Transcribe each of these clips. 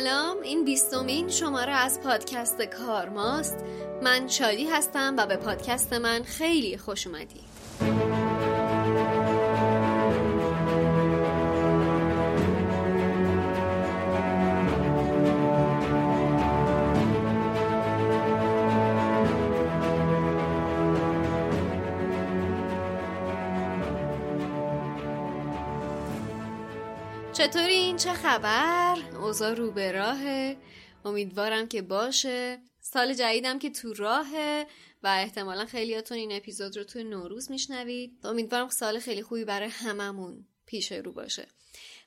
سلام این بیستمین شماره از پادکست کارماست من شادی هستم و به پادکست من خیلی خوش اومدید چطورین چه خبر؟ اوضاع رو به راهه. امیدوارم که باشه. سال جدیدم که تو راهه و احتمالا خیلیاتون این اپیزود رو تو نوروز میشنوید. امیدوارم سال خیلی خوبی برای هممون پیش رو باشه.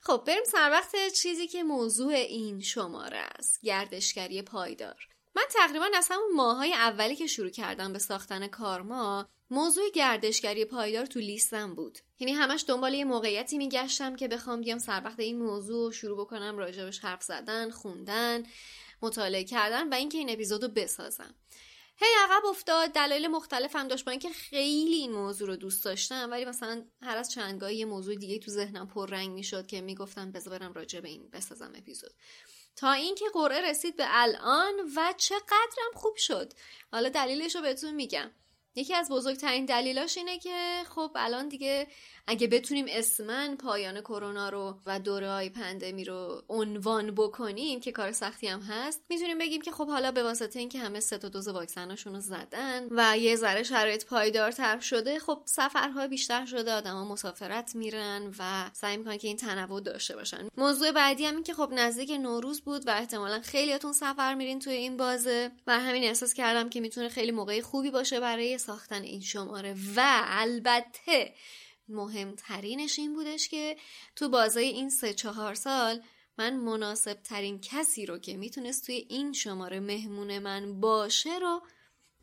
خب بریم سر وقت چیزی که موضوع این شماره است. گردشگری پایدار. من تقریبا از همون ماهای اولی که شروع کردم به ساختن کارما موضوع گردشگری پایدار تو لیستم بود. یعنی همش دنبال یه موقعیتی میگشتم که بخوام بیام سر وقت این موضوع شروع بکنم راجبش حرف زدن خوندن مطالعه کردن و اینکه این اپیزودو بسازم. هی عقب افتاد دلایل مختلفم داشت با اینکه خیلی این موضوع رو دوست داشتم ولی مثلا هر از چندگاهی یه موضوع دیگه تو ذهنم پر رنگ می‌شد که می‌گفتم بذار برم راجع به این بسازم اپیزود. تا اینکه قرعه رسید به الان و چقدرم خوب شد. حالا دلیلش رو بهتون میگم. یکی از بزرگترین دلیلاش اینه که خب الان دیگه اگه بتونیم اسمن پایان کرونا رو و دوره های پندمی رو عنوان بکنیم که کار سختی هم هست می‌تونیم بگیم که خب حالا به واسطه اینکه همه سه تا دوز واکسناشون رو زدن و یه ذره شرایط پایدارتر شده خب سفرها بیشتر شده آدما مسافرت میرن و سعی می‌کنن که این تنوع داشته باشن. موضوع بعدی هم این که خب نزدیک نوروز بود و احتمالا خیلیاتون سفر میرین توی این بازه و همین احساس کردم که می‌تونه خیلی موقع خوبی باشه برای ساختن این شماره و البته مهمترینش این بودش که تو بازای این سه چهار سال من مناسب ترین کسی رو که می‌تونست توی این شماره مهمون من باشه رو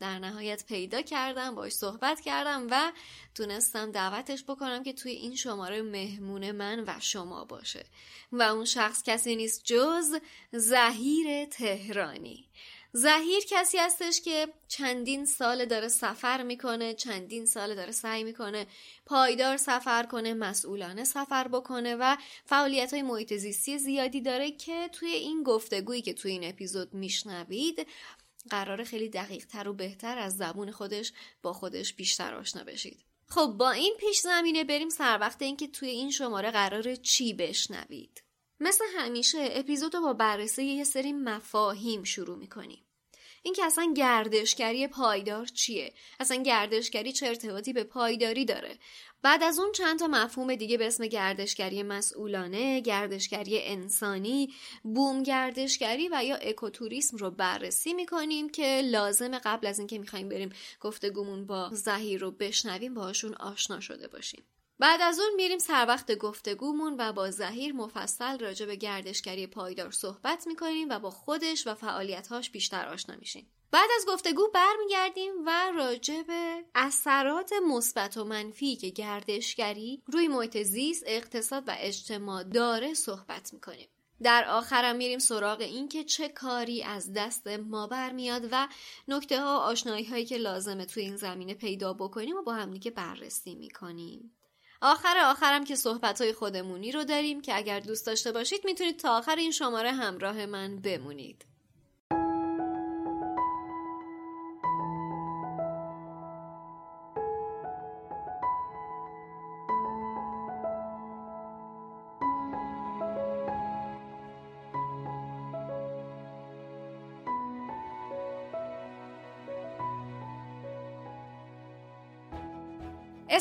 در نهایت پیدا کردم باش صحبت کردم و تونستم دعوتش بکنم که توی این شماره مهمون من و شما باشه. و اون شخص کسی نیست جز زهیر تهرانی. زهیر کسی هستش که چندین سال داره سفر می‌کنه چندین سال داره سعی می‌کنه پایدار سفر کنه مسئولانه سفر بکنه و فعالیت های محیط زیستی زیادی داره که توی این گفتگویی که توی این اپیزود میشنوید قرار خیلی دقیق تر و بهتر از زبون خودش با خودش بیشتر آشنا بشید. خب با این پیش زمینه بریم سر وقت اینکه توی این شماره قرار چی بشنوید. مثل همیشه اپیزود رو با بررسی یه سری مفاهیم شروع می‌کنیم. این که اصلا گردشگری پایدار چیه؟ اصلا گردشگری چه ارتباطی به پایداری داره؟ بعد از اون چند تا مفهوم دیگه به اسم گردشگری مسئولانه گردشگری انسانی بوم گردشگری و یا اکوتوریسم رو بررسی می‌کنیم که لازم قبل از اینکه می‌خوایم بریم گفتگومون با زهیر رو بشنویم باهاشون آشنا شده باشیم. بعد از اون میریم سر وقت گفتگومون و با زهیر مفصل راجع به گردشگری پایدار صحبت می‌کنیم و با خودش و فعالیتهاش بیشتر آشنا میشیم. بعد از گفتگو برمیگردیم و راجع به اثرات مثبت و منفی که گردشگری روی محیط زیست، اقتصاد و اجتماع داره صحبت می‌کنیم. در آخرم میریم سراغ این که چه کاری از دست ما برمیاد و نکته ها و آشنایی هایی که لازمه توی این زمینه پیدا بکنیم و با همدیگه بررسی می‌کنیم. آخر آخرم که صحبت های خودمونی رو داریم که اگر دوست داشته باشید می‌تونید تا آخر این شماره همراه من بمونید.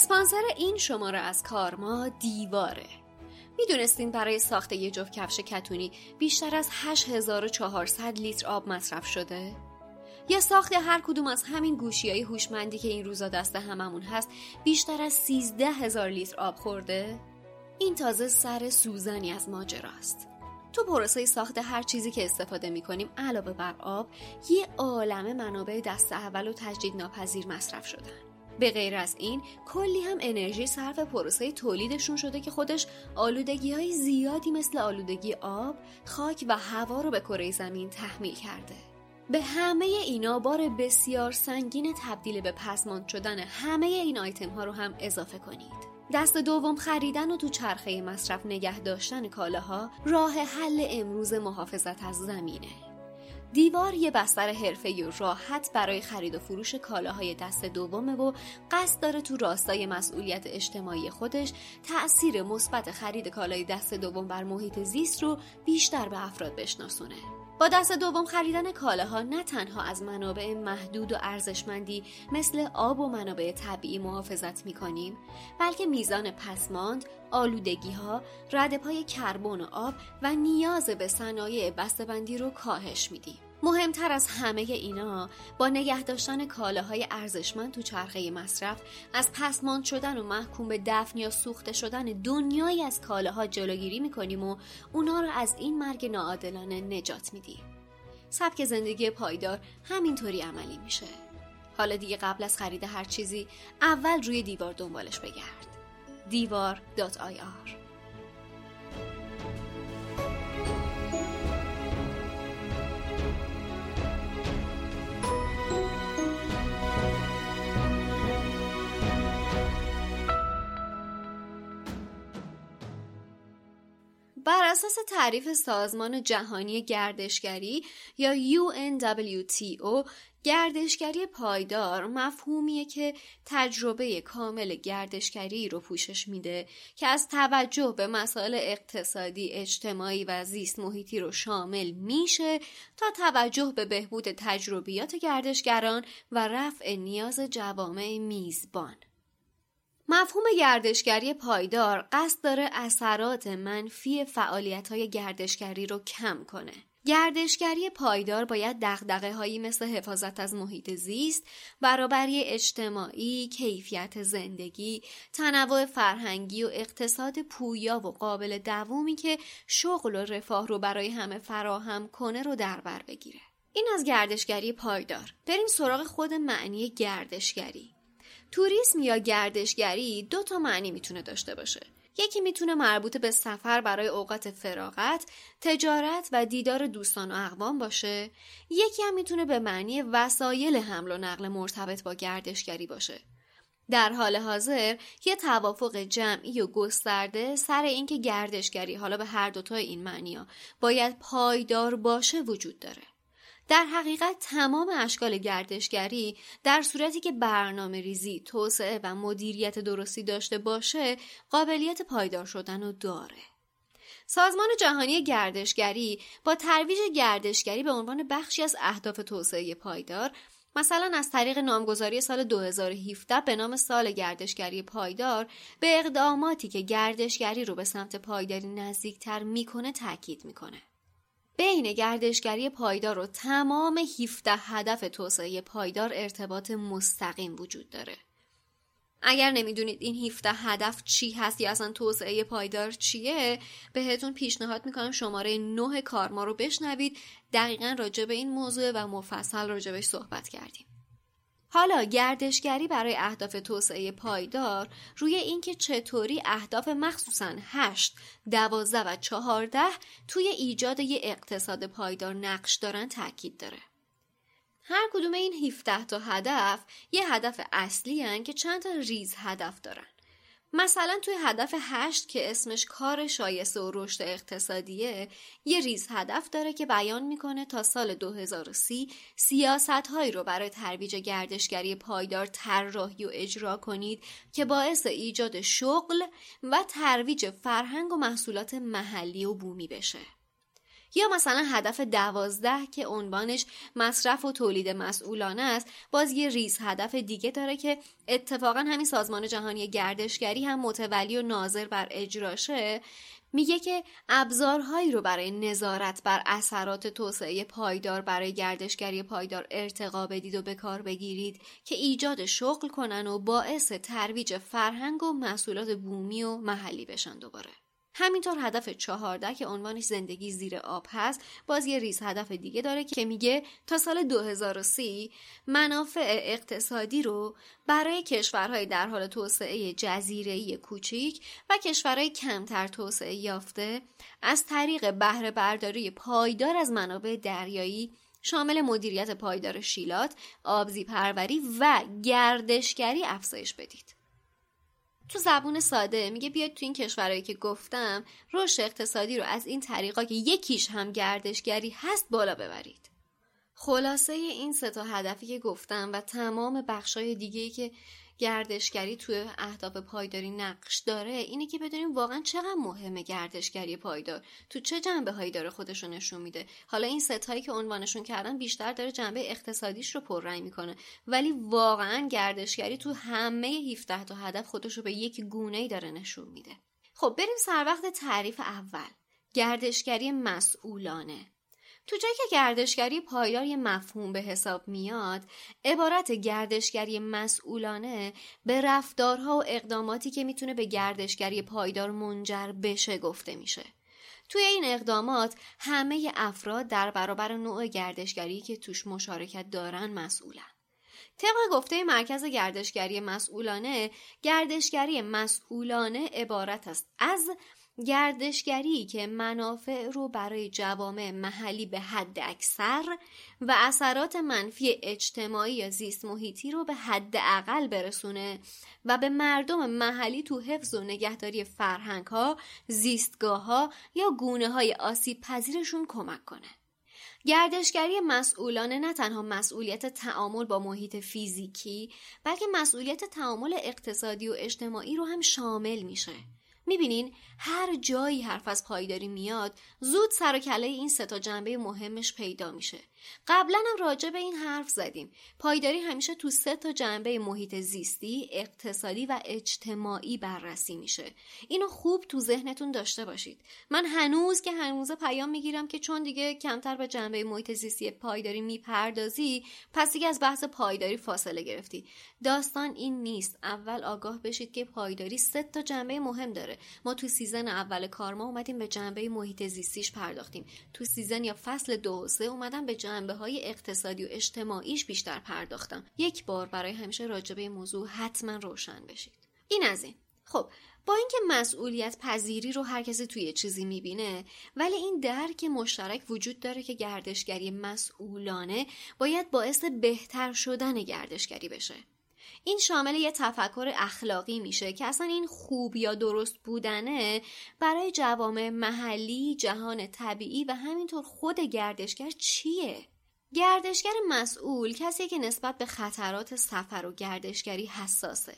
اسپانسر این شماره از کارما دیواره می‌دونستین برای ساخت یه جفت کفش کتونی بیشتر از 8400 لیتر آب مصرف شده؟ یا ساخت هر کدوم از همین گوشی های هوشمندی که این روزا دست هممون هست بیشتر از 13 هزار لیتر آب خورده؟ این تازه سر سوزنی از ماجراست. تو پروسه ساخت هر چیزی که استفاده می‌کنیم علاوه بر آب یه عالم منابع دست اول و تجدید ناپذیر مصرف شدن. به غیر از این کلی هم انرژی صرف پروسه تولیدشون شده که خودش آلودگی های زیادی مثل آلودگی آب، خاک و هوا رو به کره زمین تحمیل کرده. به همه اینا بار بسیار سنگین تبدیل به پسماند شدن همه این آیتم ها رو هم اضافه کنید. دست دوم خریدن و تو چرخه مصرف نگه داشتن کالاها راه حل امروز محافظت از زمینه دیوار یه بستر حرفه‌ای و راحت برای خرید و فروش کالاهای دست دومه و قصد داره تو راستای مسئولیت اجتماعی خودش تأثیر مثبت خرید کالای دست دوم بر محیط زیست رو بیشتر به افراد بشناسونه. با دست دوم خریدن کالاها نه تنها از منابع محدود و ارزشمندی مثل آب و منابع طبیعی محافظت می‌کنیم بلکه میزان پسماند، آلودگی ها، ردپای کربن و آب و نیاز به صنایع بسته‌بندی رو کاهش میدیم. مهمتر از همه اینا با نگه داشتن کالاهای ارزشمند تو چرخه مصرف از پسماند شدن و محکوم به دفن یا سوخته شدن دنیایی از کالاها جلوگیری می‌کنیم و اونا رو از این مرگ ناعادلانه نجات میدیم. سبک زندگی پایدار همینطوری عملی میشه. حالا دیگه قبل از خرید هر چیزی اول روی دیوار دنبالش بگرد. دیوار.ir بر اساس تعریف سازمان جهانی گردشگری یا UNWTO گردشگری پایدار مفهومیه که تجربه کامل گردشگری رو پوشش میده که از توجه به مسائل اقتصادی، اجتماعی و زیست محیطی رو شامل میشه تا توجه به بهبود تجربیات گردشگران و رفع نیاز جوامع میزبان. مفهوم گردشگری پایدار قصد داره اثرات منفی فعالیت های گردشگری رو کم کنه. گردشگری پایدار باید دقدقه هایی مثل حفاظت از محیط زیست، برابری اجتماعی، کیفیت زندگی، تنوع فرهنگی و اقتصاد پویا و قابل دوامی که شغل و رفاه رو برای همه فراهم کنه رو در بر بگیره. این از گردشگری پایدار. بریم سراغ خود معنی گردشگری. توریسم یا گردشگری دو تا معنی می‌تونه داشته باشه یکی می‌تونه مربوط به سفر برای اوقات فراغت، تجارت و دیدار دوستان و اقوام باشه. یکی هم می‌تونه به معنی وسایل حمل و نقل مرتبط با گردشگری باشه. در حال حاضر یه توافق جمعی و گسترده سر اینکه گردشگری حالا به هر دوتای این معنی باید پایدار باشه وجود داره. در حقیقت تمام اشکال گردشگری در صورتی که برنامه ریزی، توسعه و مدیریت درستی داشته باشه قابلیت پایدار شدن رو داره. سازمان جهانی گردشگری با ترویج گردشگری به عنوان بخشی از اهداف توسعه پایدار مثلا از طریق نامگذاری سال 2017 به نام سال گردشگری پایدار به اقداماتی که گردشگری رو به سمت پایداری نزدیکتر می‌کنه تاکید می‌کنه. بین گردشگری پایدار و تمام 17 هدف توسعه پایدار ارتباط مستقیم وجود داره. اگر نمی‌دونید این 17 هدف چی هست یا اصلا توسعه پایدار چیه بهتون پیشنهاد می‌کنم شماره 9 کارما رو بشنوید دقیقا راجع به این موضوع و مفصل راجبش صحبت کردیم حالا گردشگری برای اهداف توسعه پایدار روی اینکه چطوری اهداف مخصوصا 8, 12 و 14 توی ایجاد یه اقتصاد پایدار نقش دارن تاکید داره. هر کدوم این 17 تا هدف یه هدف اصلی هن که چند تا ریز هدف دارن. مثلا توی هدف هشت که اسمش کار شایسته و رشد اقتصادیه یه ریز هدف داره که بیان می‌کنه تا سال 2030 سیاست هایی رو برای ترویج گردشگری پایدار طراحی و اجرا کنید که باعث ایجاد شغل و ترویج فرهنگ و محصولات محلی و بومی بشه. یا مثلا هدف دوازده که عنوانش مصرف و تولید مسئولانه است باز یه ریز هدف دیگه داره که اتفاقا همین سازمان جهانی گردشگری هم متولی و ناظر بر اجراشه. میگه که ابزارهایی رو برای نظارت بر اثرات توسعه پایدار برای گردشگری پایدار ارتقا بدید و به کار بگیرید که ایجاد شغل کنن و باعث ترویج فرهنگ و محصولات بومی و محلی بشن دوباره. همینطور هدف چهارده که عنوانش زندگی زیر آب هست باز یه ریز هدف دیگه داره که میگه تا سال 2030 منافع اقتصادی رو برای کشورهای در حال توسعه جزیره‌ای کوچیک و کشورهای کمتر توسعه یافته از طریق بهره برداری پایدار از منابع دریایی شامل مدیریت پایدار شیلات، آبزی پروری و گردشگری افزایش بدید. تو زبون ساده میگه بیاید تو این کشورهایی که گفتم رشد اقتصادی رو از این طریقا که یکیش هم گردشگری هست بالا ببرید. خلاصه این سه تا هدفی که گفتم و تمام بخشای دیگه که گردشگری توی اهداف پایداری نقش داره. اینه که بدونیم واقعا چقدر مهمه گردشگری پایدار. تو چه جنبه هایی داره خودشو نشون میده؟ حالا این ستایی که عنوانشون کردن بیشتر داره جنبه اقتصادیش رو پررنگ می‌کنه. ولی واقعا گردشگری تو همه 17 تا هدف خودش رو به یک گونه ای داره نشون میده. خب بریم سر وقت تعریف اول. گردشگری مسئولانه. تو جایی که گردشگری پایدار یه مفهوم به حساب میاد عبارت گردشگری مسئولانه به رفتارها و اقداماتی که می‌تونه به گردشگری پایدار منجر بشه گفته میشه. توی این اقدامات همه افراد در برابر نوع گردشگری که توش مشارکت دارن مسئولن. طبق گفته مرکز گردشگری مسئولانه گردشگری مسئولانه عبارت است از گردشگری که منافع رو برای جوامع محلی به حد اکثر و اثرات منفی اجتماعی یا زیست محیطی رو به حد اقل برسونه و به مردم محلی تو حفظ و نگهداری فرهنگ ها، زیستگاه ها یا گونه های آسیب پذیرشون کمک کنه. گردشگری مسئولانه نه تنها مسئولیت تعامل با محیط فیزیکی بلکه مسئولیت تعامل اقتصادی و اجتماعی رو هم شامل میشه. می‌بینین هر جایی حرف از پایداری میاد زود سر و کله این ستا جنبه مهمش پیدا میشه. قبلا هم راجع به این حرف زدیم. پایداری همیشه تو سه تا جنبه محیط زیستی اقتصادی و اجتماعی بررسی میشه. اینو خوب تو ذهنتون داشته باشید. من هنوز که هنوز پیام می‌گیرم که چون دیگه کمتر به جنبه محیط زیستی پایداری می‌پردازی پس دیگه از بحث پایداری فاصله گرفتی. داستان این نیست. اول آگاه بشید که پایداری سه تا جنبه مهم داره. ما تو season اول کار ما اومدیم به جنبه محیط زیستیش پرداختیم. تو season یا فصل دو سه اومدم به جنبه های اقتصادی و اجتماعیش بیشتر پرداختم. یک بار برای همیشه راجبه موضوع حتما روشن بشید. این از این. خب با اینکه مسئولیت پذیری رو هر کسی توی چیزی می‌بینه ولی این درک مشترک وجود داره که گردشگری مسئولانه باید باعث بهتر شدن گردشگری بشه. این شامل یه تفکر اخلاقی میشه که اصلا این خوب یا درست بودنه برای جوامع محلی، جهان طبیعی و همینطور خود گردشگر چیه؟ گردشگر مسئول کسی که نسبت به خطرات سفر و گردشگری حساسه.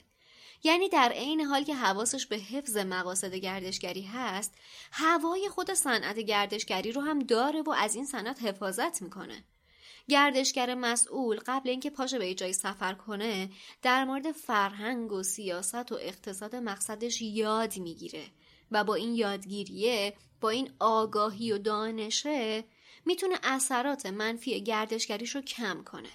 یعنی در عین حال که حواسش به حفظ مقاصد گردشگری هست، هوای خود صنعت گردشگری رو هم داره و از این صنعت حفاظت می‌کنه. گردشگر مسئول قبل اینکه پاشه به جای سفر کنه در مورد فرهنگ و سیاست و اقتصاد مقصدش یاد می‌گیره و با این یادگیریه با این آگاهی و دانشه می‌تونه اثرات منفی گردشگریش رو کم کنه.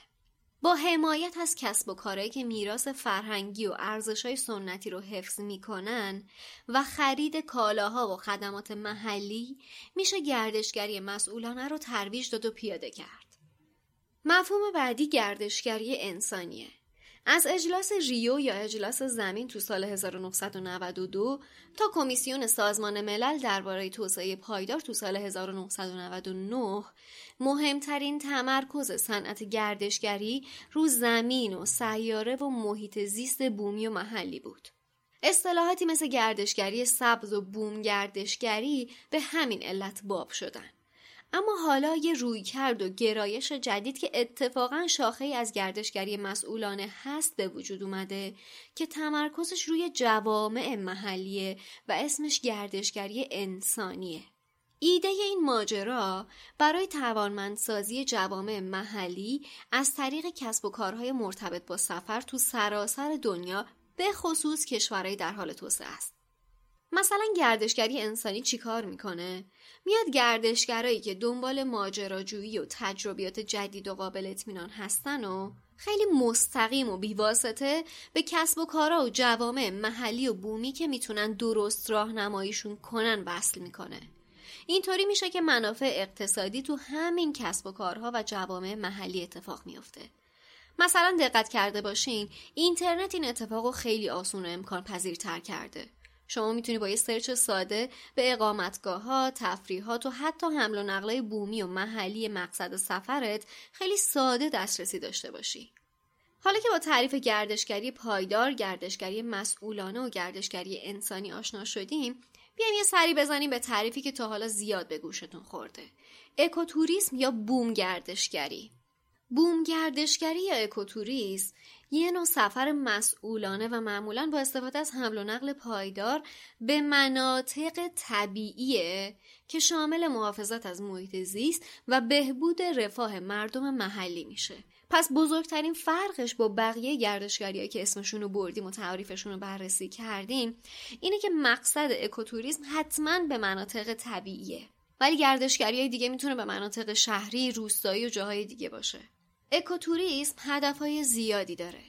با حمایت از کسب و کارهایی که میراث فرهنگی و ارزشهای سنتی رو حفظ می‌کنن و خرید کالاها و خدمات محلی میشه گردشگری مسئولانه رو ترویج داد و پیاده کرد. مفهوم بعدی گردشگری انسانیه از اجلاس ریو یا اجلاس زمین تو سال 1992 تا کمیسیون سازمان ملل درباره توسعه پایدار تو سال 1999 مهمترین تمرکز صنعت گردشگری رو زمین و سیاره و محیط زیست بومی و محلی بود. اصطلاحاتی مثل گردشگری سبز و بوم گردشگری به همین علت باب شدن. اما حالا یه روی کرد و گرایش جدید که اتفاقا شاخه از گردشگری مسئولانه هست به وجود اومده که تمرکزش روی جوامع محلیه و اسمش گردشگری انسانیه. ایده این ماجرا برای توانمندسازی جوامع محلی از طریق کسب و کارهای مرتبط با سفر تو سراسر دنیا به خصوص کشورهای در حال توسعه است. مثلا گردشگری انسانی چیکار می‌کنه؟ میاد گردشگرایی که دنبال ماجراجویی و تجربیات جدید و قابل اطمینان هستن و خیلی مستقیم و بیواسطه به کسب و کارا و جوامع محلی و بومی که می‌تونن درست راهنماییشون کنن وصل می‌کنه. اینطوری میشه که منافع اقتصادی تو همین کسب و کارها و جوامع محلی اتفاق میافته. مثلا دقت کرده باشین اینترنت این اتفاق رو خیلی آسون و امکان پذیرتر کرده. شما می‌تونی با یه سرچ ساده به اقامتگاه ها، تفریحات و حتی حمل و نقل بومی و محلی مقصد سفرت خیلی ساده دسترسی داشته باشی. حالا که با تعریف گردشگری پایدار، گردشگری مسئولانه و گردشگری انسانی آشنا شدیم، بیایم یه سری بزنیم به تعریفی که تا حالا زیاد به گوشتون خورده. اکوتوریسم یا بوم گردشگری. بوم گردشگری یا اکوتوریسم یه نوع سفر مسئولانه و معمولا با استفاده از حمل و نقل پایدار به مناطق طبیعیه که شامل محافظت از محیط زیست و بهبود رفاه مردم محلی میشه. پس بزرگترین فرقش با بقیه گردشگری که اسمشون رو بردیم و تعریفشون رو بررسی کردیم اینه که مقصد اکوتوریسم حتما به مناطق طبیعیه ولی گردشگری دیگه می‌تونه به مناطق شهری، روستایی و جاهای دیگه باشه. اکوتوریسم هدفهای زیادی داره.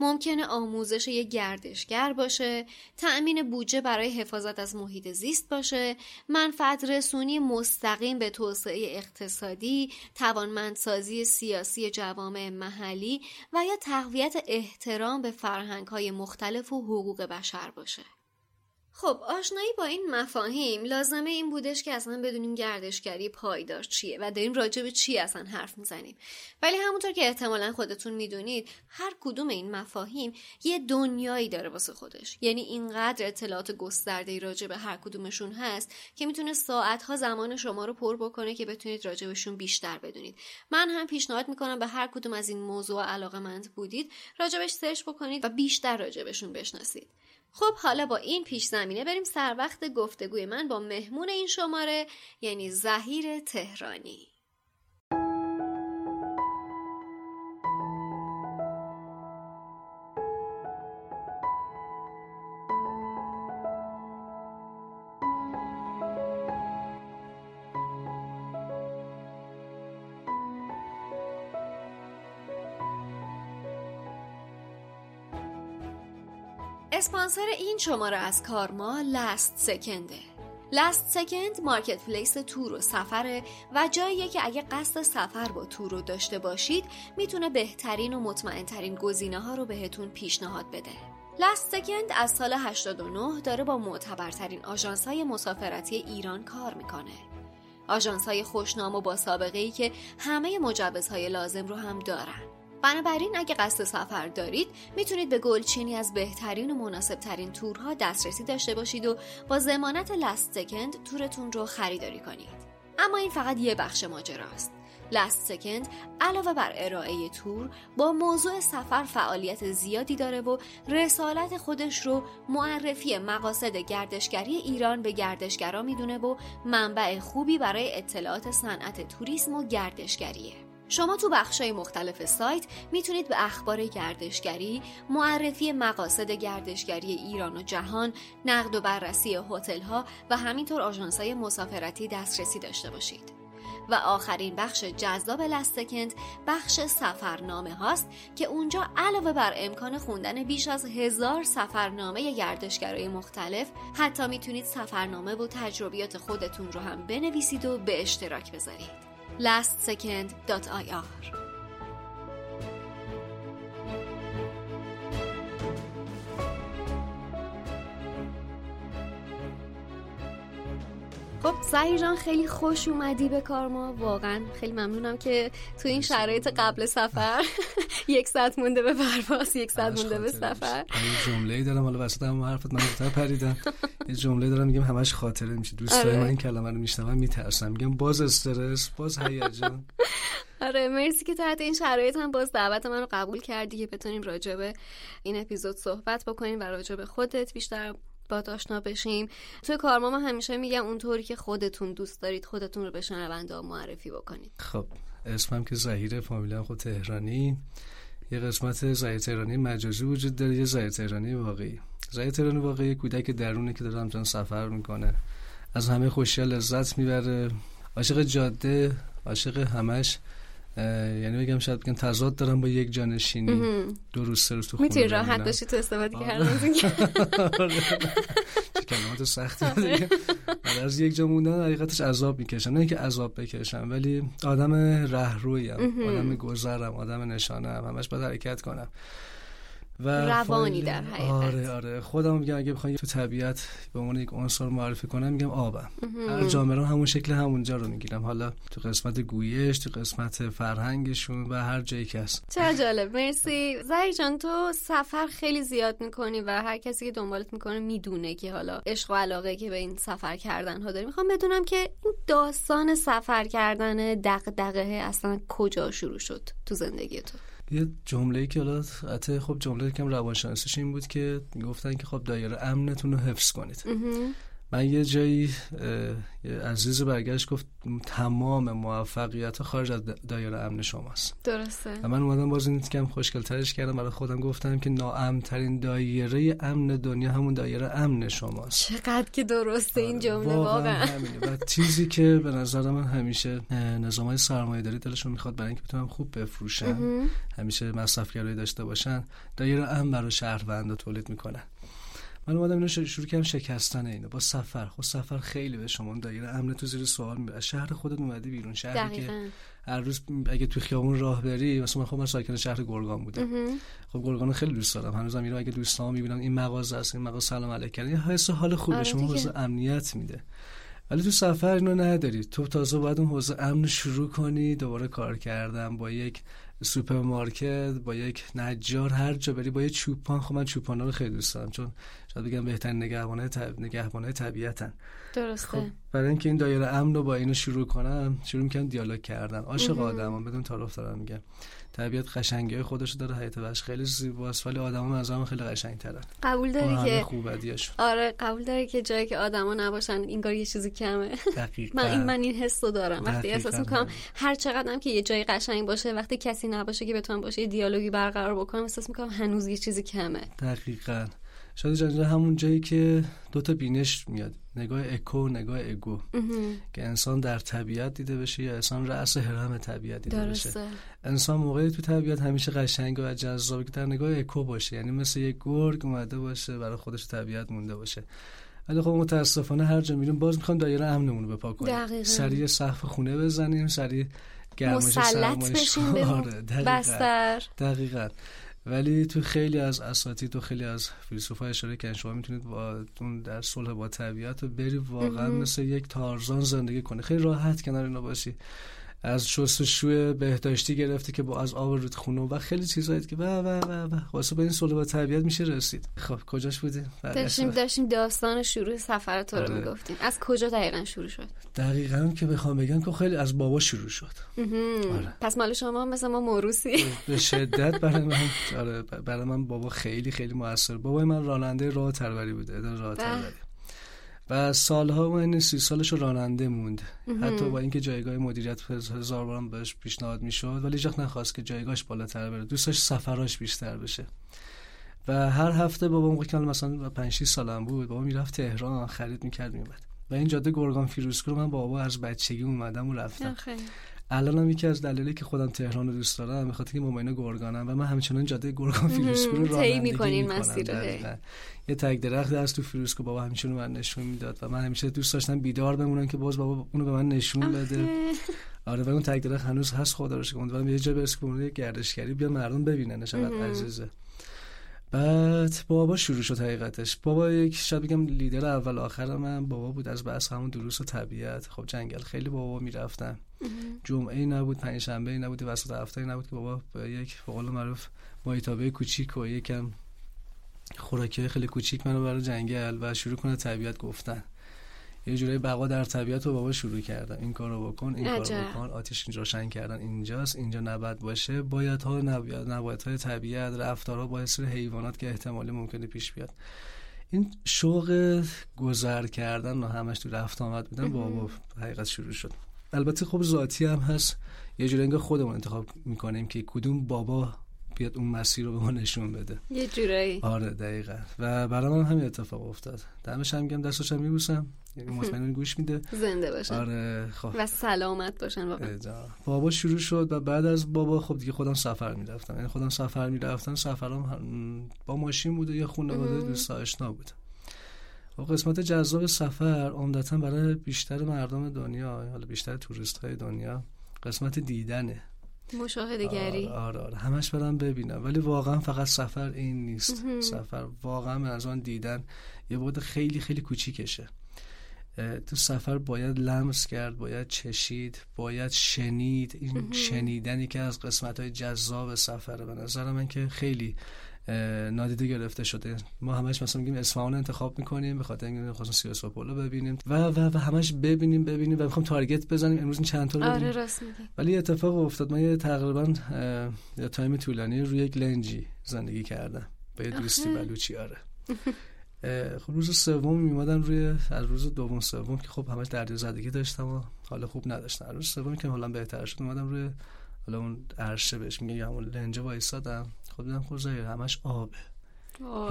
ممکنه آموزش یک گردشگر باشه، تأمین بودجه برای حفاظت از محیط زیست باشه، منفعت رسونی مستقیم به توسعه اقتصادی، توانمندسازی سیاسی جوامع محلی و یا تقویت احترام به فرهنگ مختلف و حقوق بشر باشه. خب آشنایی با این مفاهیم لازمه این بودش که اصلا بدونیم گردشگری پایدار چیه و داریم راجع به چی اصلا حرف می‌زنیم. ولی همونطور که احتمالا خودتون می‌دونید هر کدوم این مفاهیم یه دنیایی داره واسه خودش. یعنی اینقدر اطلاعات گسترده راجع به هر کدومشون هست که می‌تونه ساعتها زمان شما رو پر بکنه که بتونید راجع بیشتر بدونید. من هم پیشنهاد می‌کنم به هر کدوم از این موضوع علاقه مند بودید راجبش سرچ بکنید و بیشتر راجبشون بشناسید. خب حالا با این پیش زمینه بریم سر وقت گفتگوی من با مهمون این شماره یعنی زهیر تهرانی. اسپانسر این شماره از کارما لست سکنده لست سکند مارکت پلیس تور و سفره و جاییه که اگه قصد سفر با تور رو داشته باشید می‌تونه بهترین و مطمئنترین گزینه ها رو بهتون پیشنهاد بده. لست سکند از سال 89 داره با معتبرترین آژانس های مسافرتی ایران کار می‌کنه. آژانس های خوشنام و با سابقه ای که همه مجوزهای لازم رو هم دارن. بنابراین اگه قصد سفر دارید می‌تونید به گلچینی از بهترین و مناسب ترین تورها دسترسی داشته باشید و با زمانت لست سکند تورتون رو خریداری کنید. اما این فقط یه بخش ماجراست. لست سکند علاوه بر ارائه تور با موضوع سفر فعالیت زیادی داره و رسالت خودش رو معرفی مقاصد گردشگری ایران به گردشگرا می‌دونه و منبع خوبی برای اطلاعات صنعت توریسم و گردشگریه. شما تو بخشای مختلف سایت می‌تونید به اخبار گردشگری، معرفی مقاصد گردشگری ایران و جهان، نقد و بررسی هتل ها و همینطور آژانس های مسافرتی دسترسی داشته باشید. و آخرین بخش جذاب لستکند بخش سفرنامه هاست که اونجا علاوه بر امکان خوندن بیش از هزار سفرنامه گردشگرای مختلف حتی می‌تونید سفرنامه و تجربیات خودتون رو هم بنویسید و به اشتراک بذارید. lastsecond.ir خب سعی جان خیلی خوش اومدی به کار ما. واقعا خیلی ممنونم که تو این شرایط قبل سفر یک ساعت مونده به پرواز یک ساعت مونده به سفر. یه جمله دارم حالا وسط هم حرفت من زودتر پریدم. یه جمله دارم میگم همش خاطره میشه. دوستای آره. من این کلمه رو میشنوم میترسم میگم باز استرس باز هیجان. آره مرسی که تحت این شرایط هم باز دعوت من رو قبول کردی که بتونیم راجع به این اپیزود صحبت بکنیم و راجع به خودت بیشتر با آشنا بشیم. توی کارما من همیشه میگم اونطوری که خودتون دوست دارید خودتون رو به شنونده معرفی بکنید. خب اسمم که زهیر فامیلم خود تهرانی. یه قسمت زهیر تهرانی مجازی وجود داره یه زهیر تهرانی واقعی. زهیر تهرانی واقعی کودک درونه که داره همچنان سفر می‌کنه. از همه خوشی لذت می‌بره. عاشق جاده عاشق همش. یعنی بگم شاید بگم تضاد دارم با یک جانشینی. دو روز سه روز تو خونه می‌تونی راحت باشی تو استفاده کردن. کلمات سختی دیگه. از یک جا موندن حقیقتش عذاب می‌کشم. نه اینکه عذاب بکشم ولی آدم رهرویم آدم گذرم آدم نشانم همش باید حرکت کنم. و روانی در حقیقت. آره آره. خودم میگم اگه بخوام تو طبیعت به عنوان یک عنصر معرفی کنم میگم آبم. هر جامعه همون شکل همونجا رو می‌گیرم. حالا تو قسمت گویش تو قسمت فرهنگشون و هر جایی که هست. چه جالب. مرسی. زهی جان تو سفر خیلی زیاد می‌کنی و هر کسی که دنبالت می‌کنه می‌دونه که حالا عشق و علاقه که به این سفر کردن ها داری. می‌خوام بدونم که این داستان سفر کردن دغدغه اصلا کجا شروع شد تو زندگی تو؟ یه جمله که حالا خب جمله کم روانشناسیش این بود که گفتن که خب دایره امنتون رو حفظ کنید. من یه جایی عزیز برگشت گفت تمام موفقیت خارج از دایره امن شماست. درسته. و من اومدم باز این کم خوشگل ترش کردم برای خودم گفتم که ناامترین دایره امن دنیا همون دایره امن شماست. چقدر که درسته این جمله واقعا و چیزی که به نظر من همیشه نظام های سرمایه داری دلشون می‌خواد برای اینکه بتونم خوب بفروشن همیشه مصرفگرایی داشته باشن دایره امن برای شهروند تولید می‌کنن. من اومدم اینو شروع کردم شکستن اینو با سفر. خب سفر خیلی به شما دایره امن تو زیر سوال می‌بره شهر خودت اومدی بیرون. شهری که هر روز اگه تو خیابون راه بری مثلا خب من ساکن شهر گرگان بودم. خب گرگان خیلی دوست دارم. هنوزم میرم اگه دوستام می‌بینم این مغازه است این مغازه سلام علیک کردن یه حس حال خوب به آره شما حس امنیت میده. ولی تو سفر اینو نداری. تو تازه باید اون حوزه امن شروع کنی. دوباره کار کردم با یک سوپرمارکت با یک نجار هر جا بری با یک چوپان. خب من چوپانا رو خیلی دوست دارم. چون شاید بگم بهترین نگهبانه طب... نگهبانه طبیعتن. درسته. خب برای اینکه این دایره امن رو با اینو شروع کنم شروع می‌کنم دیالوگ کردن. عاشق آدمم بدون تعارف دارم میگم. طبیعت قشنگی خودش داره حیات وحش خیلی زیباست ولی آدما منظرم خیلی قشنگترن. قبول داری که خوبدیاشون آره قبول داری که جایی که آدما نباشن انگار یه چیزی کمه. دقیقاً. من این من این حس رو دارم. وقتی احساس می‌کنم هر چقدرم که یه جای قشنگ باشه وقتی کسی نباشه که بتونم باشه یه دیالوگی برقرار بکنم احساس می‌کنم هنوز یه چیزی کمه. دقیقاً. شاید جنجال همون جایی که دو تا بینش میاد. نگاه اکو و نگاه اگو. که انسان در طبیعت دیده بشه یا انسان رأس هرم طبیعت دیده درسته. بشه انسان موقعی تو طبیعت همیشه قشنگ و جذابه که در نگاه اکو باشه. یعنی مثل یک گرگ اومده باشه برای خودش طبیعت مونده باشه. ولی خب متاسفانه هر جا میریم باز می‌خوام دایره امنمون رو بپا کنیم سریع سقف خونه بزنیم سریع گرمایش بشیم به آره، بستر. دقیقاً. ولی تو خیلی از اساتید و خیلی از فیلسوفا اشاره کردن شما می‌تونید با اون در صلح با طبیعت و بری واقعا مثل یک تارزان زندگی کنی. خیلی راحت کنار اینا باشی. از شستشوی بهداشتی گرفته که با از آب رودخونه و خیلی چیزایی که و و و و. واسه به این صلح با طبیعت میشه رسید. خب کجاش بودیم داشتیم داشتیم داستان شروع سفر تو رو آره. می‌گفتیم. از کجا دقیقا شروع شد؟ دقیقا که بخوام بگم که خیلی از بابا شروع شد. آره. پس مال شما مثل ما موروسی به شدت برای من. آره برای من بابا خیلی خیلی موثر. بابای من راننده راه تروری بوده راه تروری. و سالها و این سی سالش راننده موند. حتی با اینکه جایگاه مدیریت هزار بارم بهش پیشنهاد می‌شد ولی جخ نخواست که جایگاهش بالاتر بره. دوستش سفراش بیشتر بشه. و هر هفته بابا موقع که مثلا 5 6 سالم بود بابا می‌رفت تهران خرید می‌کرد میومد و این جاده گرگان فیروزکو من بابا از بچگی اومدم و رفتم. الان هم یکی از دلایلی که خودم تهران رو دوست دارم به خاطر که ماماینا گرگانم و من همچنان جاده گرگان فیروزکو رو رانندگی می‌کنین مسیر یه تگ درخت از تو فیروزکو بابا همیشه من نشون می‌داد و من همیشه دوست داشتم بیدار بمونم که باز بابا اونو به من نشون بده. آره و اون تگ درخت هنوز هست خدا رو شکر. امیدوارم یه جا برسه که گردشگری بیا مردم ببینن چقدر عزیزه. بعد بابا شروع شد حقیقتش. بابا یک شاید بگم لیدر اول آخر من بابا بود از بس همون دروس و طبیعت. خب جنگل خیلی بابا می‌رفتن. جمعه ای نبود پنج شنبه ای نبود وسط هفته نبود که بابا با یک به قول معروف مایتابه کوچیک و یکم خوراکی خیلی کوچیک منو برای جنگل و شروع کنه طبیعت گفتن. یه جوری بقا در طبیعت رو بابا شروع کردن. این کارو بکن این کارو بکن آتیش اینجا روشن کردن. اینجاست اینجا نباید باشه. باید ها نباید های طبیعت رفتارها با سر حیوانات که احتمالی ممکنه پیش بیاد. این شوق گذر کردن و همش تو رفت آمد بودن. بابا حقیقت شروع شد. البته خب ذاتی هم هست. یه جوری انگار خودمون انتخاب می‌کنیم که کدوم بابا بیاد اون مسیر رو به ما نشون بده. یه جورایی. آره دقیقا. و برای من همین اتفاق افتاد. دمش هم گم دستش هم میبوسم. یعنی مطمئن گوش میده. زنده باشن آره خب. و سلامت باشن بابا. بابا شروع شد و بعد از بابا خب دیگه خودم سفر می‌رفتم. یعنی خودم سفر می‌رفتم. سفرم با ماشین بوده یا خانواده دوست آشنا بود. و قسمت جذاب سفر عمدتا برای بیشتر مردم دنیا حالا بیشتر توریست های دنیا قسمت دیدنه. مشاهده گری آره, آره, آره. همش برم ببینم. ولی واقعا فقط سفر این نیست. سفر واقعا از آن دیدن یه بود خیلی خیلی کوچیکشه. تو سفر باید لمس کرد باید چشید باید شنید. این شنیدنی که از قسمت های جذاب سفره. به نظر من که خیلی نادیده گرفته شده. ما همش مثلا میگیم اصفهان انتخاب می‌کنیم به خاطر اینکه می‌خواستیم سی و سه پلو ببینیم و و و همش ببینیم ببینیم و می‌خوام target بزنیم. امروز این چند تا آره راست ولی اتفاق افتاد. من یه تقریبا یه time طولانی روی یک لنجی زندگی کردم. با یه دوستی بلوچی آره. خب روز سوم میومدم روی از روز دوم سوم که خب همش دریا زدگی داشتم و حالا خوب نداشتم روز سوم که حالا بهتر شد اومدم روی حالا اون عرشه بهش میگه همون لنجه وایسادم. خب دیدم خب همش آبه.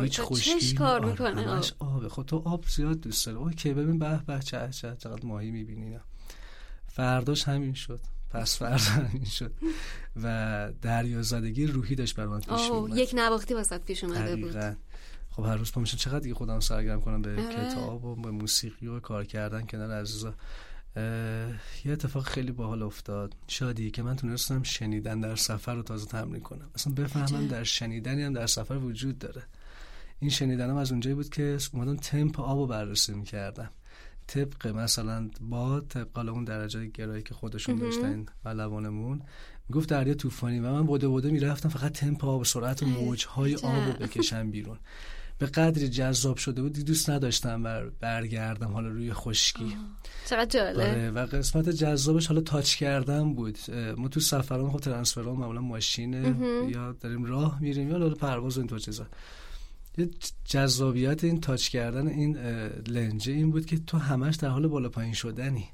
هیچ خوشی کار می‌کنه؟ همش آبه. خب تو آب زیاد دوست داره اوکی ببین به به چه چه چقدر ماهی می‌بینی فرداش همین شد. پس فردا همین شد. و دریا زدگی روحی داشت بر من پیش اومد یک نواختی واسط پیش اومده بود. خب هر روز پا چقدر دیگه خودم سرگرم کنم به آره. کتاب و به موسیقی و کار کردن کنار عزیزا. یه اتفاق خیلی باحال افتاد. شادی که من تونستم شنیدن در سفر رو تازه تمرین کنم. اصلا بفهمم در شنیدنی هم در سفر وجود داره. این شنیدنم از اونجایی بود که اومدم تمپ آب رو بررسی می‌کردم. طبق مثلا با طبق اون درجه گرایی که خودشون داشتن و لبانمون. گفت دریا طوفانی و من بوده بوده می‌رفتم فقط تمپ آب سرعت و موجهای آب رو بکشم بیرون. به قدری جذاب شده بود دوست نداشتم بر برگردم حالا روی خشکی. چقدر جالب. آره، و قسمت جذابش حالا تاچ کردن بود. ما تو سفران خب ترانسفران معمولا ماشینه یا داریم راه میریم یا پرواز و این تو چیزا. یه جذابیت این تاچ کردن این لنجه این بود که تو همش در حال بالا پایین شدنی.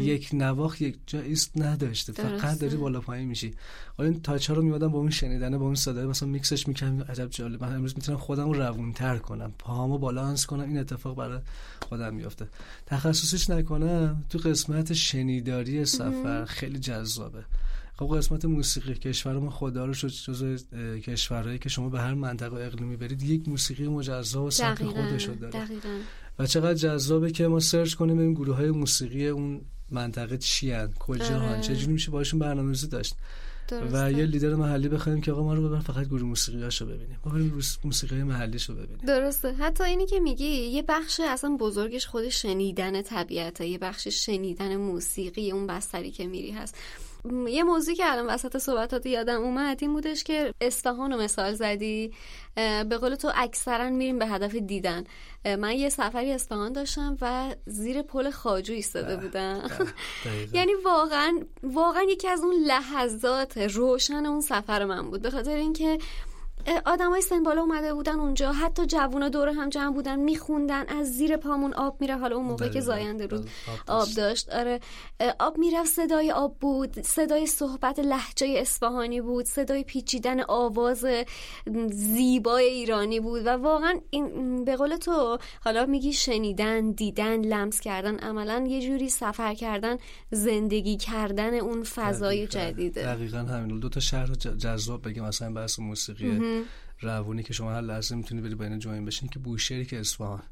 یک نواخ یک جا ایست نداشته. فقط داری بالا پایین میشی. حالا این تاچ ها رو میادم با اون شنیدن با اون صدای مثلا میکسش می‌کنم. عجب جالب. من امروز می‌تونم خودم رو روون تر کنم. پاهامو بالانس کنم. این اتفاق برای خودم میافته. تخصصش نکنم تو قسمت شنیداری سفر. خیلی جذابه. خب قسمت موسیقی. کشور ما خدا رو شد جز کشورهایی که شما به هر منطقه اقلیمی برید یک موسیقی مجزا و سبک خودش داره. دقیقاً. و چقدر جذابه که ما سرچ کنیم این گروه های موسیقی اون منطقه چی هن کجا هن؟ چجوری میشه باشون برنامه‌ریزی داشت؟ و یه لیدر محلی بخوایم که آقا ما رو ببر فقط گروه موسیقی هاشو ببینیم. ما بریم موسیقی محلیشو ببینیم. درسته. حتی اینی که میگی یه بخش اصلا بزرگش خود شنیدن طبیعته. یه بخش شنیدن موسیقی اون بستری که میری هست. یه موضوعی که الان وسط صحبتات یادم اومد این بودش که اصفهان رو مثال زدی به قول تو اکثرا میریم به هدف دیدن. من یه سفری اصفهان داشتم و زیر پل خاجو ایستاده بودم. یعنی واقعا واقعا یکی از اون لحظات روشن اون سفر من بود. به خاطر اینکه های سن بالا اومده بودن اونجا حتی جوونا دور هم جمع بودن میخوندن از زیر پامون آب میره. حالا اون موقع که زاینده رود آب داشت. آره. آب می‌رفت صدای آب بود. صدای صحبت لحجه اصفهانی بود. صدای پیچیدن آواز زیبای ایرانی بود. و واقعا این به قول تو حالا میگی شنیدن دیدن لمس کردن عملا یه جوری سفر کردن زندگی کردن اون فضای جدیده. دقیقا همین. دو تا شهر جذاب بگیم. مثلا بحث موسیقی روونی که شما هر لحظه می‌تونی بری بین جوین بشین که بوشهری که اصفهان.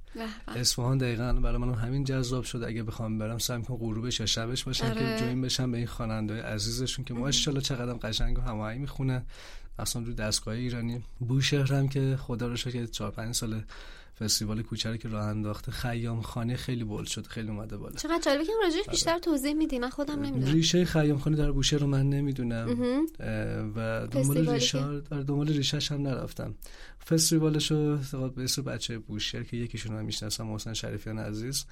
اصفهان دقیقا برای من همین جذاب شده. اگه بخوام برم سعی کنم غروبش یا شبش باشم آره. که جوین بشم به این خواننده عزیزشون که ماشاءالله چقدر قشنگ و هماهنگ می‌خونن اصلا رو دستگاه ایرانی. بوشهرم که خدا رو شکر 4 5 سال فستیوال کوچری که راه انداخته خیام خانه خیلی بول شد خیلی اومده بالا. چقدر جالبه که راجعش آره. بیشتر توضیح میدی من خودم نمی‌دونم. ریشه خیام خانه در بوشه رو من نمی‌دونم. و دنبال ریشه در دنبال ریشهش هم نرفتم. فستیوالش رو به اسم بچه بوشهر که یکیشون هم می‌شناسم محسن شریفیان عزیز.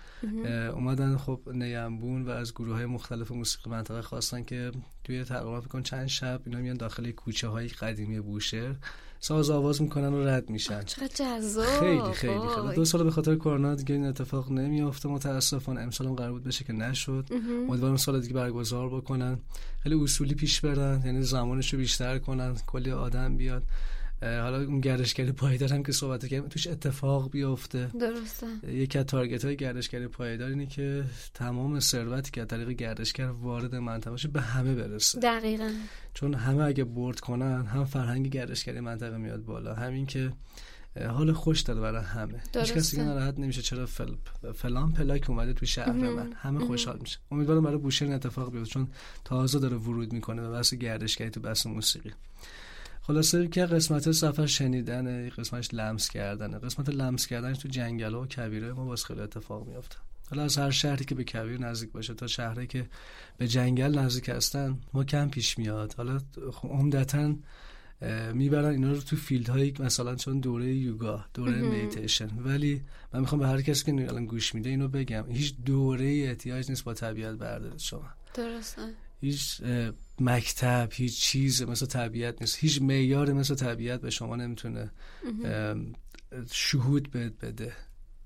اومدن خب نیمبون و از گروه های مختلف موسیقی منطقه خواستن که توی تقریبا فکر چند شب اینا میان داخل کوچه های قدیمی بوشهر. ساز آواز می‌کنن و رد میشن. چقدر جذاب. خیلی خیلی خیلی. دو سال به خاطر کرونا دیگه این اتفاق نمیافته. متاسفانه امسال هم قرار بود بشه که نشد. امیدوارم سال دیگه برگزار بکنن. خیلی اصولی پیش برن. یعنی زمانش رو بیشتر کنن. کلی آدم بیاد. حالا اون گردشگری پایدار هم که صحبت کردیم توش اتفاق بیفته. درسته. یکی از تارگت های گردشگری پایدار اینه که تمام ثروتی که از طریق گردشگر وارد منطقه به همه برسه. دقیقا. چون همه اگه برد کنن هم فرهنگ گردشگری منطقه میاد بالا همین که حال خوش داره برای همه. هیچ کسی که ناراحت نمیشه چرا فل... فلان پلاک اومده تو شهر من. همه خوشحال میشه. امیدوارم برای بوشهر اتفاق بیفته چون تازه داره ورود می‌کنه به بحث گردشگری تو بحث موسیقی. خلاصه که قسمت سفر شنیدن قسمتش لمس کردنه. قسمت لمس کردنش تو جنگل و کبیره ما باز خیلی اتفاق میافته. حالا از هر شهری که به کویر نزدیک باشه تا شهری که به جنگل نزدیک هستن ما کم پیش میاد. حالا عمدتا می‌برن اینا رو تو فیلد هایی مثلا چون دوره یوگا دوره میتیشن. ولی من می‌خوام به هر کسی که الان گوش میده اینو بگم. هیچ دوره احتیاج نیست با طبیعت بردارید شما. درسته. هیچ مکتب هیچ چیز مثل طبیعت نیست. هیچ معیار مثل طبیعت به شما نمی‌تونه شهود بده.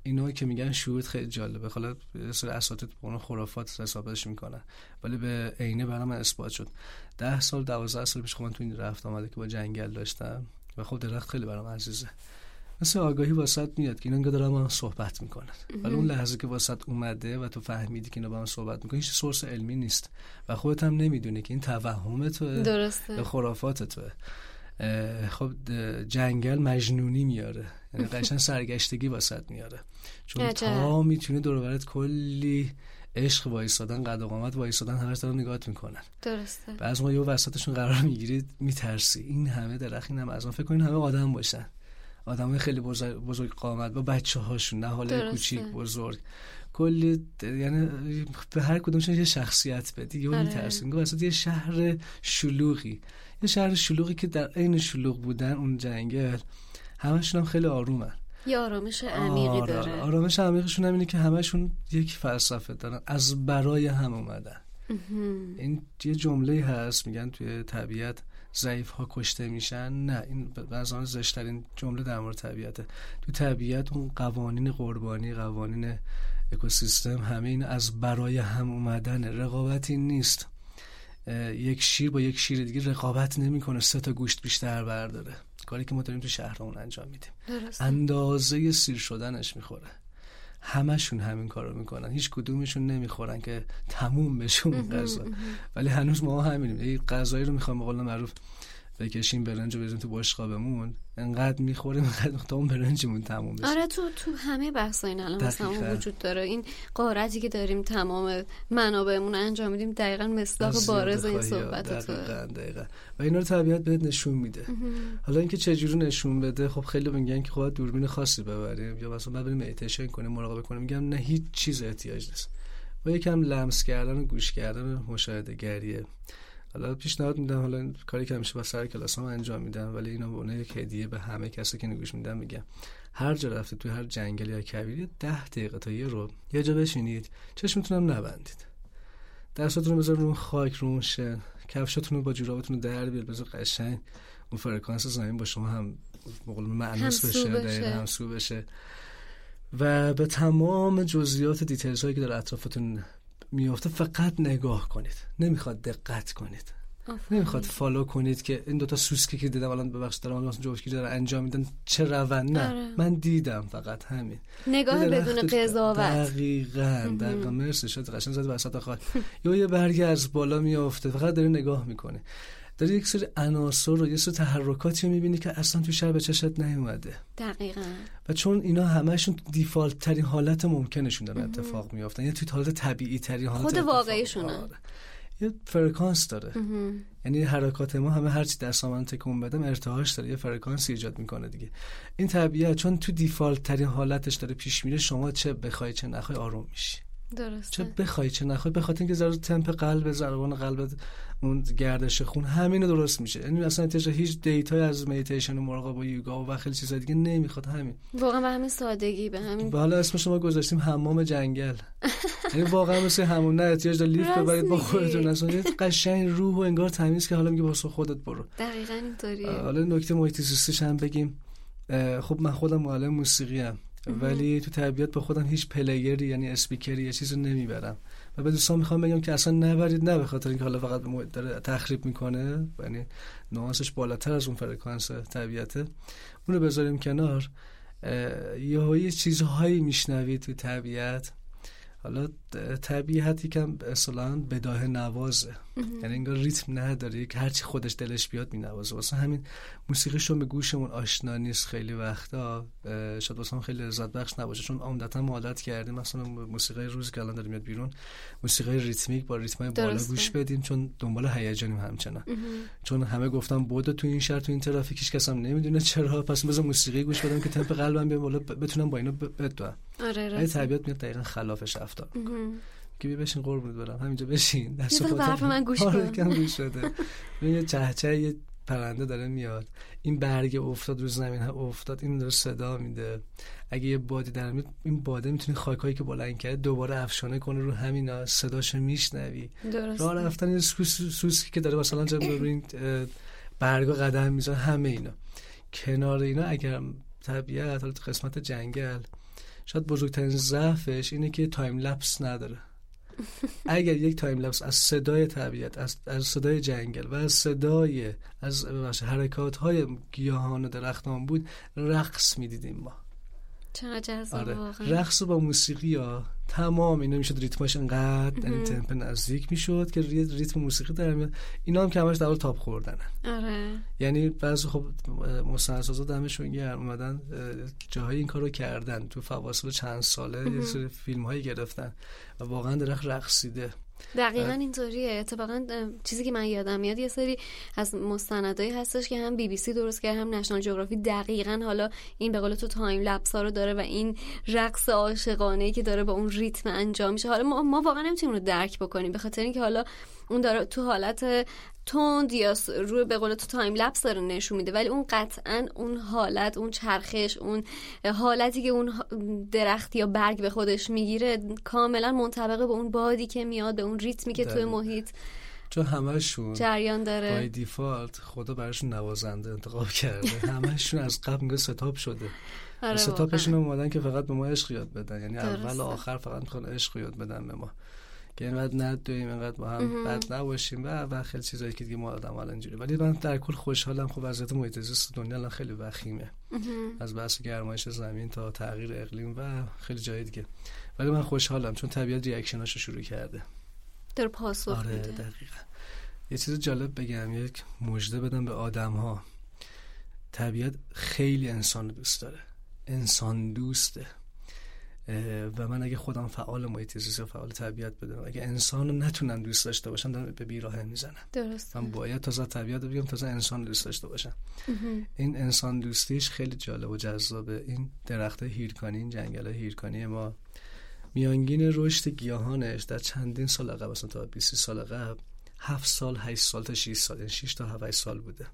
اینا که میگن شهود خیلی جالبه. حالا سر اساتید اون خرافات حسابش می‌کنن. ولی به عینه برام اثبات شد. ده سال دوازده سال پیش خودم تو این رفت آمده که با جنگل داشتم. و خب درخت خیلی برام عزیزه. مثل آگاهی واسط میاد که اینا انگار دارن با هم صحبت می‌کنن. ولی اون لحظه که واسط اومده و تو فهمیدی که اینا با هم صحبت می‌کنن هیچ سورس علمی نیست. و خودت هم نمی‌دونی که این توهم توه. درسته. خرافات توه. خب جنگل مجنونی میاره. یعنی قشن سرگشتگی واسط میاره. چون تا می‌تونه دور کلی عشق وایسادن قد و قامت وایسادن همش دارن نگاهت می‌کنن. درسته. بعض ما یه وسطشون قرار می‌گیرید میترسی. این همه درخت این هم از فکر کنین همه آدم باشن. آدم خیلی بزرگ, بزرگ قامت با بچه هاشون نه حالا کوچیک بزرگ. کلی یعنی به هر کدومشون یه شخصیت بدی یه گفت اصلا یه شهر شلوغی. یه شهر شلوغی که در عین شلوغ بودن اون جنگل همشون هم خیلی آرومن. یه آرامش عمیقی آره، داره. آرامش عمیقشون هم اینه که همشون یک فلسفه دارن. از برای هم اومدن. این یه جمله هست میگن توی طبیعت ضعیف ها کشته میشن. نه این بعضا زشترین جمله در مورد طبیعته. تو طبیعت اون قوانین قربانی قوانین اکوسیستم همه این از برای هم اومدن. رقابتی نیست. یک شیر با یک شیر دیگه رقابت نمی‌کنه. سه تا گوشت بیشتر برداره. کاری که ما داریم تو شهرمون انجام میدیم. اندازه سیر شدنش می‌خوره. همشون همین کارو می‌کنن. هیچ کدومشون نمی‌خورن که تموم بشون غذا. ولی هنوز ما همینیم. یه غذایی رو می‌خوام به معروف بکشیم برنج و بزنیم تو بشقابمون انقدر می‌خوریم انقدر تا اون برنجمون تموم بشه. آره تو تو همه بحثا این الان مثلا وجود داره. این قارتی که داریم تمام منابعمون انجام میدیم دقیقا مصداق بارز این صحبت دقیقا, دقیقا. و اینا رو طبیعت بهت نشون میده. حالا اینکه چه جوری نشون بده خب خیلی میگن که خود دوربین خاصی ببریم. یا مثلا ببریم مدیتیشن کنیم مراقبه کنیم. میگم نه هیچ چیز احتیاج نیست. و یکم لمس کردن و گوش کردن و مشاهده گری. حالا پیشنهاد میدم حالا کاری که همیشه با سر کلاس هم انجام میدم ولی اینا به عنوان یک هدیه به همه کسی که گوش میدن میگم. هر جا رفته توی هر جنگل یا کویری ده دقیقه تا یه رو یه جا بشینید چشمتون هم نبندید. دستاتون رو بذار رو خاک رو شن کفشاتون رو با جورابتون در بیار بذار قشنگ اون فرکانس زمین با شما هم قول مأنوس بشه, بشه. همسو بشه. و به تمام جزئیات details هایی که در اطرافتون میافته فقط نگاه کنید. نمی‌خواد دقت کنید. نمی‌خواد follow کنید که این دوتا سوسکی که دیدم الان ببخشید دارم مثلا جوشکی داره انجام میدن چه روند؟ نه. آره. من دیدم فقط همین. نگاه بدون قضاوت. دقیقاً. دقیقاً. مرسی شد قشنگ زدی وسط خاک. یا یه برگه از بالا میافته فقط داری نگاه می‌کنه. داری یک سری عناصر رو یه سری تحرکاتی رو می‌بینی که اصلا تو شهر به چشت نیومده. دقیقا. و چون اینا همشون دیفالت ترین حالت ممکنشون دارن اتفاق میافتن. یعنی توی حالت طبیعی ترین حالت خود واقعیشونه. آره. یه فرکانس داره. یعنی حرکات ما همه هرچی در سامان تکون بدم ارتعاش داره. یه فرکانسی ایجاد می‌کنه دیگه. این طبیعت چون تو default ترین حالتش داره پیش میره شما چه بخوای چه نخوای آروم میشی. درسته. چه بخوای چه نخوای بخاطر اینکه ضرورت تمپو قلب ضربان قلب اون گردش خون همین درست میشه. یعنی اصلا احتیاج هیچ data ی از مدیتیشن و مراقبه و یوگا و خیلی چیزا دیگه نمی‌خواد همین. واقعا به همین سادگی به همین حالا اسم شما گذاشتیم حمام جنگل. یعنی واقعا مثل همون نه احتیاج داره لیف ببرید با خودتون اصلا قشنگ روح و انگار تمیز که حالا میگه واسه خودت برو. دقیقاً اینطوریه. حالا نکته محیط زیستیش هم بگیم. خب من خودم معلم موسیقی ام ولی تو طبیعت با خودم هیچ player ی یعنی اسپیکری یه چیزی نمی‌برم. و به دوستان می‌خوام بگم که اصلا نبرید نه به خاطر اینکه حالا فقط داره تخریب می‌کنه یعنی نوانسش بالاتر از اون فرکانس طبیعته اون رو بذاریم کنار. یه چیزهایی میشنوید تو طبیعت حالا طبیعت یکم اصلا بداهه نوازه. یعنی انگار ریتم نداره که هرچی خودش دلش بیاد نوازه واسه همین موسیقیشون به گوشمون آشنا نیست خیلی وقتا. شاید واسه خیلی لذت بخش نباشه چون عمدتا ما عادت کردیم. مثلا موسیقی روز که الان داره میاد بیرون موسیقی ریتمیک با ریتم بالا گوش بدیم چون دنبال هیجانیم همچنان. چون همه گفتم بود تو این شهر تو این ترافیک هیچ کس هم نمی‌دونه چرا. پس بذار موسیقی گوش بدم که تمپ قلبم بیاد بالا بتونم با اینا بدوم. آره طبیعت میاد دقیقا خلافش رفتار که بی بشین قربونت برم. همینجا بشین. دست حرف من گوش آره، کن. گوش شده یه چهچه یه پرنده داره میاد. این برگ افتاد رو زمین ها افتاد این داره صدا میده. اگه یه بادی در میاد این باده می‌تونه خاکایی که بلند کرده دوباره افشانه کنه رو همین صداشو میشنوی. راه رفتن یه سوسکی که داره مثلا جب این برگا قدم می‌زنه همه اینا. کنار اینا اگر طبیعت حالا قسمت جنگل شاید بزرگترین ضعفش اینه که time lapse نداره. اگر یک time lapse از صدای طبیعت از, از صدای جنگل و از صدای از حرکات های گیاهان و درختان بود رقص می‌دیدیم ما. چقدر آره. رقص با موسیقی ها تمام اینا می‌شد ریتماش انقدر یعنی تمپو نزدیک می‌شد که ریتم موسیقی در میاد. اینا هم که همش در تاب خوردن آره. یعنی بعضی خب مستندسازا دمشون گرم اومدن جاهای این کارو کردن. تو فواصل چند ساله یه سری فیلم هایی گرفتن و واقعا درخت رقصیده. دقیقا اینطوریه. اتفاقا چیزی که من یادم میاد یه سری از مستندایی هستش که هم بی بی سی درست کرد هم نشنال جغرافی. دقیقا حالا این به قول تو time lapse ها رو داره و این رقص عاشقانه که داره با اون ریتم انجام میشه. حالا ما, ما واقعا نمی‌تونیم رو درک بکنیم به خاطر اینکه حالا اون داره تو حالت تند یا روی به قول تو time lapse داره نشون میده. ولی اون قطعا اون حالت اون چرخش اون حالتی که اون درخت یا برگ به خودش می‌گیره کاملا منطبقه به اون بادی که میاد به اون ریتمی که توی محیط چون همشون جریان داره. by default خدا براشون نوازنده انتخاب کرده. همشون از قبل میگه setup شده. آره setup شون اومدن که فقط به ما عشق یاد بدن. یعنی اول و آخر فقط می‌خوان عشق یاد بدن به ما. که اینقدر ندویم اینقدر با هم بد نباشیم و و خیلی چیزایی که دیگه ما آدم حالا اینجوری ولی من در کل خوشحالم. خب وضعیت محیط زیست دنیا الان خیلی وخیمه. از بحث گرمایش زمین تا تغییر اقلیم و خیلی جای دیگه. ولی من خوشحالم چون طبیعت ریاکشناشو شروع کرده. در پاسخ آره دقیقا. یه چیز جالب بگم یک مژده بدم به آدم ها طبیعت خیلی انسان دوست داره. انسان دوسته. و من اگه خودم فعال محیط زیست فعال طبیعت بدم اگه انسان رو نتونن دوست داشته باشن دارن به بیراه می‌زنن. درست من باید تازه طبیعت رو بگم تازه انسان دوست داشته باشن این انسان دوستیش خیلی جالب و جذابه. این درخت هیرکانی این جنگل هیرکانی ما. میانگین رشد گیاهانش در چندین سال قبل مثلا تا 20 سال قبل 7 سال 8 سال تا 6 سال یعنی 6 تا 7 سال بوده.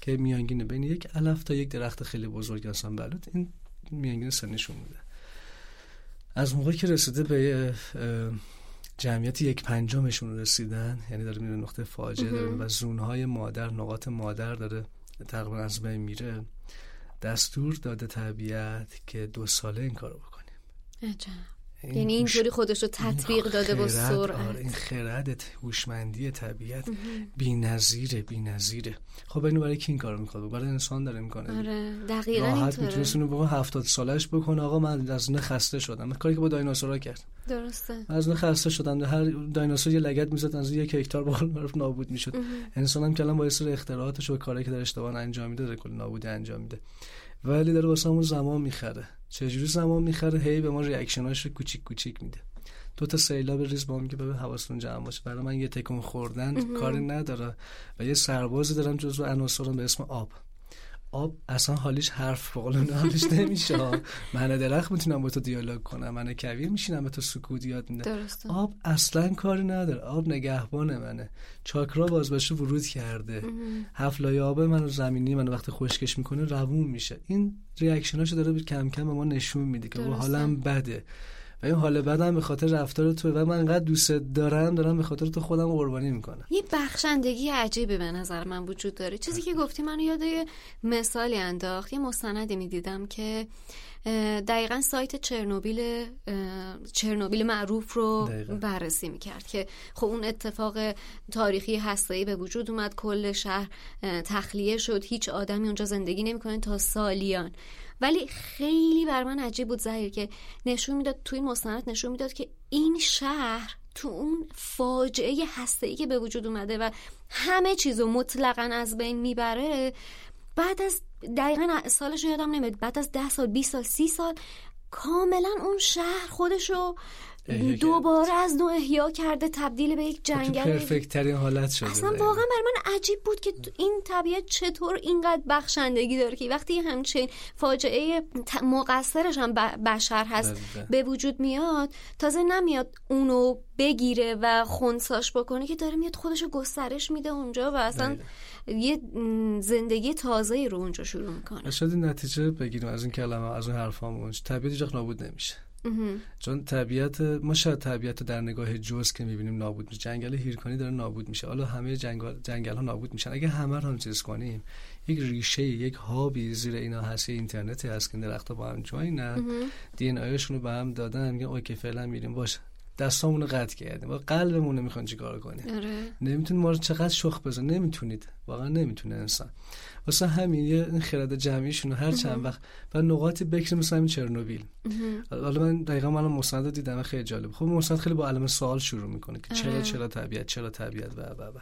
که میانگین بین یک علف تا یک درخت خیلی بزرگ هستن. بلوط این میانگین سنشون بوده. از موقعی که رسیده به جمعیت یک پنجمشون رسیدن یعنی داره میره نقطه فاجعه داره و زونهای مادر نقاط مادر داره تقریبا از بین میره دستور داده طبیعت که دو ساله این کارو بکنیم. یعنی اینجوری خودش رو تطبیق داده با سرعت آره این خرد هوشمندی طبیعت بی‌نظیره بی‌نظیره. خب اینو برای کی این کارو می‌کنه؟ برای انسان داره می‌کنه آره دقیقاً راحت می‌تونه بگه 70 سالش بکنه. آقا من از نه خسته شدم. کاری که با دایناسورا کرد. درسته. از نه خسته شدم. هر دایناسور یه لگد می‌زد از یک هکتار بال نابود می‌شد. انسان هم کلام با سر اختراعاتش و کاری که در اشتباه انجام میده کل نابودی انجام میده. ولی داره واسه همون زمان می‌خره. چجوری زمان می‌خره؟ هی به ما ریاکشناش رو کوچیک کوچیک میده. دو تا سیلاب ریز با میگه ببین حواستون جمع باشه. برای من یه تکون خوردن کاری نداره. و یه سربازی دارم جزو عناصرم به اسم آب. آب اصلا حالیش حرف بقول حالیش نمیشه. من درخت می‌تونم با تو دیالوگ کنم من کویر میشینم به تو سکوت یاد میده آب اصلا کاری نداره. آب نگهبان منه. چاکرا باز بشه ورود کرده. هفت لایه آب منو زمینی منو وقتی خشکش می‌کنه روون میشه. این ریاکشناشو داره کم کم به ما نشون میده که حالم بده. و این حال بعدم به خاطر رفتار تو و من انقدر دوست دارم دارم به خاطر تو خودم قربانی می‌کنم. یه بخشندگی عجیبی به نظر من وجود داره. چیزی که گفتی منو یاد مثالی انداخت یه مستندی می‌دیدم که دقیقا سایت چرنوبیل چرنوبیل معروف رو دقیقاً. بررسی می‌کرد که خب اون اتفاق تاریخی هسته‌ای به وجود اومد کل شهر تخلیه شد. هیچ آدمی اونجا زندگی نمی‌کنه تا سالیان. ولی خیلی بر من عجیب بود ظاهر که نشون می‌داد توی مستند نشون می‌داد که این شهر تو اون فاجعه هسته‌ای که به وجود اومده و همه چیزو مطلقا از بین می‌بره بعد از دقیقا سالش یادم نمیاد بعد از ده سال 20 سال سی سال کاملا اون شهر خودشو. دوباره از نوع احیا کرده تبدیل به یک خب جنگل. پرفکت ترین حالت شده اصلا. واقعا بر من عجیب بود که این طبیعت چطور اینقدر بخشندگی داره که وقتی همچین فاجعه مقصرش هم بشر هست دقیقاً. به وجود میاد تازه نمیاد اونو بگیره و خونساش بکنه که داره میاد خودشو گسترش میده اونجا و اصلا یه م، زندگی تازه رو اونجا شروع می‌کنه. شاید نتیجه بگیریم از این کلمه از اون حرفامون. طبیعت هیچ نابود نمیشه. چون طبیعت ما شاید طبیعت رو در نگاه جز که می‌بینیم نابود میشه. جنگل هیرکانی داره نابود میشه. حالا همه جنگل جنگل ها نابود میشن. اگه همه رو هم چیز کنیم یک ریشه یک هابی زیر اینا هست. یه اینترنتی هست که درختها با هم جوینن. دی ان رو به هم دادن. میگن اوکی فعلا میریم. باشه دستامون رو قطع کردیم. با قلبمون رو می‌خوان چیکار کنیم. آره. نمی‌تونید ما رو چقدر شخ بزن. نمی‌تونید. واقعا نمی‌تونه انسان. واسه همین یه خرد جمعیشون هر چند وقت و نقاطی بکر مثل همین چرنوبیل. حالا من دقیقا من مستند رو دیدم و خیلی جالب. خب مستند خیلی با علامه سوال شروع می‌کنه که چرا آره. چرا طبیعت چرا طبیعت و و و.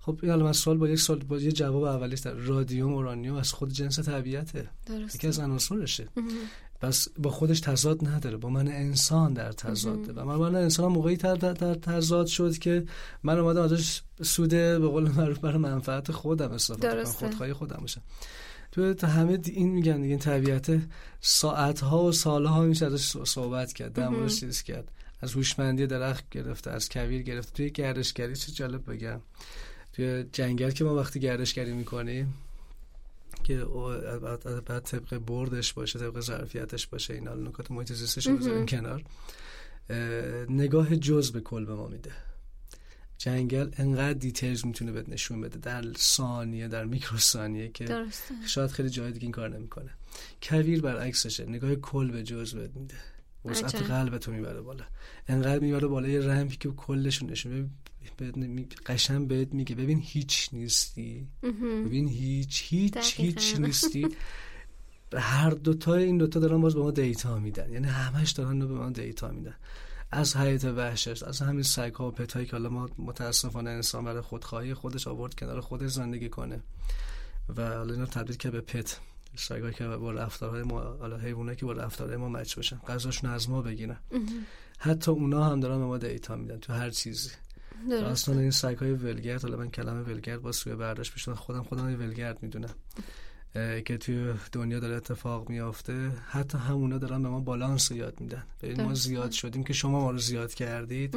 خب این علامه سوال با یک سوال با یه جواب اولیش در رادیوم اورانیوم از خود جنس طبیعته. یکی از عناصرشه. بس با خودش تضاد نداره با من انسان در تضاده. و من من انسان هم موقعی در, در, تضاد شد که من اومدم ازش سود به قول معروف برای منفعت خودم استفاده کنم. خودخواهی خودم باشه تو همه این میگن دیگه طبیعت ساعت ها و سال ها میشه ازش صحبت کرد در چیز کرد. از هوشمندی درخت گرفته از کویر گرفته توی گردشگری چه جالب بگم. توی جنگل که ما وقتی گردشگری می‌کنیم که او- بعد طبق بردش باشه طبق ظرفیتش باشه اینا نکات محیط زیستش رو بذاریم کنار. اه، نگاه جز به کل به ما میده. جنگل انقدر details می‌تونه بهت نشون بده. در ثانیه در میکروثانیه که درسته. شاید خیلی جای دیگه این کار نمی‌کنه. کویر برعکسشه. نگاه کل به جز بهت میده. وسعت عجب. قلبتو می‌بره بالا. انقدر می‌بره بالا یه رمپی که کلشون نشون ببین- بهت میگه. ببین هیچ نیستی. ببین هیچ هیچ دقیقاً. هیچ نیستی. هر دوتا این دوتا دارن باز به ما دیتا میدن. یعنی همش دارن به ما دیتا میدن. از حیات وحشش از همین سگ ها و پت هایی که حالا ما متاسفانه انسان برای خودخواهی خودش آورد کنار خودش زندگی کنه. و حالا اینا تبدیل که به پت. سگایی که با رفتارهای ما حالا حیوانایی که با رفتارهای ما مچ باشن غذاشون از ما بگیرن. حتی اونا هم دارن به ما دیتا میدن تو هر چیزی. اصلا این سگ های ولگرد حالا من کلمه ولگرد با سوی برداشت بشن خودم خودم ولگرد می‌دونم. که توی دنیا داره اتفاق میافته. حتی همونا دارن به ما بالانس رو یاد میدن. ببین ما. زیاد شدیم که شما ما رو زیاد کردید.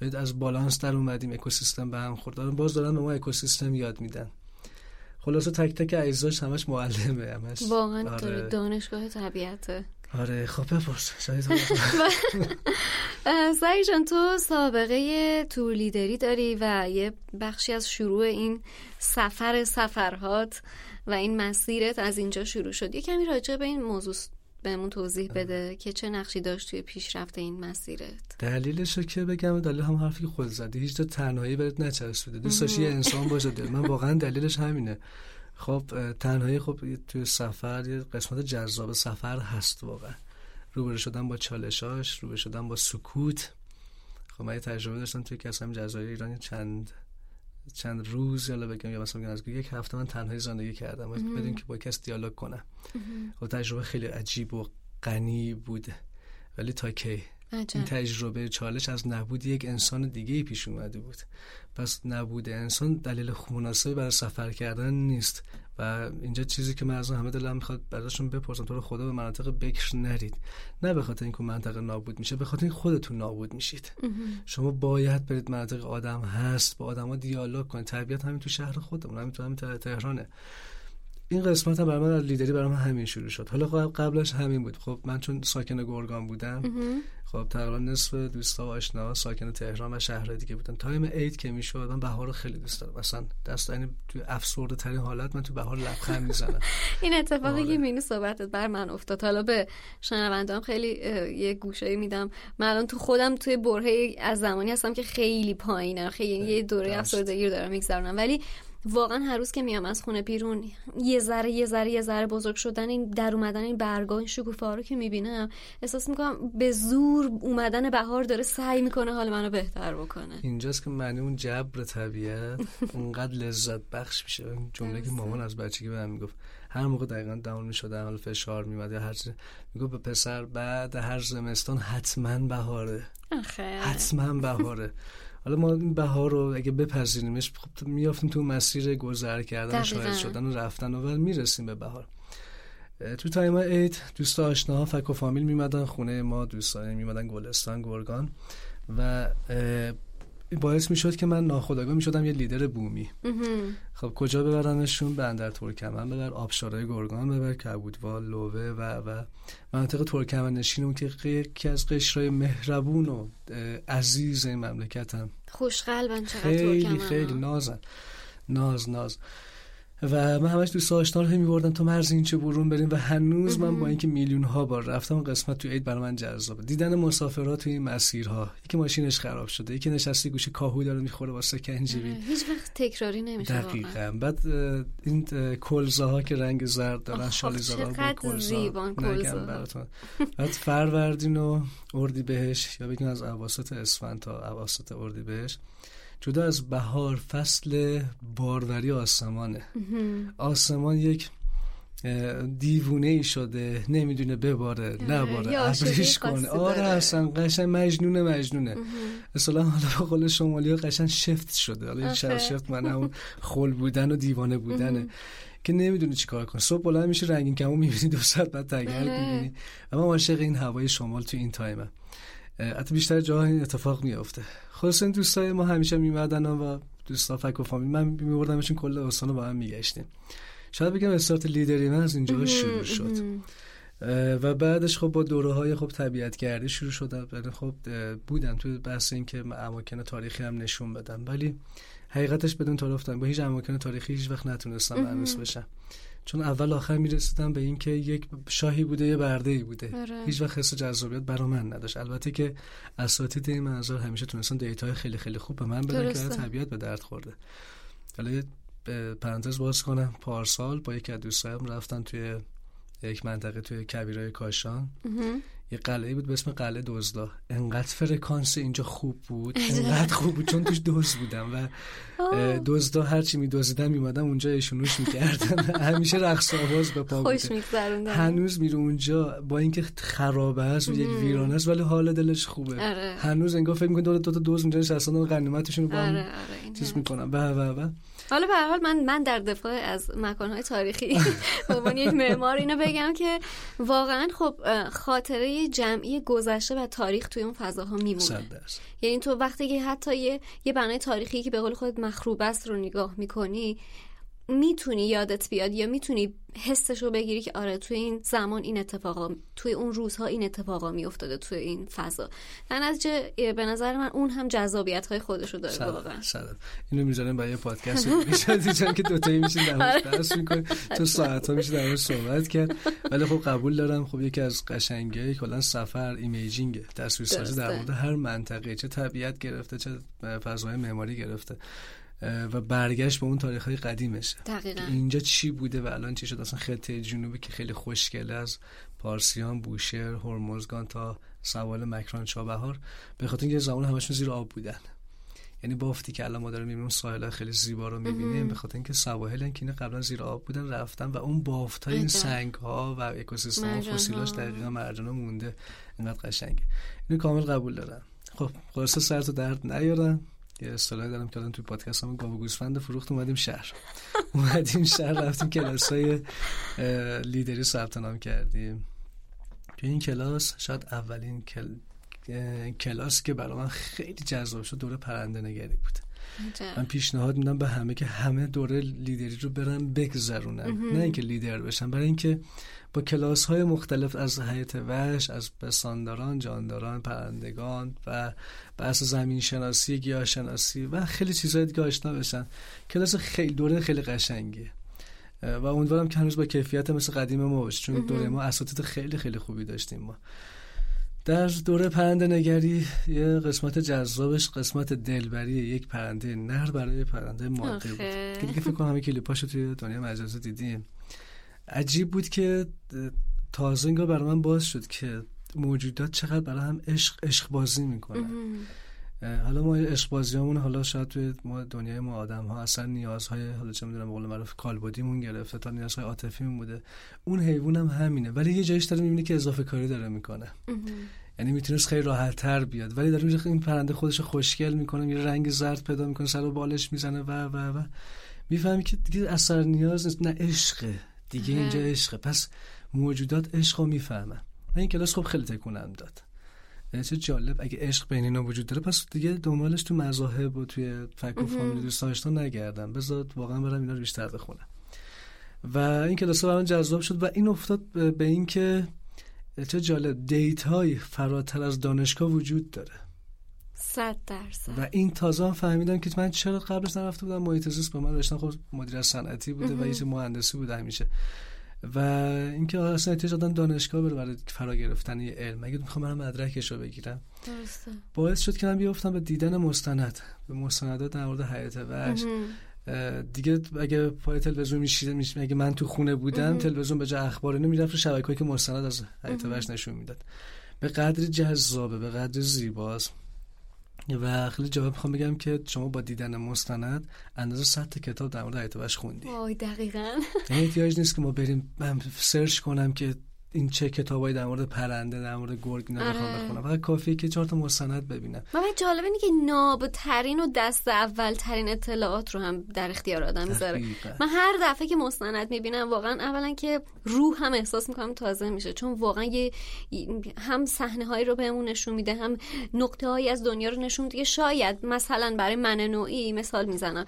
ببین از بالانس در اومدیم اکوسیستم به هم خورد. باز دارن به ما اکوسیستم یاد میدن. خلاصه تک تک اجزاش همش معلمه همش. واقعا آره. دانشگاه طبیعته. آره خب بپرس. سعی جان تو سابقه تور لیدری داری و یه بخشی از شروع این سفر سفرهات و این مسیرت از اینجا شروع شد. یه کمی راجع به این موضوع بهمون توضیح بده که چه نقشی داشت توی پیشرفت این مسیرت. دلیلش رو که بگم دلیل هم حرفی که خود زدی. هیچ تا تنهایی بهت نچسبیده دوست داشتی یه انسان باشه من واقعا دلیلش همینه. خب تنهایی خب توی سفر یه قسمت جذاب سفر هست واقعا. روبرو شدن با چالشاش روبرو شدن با سکوت. خب من یه تجربه داشتم توی کسم جزایر ایران چند چند روز یالا بگم یا مثلا بگم از یک هفته من تنهایی زندگی کردم. بدون که با کس دیالوگ کنم. خب تجربه خیلی عجیب و غنی بوده ولی تا کی؟ این عجب تجربه چالش از نبود یک انسان دیگه ای پیش اومده بود. پس نبود انسان دلیل مناسبی برای سفر کردن نیست و اینجا چیزی که من از همه دلم می‌خواد براشون بپرسم تو رو خدا به مناطق بکر نرید. نه به خاطر اینکه منطقه نابود میشه به خاطر این خودتون نابود میشید. شما باید برید مناطق آدم هست با آدما دیالوگ کنید. طبیعت همین تو شهر خودمون همین تو همین ته- تهرانه. این قسمت هم برای من از لیدری برای من همین شروع شد. حالا قبل- قبلش همین بود. خب من چون ساکن گرگان بودم خب تقریبا نصف دوستا و آشنا ساکن تهران و شهرهای دیگه بودن. تایم عید که می‌شد من بهار رو خیلی دوست دارم مثلا دست یعنی تو افسرده ترین حالت من تو بهار لبخند می‌زنم. این اتفاقی که مینو صحبتت بر من افتاد. حالا به شنوندام خیلی یه گوشه میدم. من الان تو خودم توی برهه از زمانی هستم که خیلی پایینه. خیلی یه دوره افسردگی رو دارم میگذرونم. ولی واقعا هر روز که میام از خونه بیرون یه ذره یه ذره یه ذره بزرگ شدن این در اومدن این برگا این شکوفه رو که می‌بینم احساس می‌کنم به زور اومدن بهار داره سعی می‌کنه حال منو بهتر بکنه. اینجاست که معنی اون جبر طبیعت اونقدر لذت بخش میشه. جمله که مامان از بچگی بهم می‌گفت هر موقع دقیقا داون می‌شد حال فشار میمد یا هر چیز می‌گفت به پسر بعد هر زمستان حتما بهاره. حتما بهاره. حالا ما این بهار رو اگه بپذیریمش خب میافتیم تو مسیر گذر کردن شاید شدن و رفتن و می‌رسیم به بهار. تو تایم عید دوست آشناها فک و فامیل میمدن خونه ما دوستان میمدن گلستان گرگان و باعث می‌شد که من ناخداگاه می‌شدم یه لیدر بومی. خب کجا ببرنشون؟ بندر ترکمن ببر آبشارای گرگان ببر کبودوال لوه و و مناطق ترکمن نشین که یکی از قشرهای مهربون و عزیز این مملکتم خوشقلبن چقدر خیلی خیلی نازن. ناز ناز. و من همش دوست آشنا رو میبردم تو مرز این چه برون بریم و هنوز من با اینکه میلیون ها بار رفتم قسمت تو عید برای من جذابه دیدن مسافرات تو این مسیرها یکی ماشینش خراب شده یکی نشسته گوشه کاهو داره می‌خوره واسه کنجبین هیچ وقت تکراری نمیشه دقیقاً. بعد این کلزه ها که رنگ زرد دارن شالیزارا با کلزا براتون. بعد فروردین و اردی بهش یا بگیم از اواسط اسفند تا اواسط اردی بهش جدا از بهار فصل باروری آسمانه. آسمان یک دیوونه ای شده نمی‌دونه بباره نباره ابریش کنه. آره اصلا قشن مجنونه مجنونه اصلا حالا به قول شمالی ها قشن شفت شده. حالا این شفت من همون خل بودن و دیوانه بودنه. که نمی‌دونی چی کار کنه. صبح بلند میشه رنگین کمو می‌بینی دو ساعت بعد تگرگ می‌بینی. و من عاشق این هوای شمال تو این تایمه. حتی بیشتر جاها این اتفاق میافته. خلاص این دوستای ما همیشه میمدن و دوستا فک و فامیل. من میبردمشون کل استان رو با هم میگشتیم. شاید بگم استارت لیدری من از اینجا شروع شد. و بعدش خب با دوره های خب طبیعت گردی شروع شد. یعنی خب بودم تو بحث این که اماکن تاریخی هم نشون بدم. ولی حقیقتش بدون تعارف با هیچ اماکن تاریخی هیچ وقت نتونستم معروف بشم. چون اول آخر می‌رسیدم به اینکه یک شاهی بوده یه برده ای بوده. آره. هیچ وقت حس جذابیت برا من نداشت. البته که اساتید این منظر همیشه تونستن دیتا خیلی خیلی خوب به من بدن که طبیعت به درد خورده. حالا پرانتز باز کنم. پارسال با یکی از دوستایم رفتن توی یک منطقه توی کبیرای کاشان. یه قلعه بود به اسم قلعه دزدا. انقدر فرکانس اینجا خوب بود. انقدر خوب بود چون توش دوز بودم و دزدا هرچی میدزدن میمادم اونجا ایشونوش می‌کردن همیشه رقص آواز به پا خوش هنوز میره اونجا. با اینکه خرابه است و یک ویرانه است ولی حال دلش خوبه. آره. هنوز انگار فکر می‌کنه دو تا دوز اونجا نشستن و غنیمتشون رو با هم آره، چیز می‌کنن. به به به حالا به حال من من در دفاع از مکانهای تاریخی به عنوان یک معمار اینو بگم که واقعا خب خاطره جمعی گذشته و تاریخ توی اون فضاها میمونه. یعنی تو وقتی که حتی یه یه بنای تاریخی که به قول خود مخروب است رو نگاه می‌کنی می‌تونی یادت بیاد یا می‌تونی حسش رو بگیری که آره توی این زمان این اتفاقا توی اون روزها این اتفاقا میافتاده توی این فضا. در نتیجه به نظر من اون هم جذابیت های خودش رو داره واقعا اینو می‌ذارم برای پادکست. میشه چون که دوتایی میشین در موردش بحث تو ساعت ها میشه در صحبت کرد. ولی خب قبول دارم. خب یکی از قشنگی کلا سفر imaging. تصویرسازی در مورد هر منطقه. چه طبیعت گرفته چه فضای معماری گرفته. و برگشت به اون تاریخ های دقیقا. اینجا چی بوده و الان چی شد؟ اصلا خطه جنوبی که خیلی خوشگله از پارسیان بوشهر هرمزگان تا سواحل مکران چابهار. به خاطر اینکه زمان همشون زیر آب بودن. یعنی بافتی که الان ما داریم می‌بینیم ساحل خیلی زیبا رو می‌بینیم. به خاطر اینکه سواحل که قبلا زیر آب بودن رفتن و اون بافت های این سنگ ها و اکوسیستم و فسیلاش دقیقا مرجان مونده. اینقدر قشنگه. اینو کامل قبول دارم. خب خلاصه سرت درد نیارم. یه اصطلاحی دارم که الان توی پادکست هم گاو گوسفند فروخت اومدیم شهر. اومدیم شهر رفتیم کلاس های لیدری ثبت نام کردیم. توی این کلاس شاید اولین کل... کلاس که برای من خیلی جذاب شد دوره پرنده نگری بود. من پیشنهاد میدم به همه که همه دوره لیدری رو برن بگذرونن. نه اینکه لیدر بشن برای اینکه با کلاس های مختلف از حیات وحش از بسانداران جانداران پرندگان و بحث زمین شناسی گیاه شناسی و خیلی چیزهای دیگه آشنا بشن. کلاس خیلی دوره خیلی قشنگیه. و امیدوارم که هنوز با کیفیت مثل قدیم ما باشه چون دوره ما اساتید خیلی خیلی خوبی داشتیم ما. در دوره پرنده نگری یه قسمت جذابش قسمت دلبری یک پرنده نر برای پرنده ماده بود. که دیگه فکر کنم همه کلیپاشو توی دنیا مجازی دیدیم. عجیب بود که تازه انگار برای من باز شد که موجودات چقدر برای هم عشق عشق بازی می‌کنن حالا ما عشق بازیامون حالا شاید توی ما دنیای ما آدم ها اصلا نیازهای حالا چه می‌دونم قول معروف کالبدیمون گرفته تا نیازهای عاطفی بوده. اون حیوان هم همینه ولی یه جایش داره می‌بینه که اضافه کاری داره می‌کنه. یعنی می‌تونست خیلی راحت تر بیاد ولی داره این پرنده خودش خوشگل می‌کنه یه رنگ زرد پیدا می‌کنه سر و بالش می‌زنه و و و. می‌فهمی که دیگه اثر نیاز نیست نه عشقه. دیگه اینجا عشقه. پس موجودات عشق رو می‌فهمن. من این کلاس خب خیلی تکونم داد. چه جالب اگه عشق بین اینا وجود داره پس دیگه دنبالش تو مذاهب و توی فک و فامیلی دوست داشتن نگردم بذار واقعا برم اینا رو بیشتر بخونم. و این کلاس برام جذاب شد و این افتاد به این که چه جالب دیت های فراتر از دانشگاه وجود داره. صد درصد. و این تازه فهمیدم که من چرا قبلش نرفته بودم. محیط زیست به من رشتم خب مدیر صنعتی بوده و یه مهندسی بوده همیشه. و اینکه اصلا احتیاج دادن دانشگاه بره برای فرا گرفتن یه علم. اگه می‌خوام برم مدرکش رو بگیرم؟ درسته. باعث شد که من بیافتم به دیدن مستند. به مستندات در مورد حیات وحش. دیگه اگه پای تلویزیون میشید اگه من تو خونه بودم تلویزیون به جای اخبار اینو می‌رفت رو شبکه‌ای که مستند از حیات وحش نشون می‌داد. به قدری جذابه به قدر زیباست. و خیلی جواب می‌خوام بگم که شما با دیدن مستند اندازه 100 کتاب در مورد حیات وحش خوندی. وای دقیقاً. یعنی نیست که ما بریم من سرچ کنم که این چه کتابایی در مورد پرنده در مورد گرگ اینا بخوام آره. بخونم. فقط کافیه که چهار تا مستند ببینم. من جالب اینه که نابترین و دست اول ترین اطلاعات رو هم در اختیار آدم می‌ذاره. من هر دفعه که مستند می‌بینم واقعا اولا که روح هم احساس می‌کنم تازه میشه. چون واقعا یه هم صحنه هایی رو بهمون نشون میده هم نقطه هایی از دنیا رو نشون میده که شاید مثلا برای من نوعی مثال می‌زنم.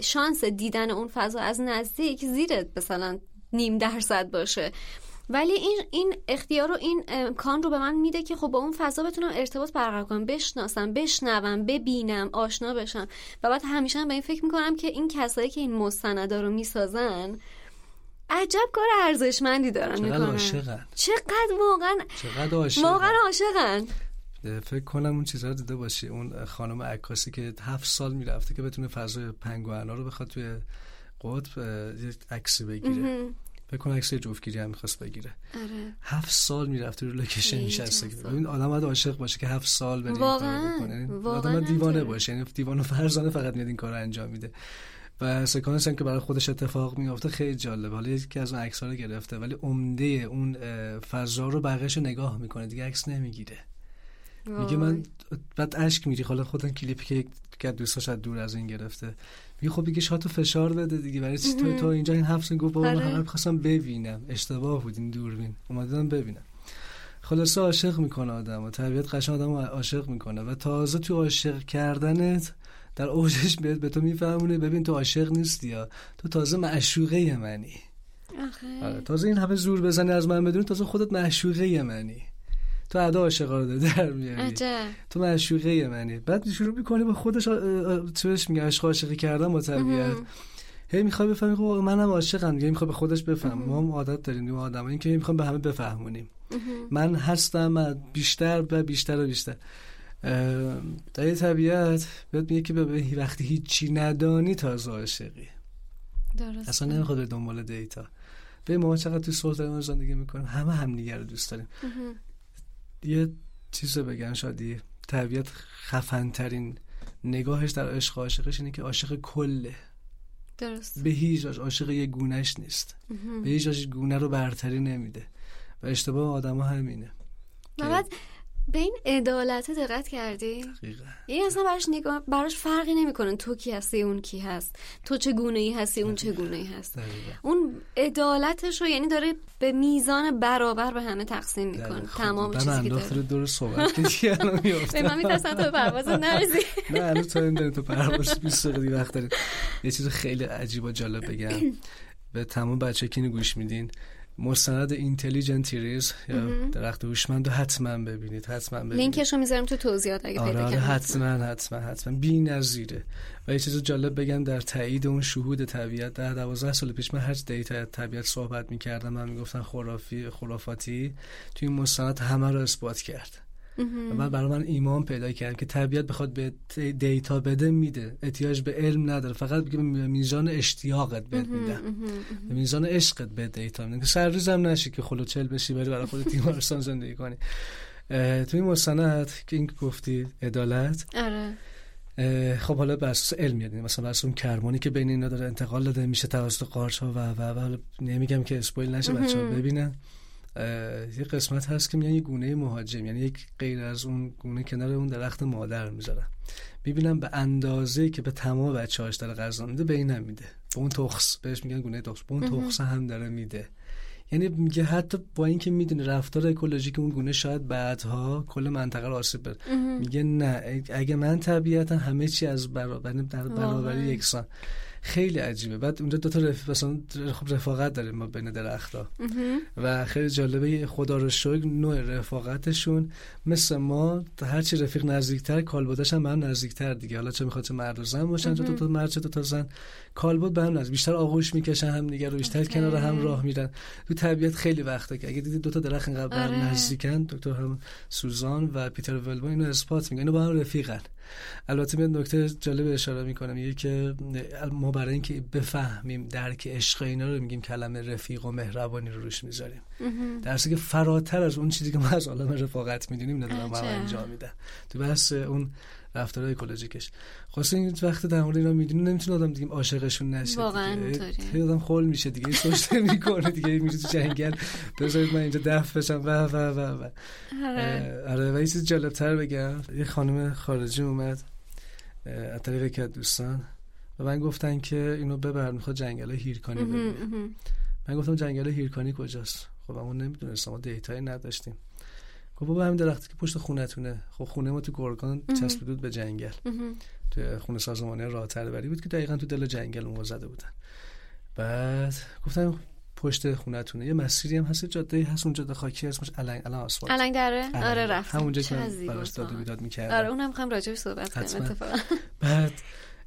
شانس دیدن اون فضا از نزدیک زیر مثلا نیم درصد باشه. ولی این این اختیار و این امکان رو به من میده که خب با اون فضا بتونم ارتباط برقرار کنم بشناسم بشنوم ببینم آشنا بشم. و بعد همیشه هم به این فکر می‌کنم که این کسایی که این مستندا رو می‌سازن عجب کار ارزشمندی دارن چقدر می‌کنن. عاشقن. چقدر واقعا چقدر عاشقن. واقعا عاشقن. فکر کنم اون چیزا رو دیده باشی. اون خانم عکاسی که هفت سال می‌رفته که بتونه فضای پنگوانا رو بخواد توی قطب یه عکسی بگیره. فکر کنم عکس جفتگیری هم می‌خواست بگیره. آره. هفت سال می‌رفته رو لوکیشن میشسته. ببین آدم باید عاشق باشه که هفت سال بره این واقعاً. آدم دیوانه. باشه. یعنی دیوانه و فرزانه فقط میاد این کار رو انجام میده. و سکانس هم که برای خودش اتفاق میافته خیلی جالب حالا یکی از اون عکس رو گرفته ولی عمده اون فضا رو بقیه‌شو نگاه می‌کنه. دیگه عکس نمی‌گیره. میگه من بعد اشک میری. حالا خودم کلیپی که از دوستاش از دور از این گرفته. میگه خب دیگه شاتو فشار بده دیگه. برای چی تو تو اینجا این سن گفت بابا من آره. همه خواستم ببینم. اشتباه بود این دوربین. اومدم ببینم. خلاصه عاشق می‌کنه آدم و طبیعت قشنگ آدم عاشق می‌کنه و تازه تو عاشق کردنت در اوجش بهت به تو میفهمونه. ببین تو عاشق نیستی یا. تو تازه معشوقه منی. آخه. آره تازه این همه زور بزنی از من بدونی تازه خودت معشوقه منی. تو ادا عاشقا رو در میاری. تو معشوقه منی. بعد شروع می‌کنی با خودش بهش میگه عشق عاشقی کردن با طبیعت هی می‌خوای بفهمی خب منم عاشقم دیگه می‌خوای به خودش بفهم. ما هم عادت داریم ما آدم این که می‌خوام به همه بفهمونیم. من هستم من بیشتر و بیشتر و بیشتر. در طبیعت بهت میگه که به- به وقتی هیچی ندانی تازه عاشقی. درست اصلا نمی‌خواد به دنبال دیتا. به ما چقدر تو صلح داریم زندگی می‌کنیم همه همدیگه رو دوست داریم. یه چیز رو بگم شادی طبیعت خفن ترین نگاهش در عشق عاشقش اینه که عاشق کله. درست. به هیچ عاشق یه گونهش نیست. به هیچ گونه رو برتری نمیده. و اشتباه آدم همینه. بعد به این عدالت دقت کردی؟ یعنی اصلا براش نگاه براش فرقی نمی‌کنه تو کی هستی اون کی هست. تو چه گونه ای هستی اون چه گونه ای هست. اون عدالتش رو یعنی داره به میزان برابر به همه تقسیم می‌کنه. تمام چیزی که داره. دور صحبت به من میترسن تو پرواز نرسی نه الان تو این تو پرواز 20 دقیقه وقت دارید یه چیز خیلی عجیب و جالب بگم. به تمام بچه که گوش میدین مستند Intelligent Trees. یا درخت هوشمند رو حتما ببینید حتما ببینید. لینکش رو می‌ذارم تو توضیحات اگه آره پیدا آره حتما حتما حتما. بی‌نظیره و یه چیز جالب بگم در تایید اون شهود طبیعت در 12 سال پیش من هر data طبیعت صحبت می‌کردم من می‌گفتن خرافی خرافاتی. توی این مستند همه رو اثبات کرد. و بعد برای من ایمان پیدا کرد که طبیعت بخواد به data بده میده. احتیاج به علم نداره. فقط بگه به میزان اشتیاقت بهت میدم. به میزان عشقت به دیتا میدم. که سر روزم نشی که خلوچل بشی بری برای خودت تیمارستان زندگی کنی. توی این مستند که این گفتی عدالت. آره. خب حالا بر اساس علم میاد مثلا بر اساس اون کرمانی که بین اینا داره انتقال داده میشه توسط قارچ ها و و و نمیگم که اسپویل نشه بچه‌ها ببینن. یه قسمت هست که میان یه گونه مهاجم یعنی یک غیر از اون گونه کنار اون درخت مادر می‌ذارن. می‌بینم به اندازه که به تمام بچه هاش داره غذا میده به این میده. به اون تخص بهش میگن گونه تخص به اون تخص هم داره میده. یعنی میگه حتی با اینکه می‌دونه رفتار اکولوژیک اون گونه شاید بعدها کل منطقه رو آسیب بره میگه نه اگه من طبیعتا همه چی از برابر در برابری یکسان. خیلی عجیبه. بعد اونجا دو تا رف... مثلا خب رفاقت داریم ما بین درختها. و خیلی جالبه خدا رو شکر نوع رفاقتشون مثل ما هر چی رفیق نزدیکتر کالبدش هم به هم نزدیکتر دیگه. حالا چه می‌خواد چه مرد و زن باشن چه دو تا مرد چه دو تا زن. کالبد به هم نزدیک بیشتر آغوش می‌کشن هم دیگه رو بیشتر کنار هم راه میرن. تو طبیعت خیلی وقته که اگه دیدید دو تا درخت اینقدر هم نزدیکن دکتر هم سوزان و پیتر ولبا اینو اثبات میگن اینو با هم رفیقن. البته من نکته جالب اشاره می‌کنم. میگه که ما برای اینکه بفهمیم درک عشق اینا رو میگیم کلمه رفیق و مهربانی رو روش می‌ذاریم. در که فراتر از اون چیزی که ما از عالم رفاقت می‌دونیم ندارم ما انجام میدن. تو بحث اون رفتار اکولوژیکش خاصه این وقت در مورد اینا می‌دونی نمی‌تونه آدم دیگه عاشقشون نشه واقعا دیگه. آدم خول میشه دیگه سوشته می‌کنه دیگه میره تو جنگل. بذارید من اینجا دف بشم. و و و و. آره. و یه چیز جالب تر بگم. یه خانم خارجی اومد از طریق که دوستان و من گفتن که اینو ببر می‌خواد جنگل هیرکانی ببینه. من گفتم جنگل هیرکانی کجاست؟ خب اما نمی‌دونستم ما دیتایی نداشتیم. خب بابا همین درختی که پشت خونتونه. خب خونه ما تو گرگان چسبیده بود به جنگل. تو خونه سازمانی راه بری بود که دقیقا تو دل جنگل اون زده بودن. بعد گفتم پشت خونتونه. یه مسیری هم هست جاده هست اون جاده خاکی اسمش الان الان آسفالت. الان داره آره رفتم همونجا که براش داد بیداد می‌کردم. آره اونم می‌خوام راجعش صحبت کنیم اتفاقا. بعد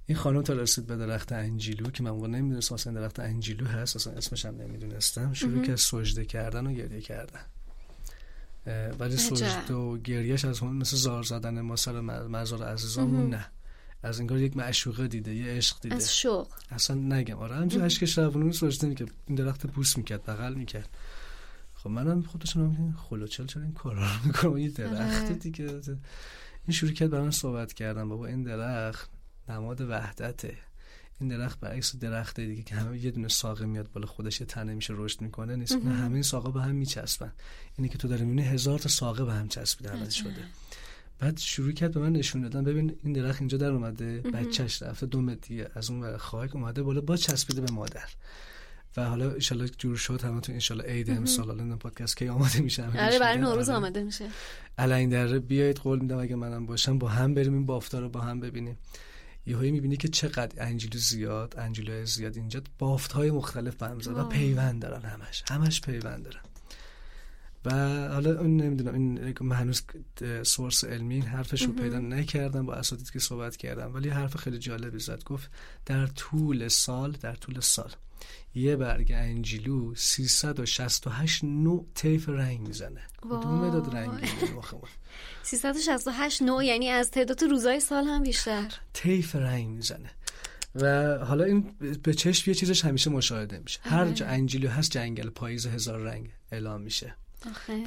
این خانم تا رسید به درخت انجیلو که من موقع نمی‌دونستم اصلا درخت انجیلو هست اصلا اسمش هم نمی‌دونستم. شروع که سجده کردن و گریه کردن. ولی سجده و گریهش از همون مثل زار زدن ما سر مزار عزیزامون نه. از انگار یک معشوقه دیده یه عشق دیده. از شوق. اصلا نگم. آره همچون عشقش روانون سجده می‌کرد این درخت بوس می‌کرد بغل می‌کرد. خب منم خودشون هم خلوچل چرا این کارا رو می‌کنم یه درخت دیگه. این شروع کرد برام صحبت کردم بابا این درخت نماد وحدته. این درخت برعکس درخت دیگه که همه یه دونه ساقه میاد بالا خودش تنه میشه رشد می‌کنه نیست. نه همه این ساقه به هم میچسبن. اینی که تو داری می‌بینی هزار تا ساقه به هم چسبیده شده. بعد شروع کرد به من نشون دادن. ببین این درخت اینجا در اومده بچهش رفته دو متر از اون خاک اومده بالا با چسبیده به مادر. و حالا ان جور شد همه تو ان عید امسال الان پادکست کی آماده میشه آره برای نوروز آماده میشه. الان در بیاید قول میدم اگه منم باشم با هم بریم این بافتا رو با هم ببینیم. یهویی می‌بینی که چقدر انجیلو زیاد انجیلو زیاد اینجا بافت های مختلف به هم و پیوند دارن همش. همش پیوند دارن. و حالا اون نمی‌دونم این من هنوز سورس علمی این حرفش رو پیدا نکردم با اساتید که صحبت کردم ولی حرف خیلی جالبی زد. گفت در طول سال در طول سال یه برگ انجیلو 368 نوع طیف رنگ می‌زنه. کدوم مداد رنگی 368 نوع یعنی از تعداد روزای سال هم بیشتر. طیف رنگ می‌زنه. و حالا این به چشم یه چیزش همیشه مشاهده میشه. هر جا انجیلو هست جنگل پاییز هزار رنگ اعلام میشه.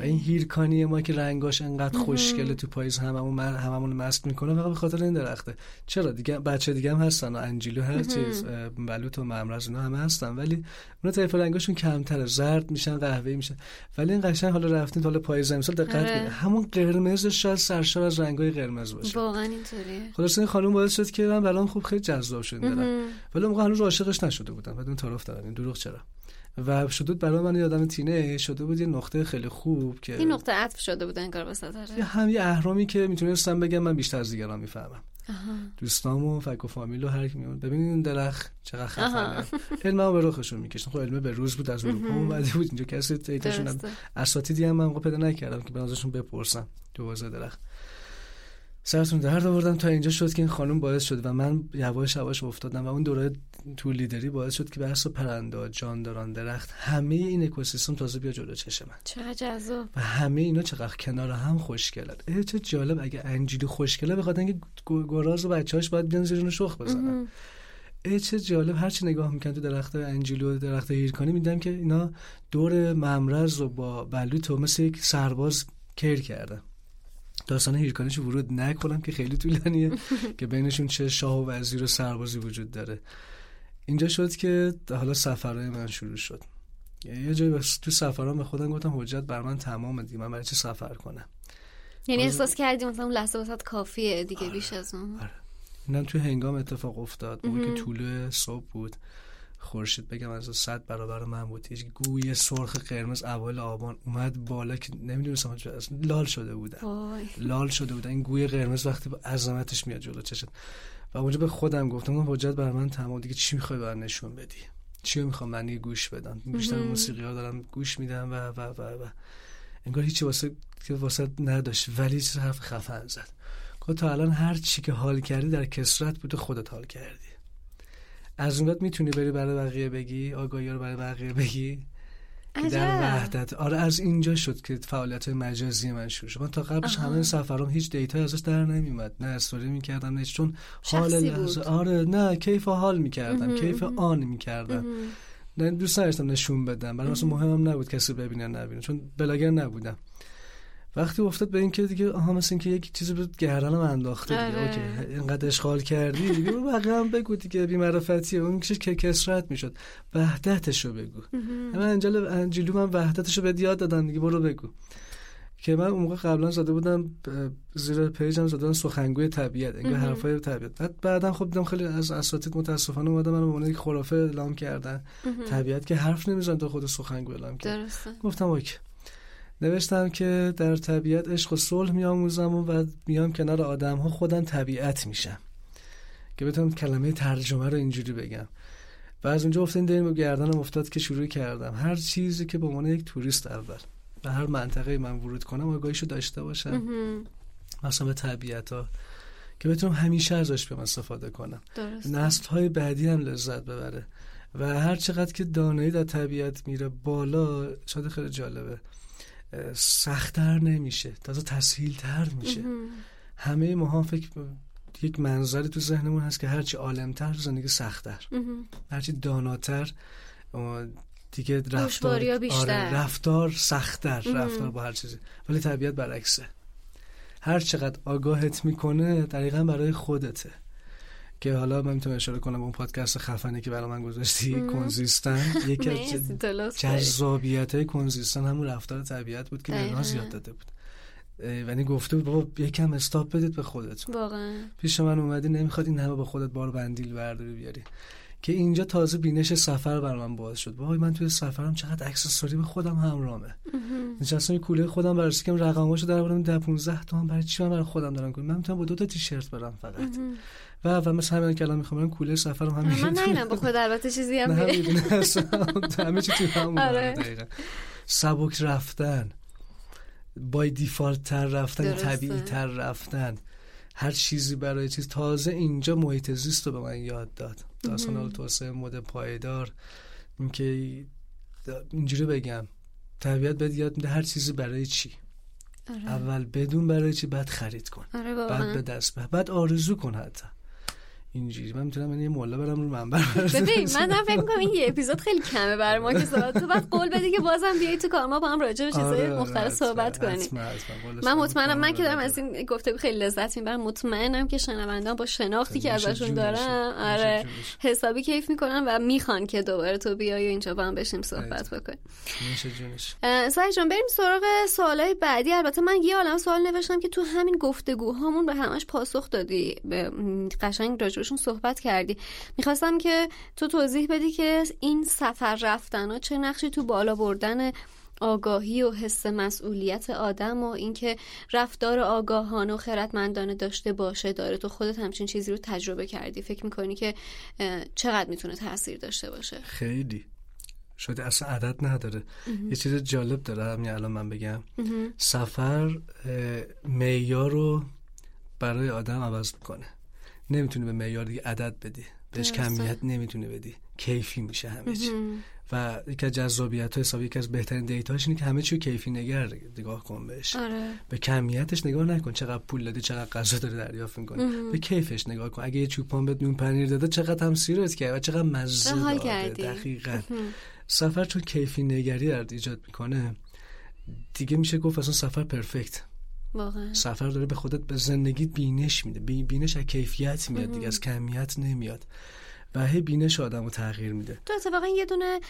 و این هیرکانی ما که رنگاش انقدر خوشگله تو پاییز هممون هممون مست می‌کنه فقط به خاطر این درخته. چرا؟ دیگه بچه دیگه هم هستن و انجیلو هر چیز بلوط و ممرز اینا همه هستن ولی اونا طیف رنگاشون کمتره. زرد میشن قهوه‌ای میشن. ولی این قشنگ حالا رفتین حالا پاییز امسال دقت کنید آره. همون قرمزش شاید سرشار از رنگای قرمز باشه. واقعا اینطوریه. خلاص این خانم باعث شد که من برام خوب خیلی جذاب شد ولی موقع هنوز عاشقش نشده بودم. بدون تعارف دارم دروغ چرا؟ و شده برای من یادم تینه شده بود یه نقطه خیلی خوب که این نقطه عطف شده بود انگار به یه هم یه اهرامی که می‌تونستم بگم من بیشتر از دیگران می‌فهمم. دوستام و فک و فامیل و هر کی میون ببینید این درخت چقدر خفنه. علم به رخشون می‌کشن. خب علم به روز بود از اروپا اومده بود اینجا. کسی دیتاشون اساتیدی هم من پیدا نکردم که به ازشون بپرسم تو درخت. سرتون درد آوردم تا اینجا شد که این خانم باعث شد و من یواش یواش افتادم و اون دوره تو لیدری باعث شد که بحث پرنده جانداران درخت همه این اکوسیستم تازه بیا جلو چش من. چقدر جذاب و همه اینا چقدر کنار هم خوشگلن. ای چه جالب. اگه انجیلی خوشگله بخاطر اینکه گراز و بچه‌هاش باید بیان زیر شخ بزنن. ای چه جالب. هر چی نگاه می‌کنم تو درخت انجیلی و درخت هیرکانی میدم که اینا دور ممرز و با بلوط مثل یک سرباز کیر کردن. داستان هیرکانیش ورود نکنم که خیلی طولانیه که بینشون چه شاه و وزیر و سربازی وجود داره. اینجا شد که حالا سفرهای من شروع شد. یه جایی تو سفرام به خودم گفتم حجت بر من تمام دیگه من برای چه سفر کنم؟ یعنی احساس کردی مثلا اون لحظه واسط کافیه دیگه آره. بیش از اون؟ آره. اینم تو هنگام اتفاق افتاد. موقع که طول صبح بود خورشید بگم از صد برابر من بود. هیچ گوی سرخ قرمز اول آبان اومد بالا که نمی‌دونستم لال شده بودم. لال شده بودم. این گوی قرمز وقتی با عظمتش میاد جلو چشم. و اونجا به خودم گفتم اون حجت بر من تمام دیگه چی می‌خوای بر نشون بدی؟ چی می‌خوام؟ من گوش بدم. بیشتر موسیقی ها دارم گوش میدم و و و و انگار هیچی واسه که واسه نداشت. ولی چیز حرف خفن زد. گفت تا الان هر چی که حال کردی در کسرت بوده خودت حال کردی. از اون می‌تونی بری برای بقیه بگی آگاهی رو برای بقیه بگی. در وحدت. آره از اینجا شد که فعالیت مجازی من شروع شد. من تا قبلش همه سفرام هیچ دیتا ازش در نمیومد. نه استوری می‌کردم نه چون حال لحظه آره نه کیف حال می‌کردم. کیف آن می‌کردم. نه دوست داشتم نشون بدم. برای مثلا مهمم نبود کسی ببینه نبینه. چون بلاگر نبودم. وقتی افتاد به اینکه دیگه آها مثل اینکه یک چیزی بود گردنم انداخته دیگه. آره. اوکی اینقدر اشغال کردی دیگه بقیه هم بگو دیگه بی معرفتیه اون که کسرت می‌شد. وحدتشو بگو. من انجل انجیلو من وحدتشو به یاد دادم دیگه برو بگو. که من اون موقع قبلا زده بودم زیر پیجم زده بودم سخنگوی طبیعت انگار حرفای طبیعت. بعد بعدم خب دیدم خیلی از اساتید متاسفانه اومدن منو به عنوان یک خرافه اعلام کردن. طبیعت که حرف نمی‌زنه تا خود سخنگوی اعلام کرد. گفتم اوکی. نوشتم که در طبیعت عشق و صلح میآموزم و میام کنار آدم ها خودم طبیعت میشم. که بتونم کلمه ترجمه رو اینجوری بگم. و از اونجا افتادین داریم گردنم افتاد که شروع کردم. هر چیزی که به عنوان یک توریست اول به هر منطقه من ورود کنم آگاهیشو داشته باشم. مثلا به طبیعت ها که بتونم همیشه ازش بیام استفاده کنم. نسل های بعدی هم لذت ببره. و هر چقدر که دانایی در طبیعت میره بالا شاید خیلی جالبه. سختتر نمیشه تازه تسهیل تر میشه همه ما فکر یک منظری تو ذهنمون هست که هرچی عالمتر زندگی سختتر. هرچی داناتر دیگه رفتار بیشتر. آره رفتار سختتر رفتار با هر چیزی. ولی طبیعت برعکسه. هر چقدر آگاهت می‌کنه دقیقا برای خودته. که حالا من می‌تونم اشاره کنم اون پادکست خفنی که برای من گذاشتی کنزیستن. یکی از جذابیت های کنزیستن همون رفتار طبیعت بود که به زیاد داده بود. یعنی گفته بود بابا یکم استاپ بدید به خودت واقعا. پیش من اومدی نمی‌خواد این همه با خودت بار بندیل برداری بیاری. که اینجا تازه بینش سفر بر من باز شد. وای من توی سفرم چقدر اکسسوری به خودم همرامه. نشستم کوله خودم بررسی کردم رقماشو در آوردم 10 15 تومن. برای چی من برای خودم دارم کنم؟ من می‌تونم با دو تا تیشرت برم فقط. و و مثل همین الان می‌خوام کوله سفرم همین من نمی‌دونم با خود البته چیزی هم همه چی تو همون آره. سبک رفتن بای دیفالت تر رفتن طبیعی تر رفتن هر چیزی برای چیز. تازه اینجا محیط زیست رو به من یاد داد. داستان توسعه مد پایدار. اینکه اینجوری بگم طبیعت بهت یاد میده هر چیزی برای چی. آره. اول بدون برای چی بعد خرید کن. آره بعد به دست بعد آرزو کن حتی. اینجوری. من می‌تونم من یه مولا برم رو منبر ببین من دارم فکر می‌کنم این یه اپیزود خیلی کمه برای ما که صحبت تو بعد قول بدی که بازم بیای تو کار. ما با هم راجع به چیزای آره، آره، مختلف صحبت. قولش من مطمئنم من که دارم. از این گفته خیلی لذت می‌برم. مطمئنم که شنوندان با شناختی که ازشون دارم آره. حسابی کیف می‌کنن و می‌خوان که دوباره تو بیای و اینجا با هم بشیم صحبت بکنیم. سعی جان بریم سراغ سوالای بعدی. البته من یه عالم سوال نوشتم که تو همین گفتگوهامون به همش پاسخ دادی. به قشنگ راجبشون صحبت کردی. می‌خواستم که تو توضیح بدی که این سفر رفتن ها چه نقشی تو بالا بردن آگاهی و حس مسئولیت آدم و اینکه رفتار آگاهانه و خردمندانه داشته باشه داره. تو خودت همچین چیزی رو تجربه کردی. فکر می‌کنی که چقدر می‌تونه تاثیر داشته باشه؟ خیلی. شده اصلا عدد نداره. یه چیز جالب داره همین الان من بگم. سفر اه، معیار رو برای آدم عوض می‌کنه. نمی‌تونی به معیار دیگه عدد بدی بهش. کمیت نمی‌تونی بدی. کیفی میشه همه چی و یکی از جذابیت ها حسابی یکی از بهترین دیتاش اینه که همه چی کیفی نگر نگاه کن بهش. آره. به کمیتش نگاه نکن چقدر پول دادی چقدر غذا داری دریافت می‌کنی. به کیفش نگاه کن. اگه یه چوپان بهت نون پنیر داده چقدر هم سیرت کرد و چقدر مزه داده. دقیقاً. سفر چون کیفی نگری در ایجاد می‌کنه دیگه میشه گفت اصلا سفر پرفکت. واقعا. سفر داره به خودت به زندگی بینش میده. بی- بینش از کیفیت میاد دیگه از کمیت نمیاد. و هی بینش آدم رو تغییر میده. تو اتفاقا یه دونه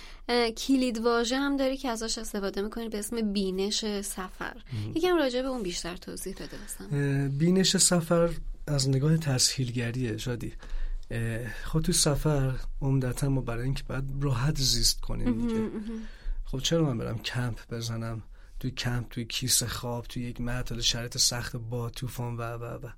کلید واژه هم داری که ازش استفاده می‌کنی به اسم بینش سفر. یکم راجع به اون بیشتر توضیح بده بسن بینش سفر از نگاه تسهیلگریه شادی. خب تو سفر عمدتا ما برای اینکه باید راحت زیست کنیم دیگه. خب چرا من برم کمپ بزنم؟ توی کمپ توی کیسه خواب توی یک معطل شرایط سخت با طوفان و و و.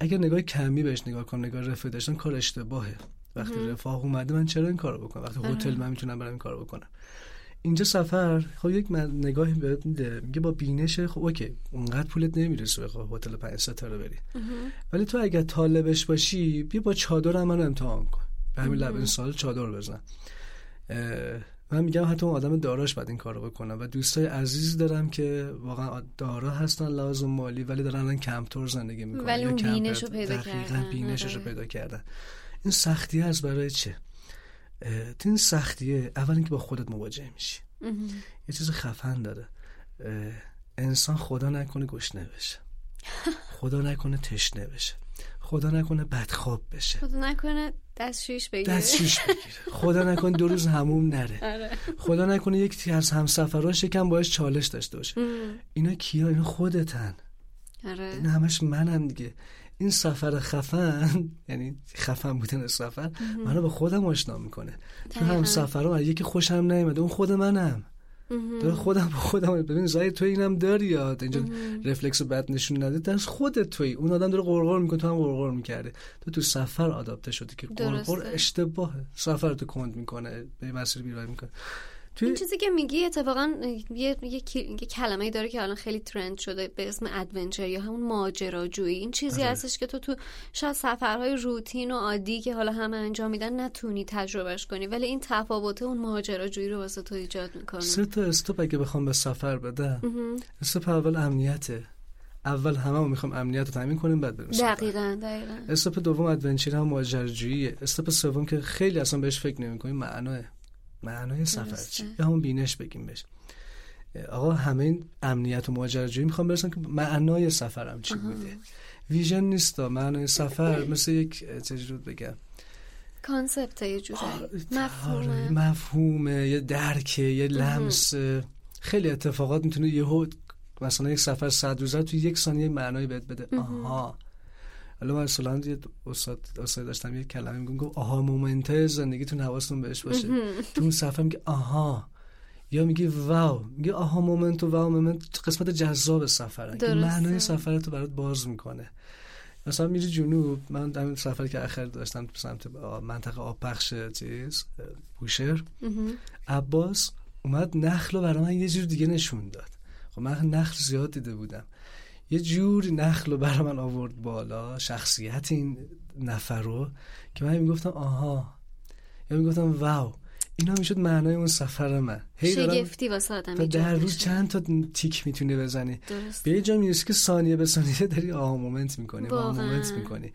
اگر نگاه کمی بهش نگاه کنم نگاه رفاه داشتن کار اشتباهه. وقتی رفاه اومده من چرا این کارو بکنم؟ وقتی هتل من می‌تونم برم این کارو بکنم. اینجا سفر خب یک من- نگاهی بهت میده. میگه با بینش خب اوکی اونقدر پولت نمی‌رسه بخواه هتل پنج ستاره بری. ولی تو اگر طالبش باشی بیا با چادر هم من امتحان کن. به همین لبن سال چادر بزن. من میگم حتی اون آدم داراش باید این کارو بکنم و دوستای عزیز دارم که واقعا دارا هستن لازم مالی ولی دارن الان کمتر زندگی می‌کنن. ولی اون کمتر- بینش رو پیدا کردن. بینشش رو آره. پیدا کردن. این سختی از برای چه؟ این سختیه اول اینکه با خودت مواجه میشی. یه چیز خفن داره. انسان خدا نکنه گشنه بشه. خدا نکنه تشنه بشه. خدا نکنه بدخواب بشه. خدا نکنه دستشویش بگیره. دستشویش بگیره. خدا نکنه دو روز هموم نره. آره. خدا نکنه یک از همسفراش یکم باش چالش داشته باشه. اینا کیا؟ اینا خودتن. آره. این همش منم دیگه. این سفر خفن یعنی خفن بودن سفر منو به خودم آشنا می‌کنه. تو. هم سفرها یکی خوشم نیومده اون خود منم. داره خودم به خودم ببین زای تو اینم داری یا؟ اینجا رفلکس رو بد نشون نده. دست خودت توی. اون آدم داره قرقر می‌کنه. تو هم قرقر می‌کرده تو تو سفر آداپته شدی که قرقر. اشتباهه. سفر تو کند می‌کنه. به مسیر بیراه می‌کنه. توی این چیزی که میگی اتفاقا یه, یه, یه کلمه داره که الان خیلی trend شده به اسم adventure یا همون ماجراجویی. این چیزی آره. هستش که تو تو شاید سفرهای روتین و عادی که حالا همه انجام میدن نتونی تجربهش کنی. ولی این تفاوت اون ماجراجویی رو واسه تو ایجاد می‌کنه. سه تا step اگه بخوام به سفر بدم step اول امنیته اول همه می‌خوام امنیت رو تامین کنیم بعد بریم. دقیقا دقیقا. step دوم adventure هم ماجراجوییه. step سوم که خیلی اصلا بهش فکر نمی‌کنیم معنای معنای سفر. چی؟ یا همون بینش بگیم بهش. آقا همه این امنیت و ماجراجویی می‌خوام برسن که معنای سفرم چی بوده؟ vision نیستا معنای سفر مثل یک چجوری بگم؟ concept یه جورایی. آره، مفهومه. مفهومه یه درکه یه لمس. خیلی اتفاقات می‌تونه یهو مثلا یک سفر صد روزه تو یک ثانیه معنایی بهت بده. آها. حالا من مثلا یه استاد استاد داشتم یه کلمه میگم گفت aha moment زندگیتون حواستون بهش باشه. تو اون صفحه میگه آها. یا میگه wow. میگه aha moment و wow moment قسمت جذاب سفره. که. معنای سفر تو برات باز می‌کنه. مثلا میری جنوب من در سفری که اخر داشتم تو سمت منطقه آب پخش چیز بوشهر. عباس اومد نخل رو برای من یه جور دیگه نشون داد. خب من نخل زیاد دیده بودم. یه جور نخل رو برای من آورد بالا شخصیت این نفر رو که من می‌گفتم آها. یا می‌گفتم wow اینا می‌شد معنای اون سفر من. هی شگفتی واسه آدم در روز. چند تا تیک می‌تونی بزنی؟ درست. به یه جا می‌رسی که ثانیه به ثانیه داری aha moment می‌کنی واقعا. moment می‌کنی.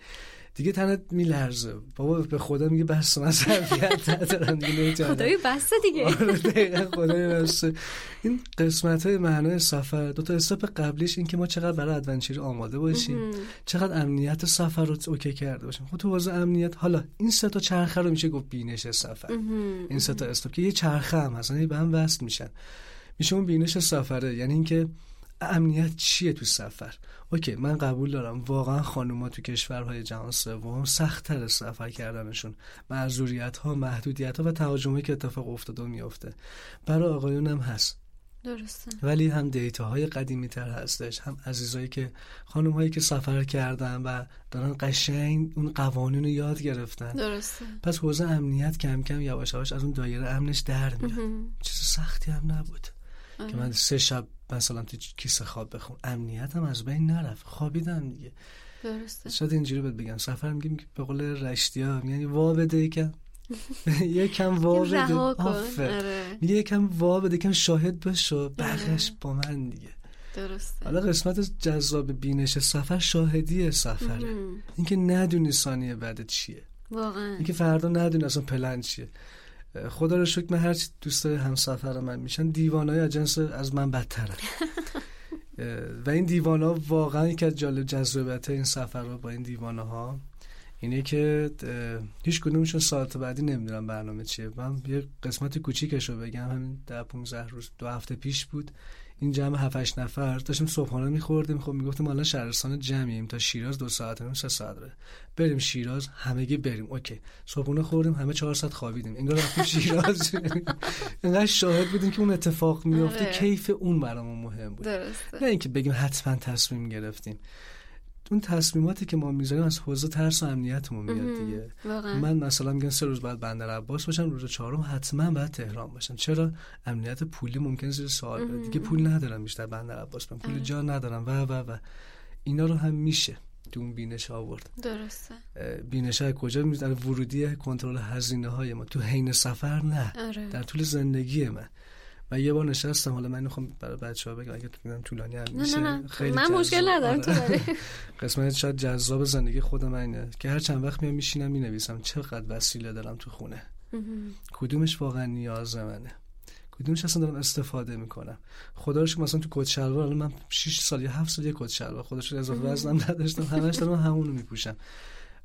دیگه تنت میلرزه. بابا به خدا میگه بس من ظرفیت ندارم دیگه خدای بسته دیگه. آره دقیقا خدای بسته. این قسمت های معنای سفر دو تا step قبلیش این که ما چقدر برای adventure آماده باشیم. چقدر امنیت سفر رو OK کرده باشیم. خب تو حوزه امنیت حالا این سه تا چرخه رو میشه گفت بینش سفر. این سه تا step که یه چرخه هم هستن به هم وصل میشن. میشه اون بینش سفره. یعنی اینکه امنیت چیه تو سفر؟ OK من قبول دارم. واقعا خانوما تو کشورهای جهان سوم سختتر سفر کردنشون. معذوریت ها محدودیت ها و تهاجمی که اتفاق افتاده و میافته. برای آقایون هم هست. درسته. ولی هم دیتا های قدیمی تر هستش. هم عزیزایی که خانم هایی که سفر کردن و دارن قشنگ اون قوانین رو یاد گرفتن. درسته. پس حوزه امنیت کم کم یواش یواش از اون دایره امنش در میاد. چیز سختی هم نبود. که من سه شب مثلا تو کیسه خواب بخون. امنیت هم از بین نرفت. خوابیدم دیگه. درسته. شاید اینجوری بهت بگم. سفر میگیم به قول رشتی ها یعنی وا بده یکم یکم وا بده. آره. میگه یکم وا بده یکم شاهد بشو. بقیش با من دیگه. درسته. حالا قسمت جذاب بینش سفر شاهدی سفره. اینکه ندونی ثانیه بعد چیه. واقعا. اینکه فردا ندونی اصلا پلن چیه. خدا رو شکر من هرچی دوست همسفر من میشن دیوانای از جنس از من بدترن و این دیوانه ها واقعا یکی از جالب جذابیت این سفر رو با این دیوانه ها اینه که هیچ کدومشون ساعت بعدی نمی‌دونم برنامه چیه. من یه قسمت کوچیکش رو بگم همین ده 15 روز دو هفته پیش بود. این جمع 7 نفر داشتیم صبحانه میخوردیم. خب می‌گفتیم الان شهرستان جمعیم تا شیراز دو ساعت نیم سه ساعت ره بریم شیراز همگی بریم. اوکی. صبحونه خوردیم همه چهار ساعت خوابیدیم. انگار رفتیم شیراز. انقدر شاهد بودیم که اون اتفاق میفته آره. کیف اون برامون مهم بود. درسته. نه اینکه بگیم حتما تصمیم گرفتیم. اون تصمیماتی که ما می‌ذاریم از حوزه ترس و امنیتمون میاد دیگه. واقعا. من مثلا میگم سه روز بعد بندر عباس باشم روز چهارم حتما باید تهران باشم. چرا؟ امنیت پولی ممکن زیر سوال بره دیگه پول ندارم بیشتر بندر عباس من پول. جا ندارم. و و و. اینا رو هم میشه تو اون بینش آورد. درسته. بینش های کجا می در ورودی کنترل هزینه های ما. تو حین سفر نه. آره. در طول زندگی من. و یه بار نشستم حالا من می‌خوام برای بچه ها بگم اگه تو طولانی هم نه میشه نه نه. خیلی من مشکل. ندارم تو آره. داری. قسمت شاید جذاب زندگی خود من اینه که هر چند وقت میام میشینم می‌نویسم چقدر وسیله دارم تو خونه. کدومش واقعا نیاز منه؟ کدومش اصلا دارم استفاده می‌کنم؟ خدا رو مثلا تو کت شلوار الان من 6 سال یا 7 سال یه کت شلوار خودش اضافه وزنم نداشتم همش دارم همونو میپوشم.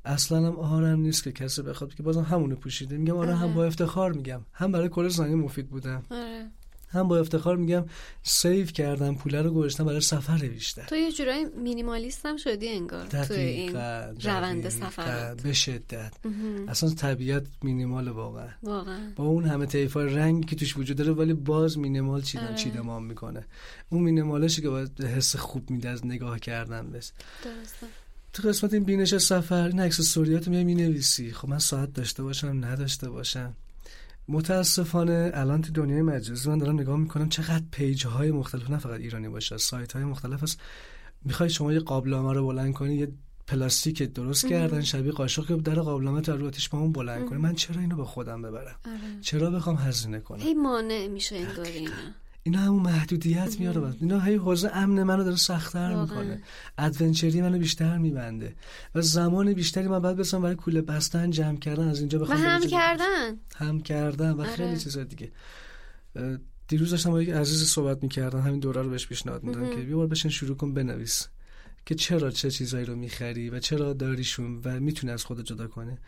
اصلا هم آهارم نیست که کسی بخواد که بازم همونو پوشیده. میگم آره هم با افتخار میگم. هم برای کل زنی مفید بودم آره. هم با افتخار میگم save کردم پوله رو گذاشتم برای سفر بیشتر. تو یه جورایی minimalist هم شدی انگار تو این دقیقاً. روند. سفرات. به شدت. اصلا طبیعت مینیمال واقعا. واقعا. با اون همه طیفای رنگی که توش وجود داره ولی باز مینیمال چیدن آره. چیدمان می‌کنه. اون مینیمالشی که باید حس خوب میده از نگاه کردن بس. درسته. تو قسمت این بینش سفر این اکسسوریات میای می‌نویسی. خب من ساعت داشته باشم نداشته باشم. متاسفانه الان تو دنیای مجازی من دارم نگاه می‌کنم چقدر page های مختلف نه فقط ایرانی باشه سایت های مختلف هست. می‌خوای شما یه قابلمه رو بلند کنی یه پلاستیک درست کردن شبیه قاشق که در قابلمه تو رو آتیش بلند کنی. من چرا اینو با خودم ببرم؟ آره. چرا بخوام هزینه کنم؟ هی مانع میشه انگار اینا. اینا همون محدودیت میاره بس اینا هی حوزه امن منو داره سختتر. می‌کنه. adventure ی منو بیشتر میبنده. و زمان بیشتری من بعد بسام برای کوله بستن جمع کردن از اینجا بخوام هم. کردن. هم کردن و آره. خیلی چیزا دیگه. دیروز داشتم با یک عزیز صحبت می‌کردم همین دوره رو بهش پیشنهاد میدم که بیا بار بشین شروع کن بنویس. که چرا چه چیزایی رو می‌خری و چرا داریشون و می‌تونی از خود جدا کنه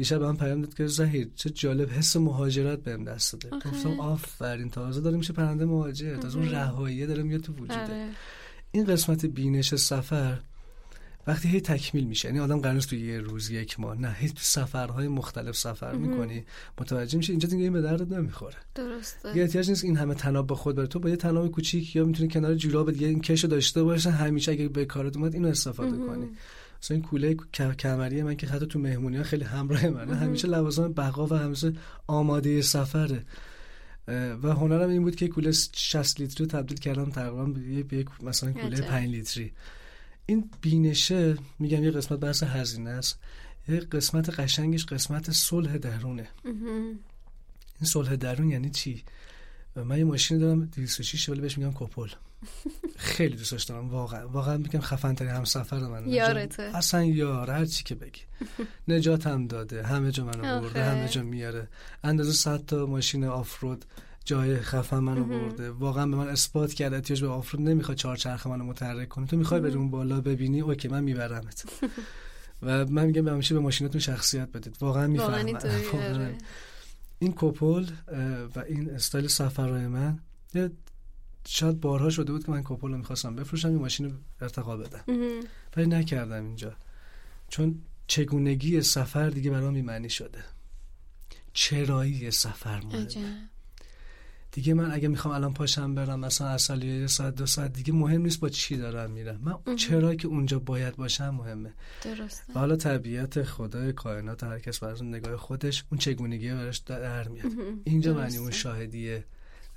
دیشب به من پیام داد که زهیر چه جالب حس مهاجرت بهم دست داده. گفتم آفرین تازه داره میشه پرنده مهاجر تازه اون رهاییه داره میاد تو وجوده. آره. این قسمت بینش سفر وقتی هی تکمیل میشه یعنی آدم قرار تو یه روز یک ماه نه هی تو سفرهای مختلف سفر می‌کنی. متوجه میشه اینجا دیگه این به دردت نمی‌خوره. درسته. دیگه احتیاج نیست این همه تناب به خود بره. تو با یه تناب کوچیک یا می‌تونی کنار جوراب دیگه این کشو داشته باشه همیشه اگه به کارت اومد اینو استفاده کنی. مثلا این کوله کمری من که حتی تو مهمونی ها خیلی همراه منه. همیشه لوازم بقا و همیشه آماده سفره. و هنرم این بود که کوله 60 لیتری رو تبدیل کردم تقریبا به یک مثلا کوله عجب. 5 لیتری. این بینشه میگم یه قسمت بحث هزینه است. یه قسمت قشنگش قسمت صلح درونه. این صلح درون یعنی چی؟ من یه ماشین دارم 206 ولی بهش میگم کپل خیلی دوستش دارم واقعا واقعا میگم خفن ترین همسفر من یارته. اصلا یار. هر چی که بگی. نجاتم داده. همه جا منو برده همه جا میاره. اندازه 100 تا ماشین آفرود جای خفن منو برده. واقعا به من اثبات کرده. احتیاج به آفرود نمی‌خواد چهارچرخ منو متحرک کنه. تو می‌خوای بری اون بالا ببینی؟ اوکی من میبرمت. و من میگم به همیشه به ماشینتون شخصیت بدید. واقعا می‌فهمم. آره. این کپل و این استایل سفرهای من شاید بارها شده بود که من کپل رو می‌خواستم بفروشم این ماشین ارتقا بدم. ولی نکردم اینجا. چون چگونگی سفر دیگه برام معنی شده. چرایی سفر مهمه دیگه من اگه می‌خوام الان پاشم برم مثلا اصلا یه ساعت دو ساعت دیگه مهم نیست با چی دارم میرم. من چرا که اونجا باید باشم مهمه. درسته. و حالا طبیعت خدای کائنات هر کس برای نگاه خودش اون چگونگی براش در میاد. اینجا معنی اون شاهدیه.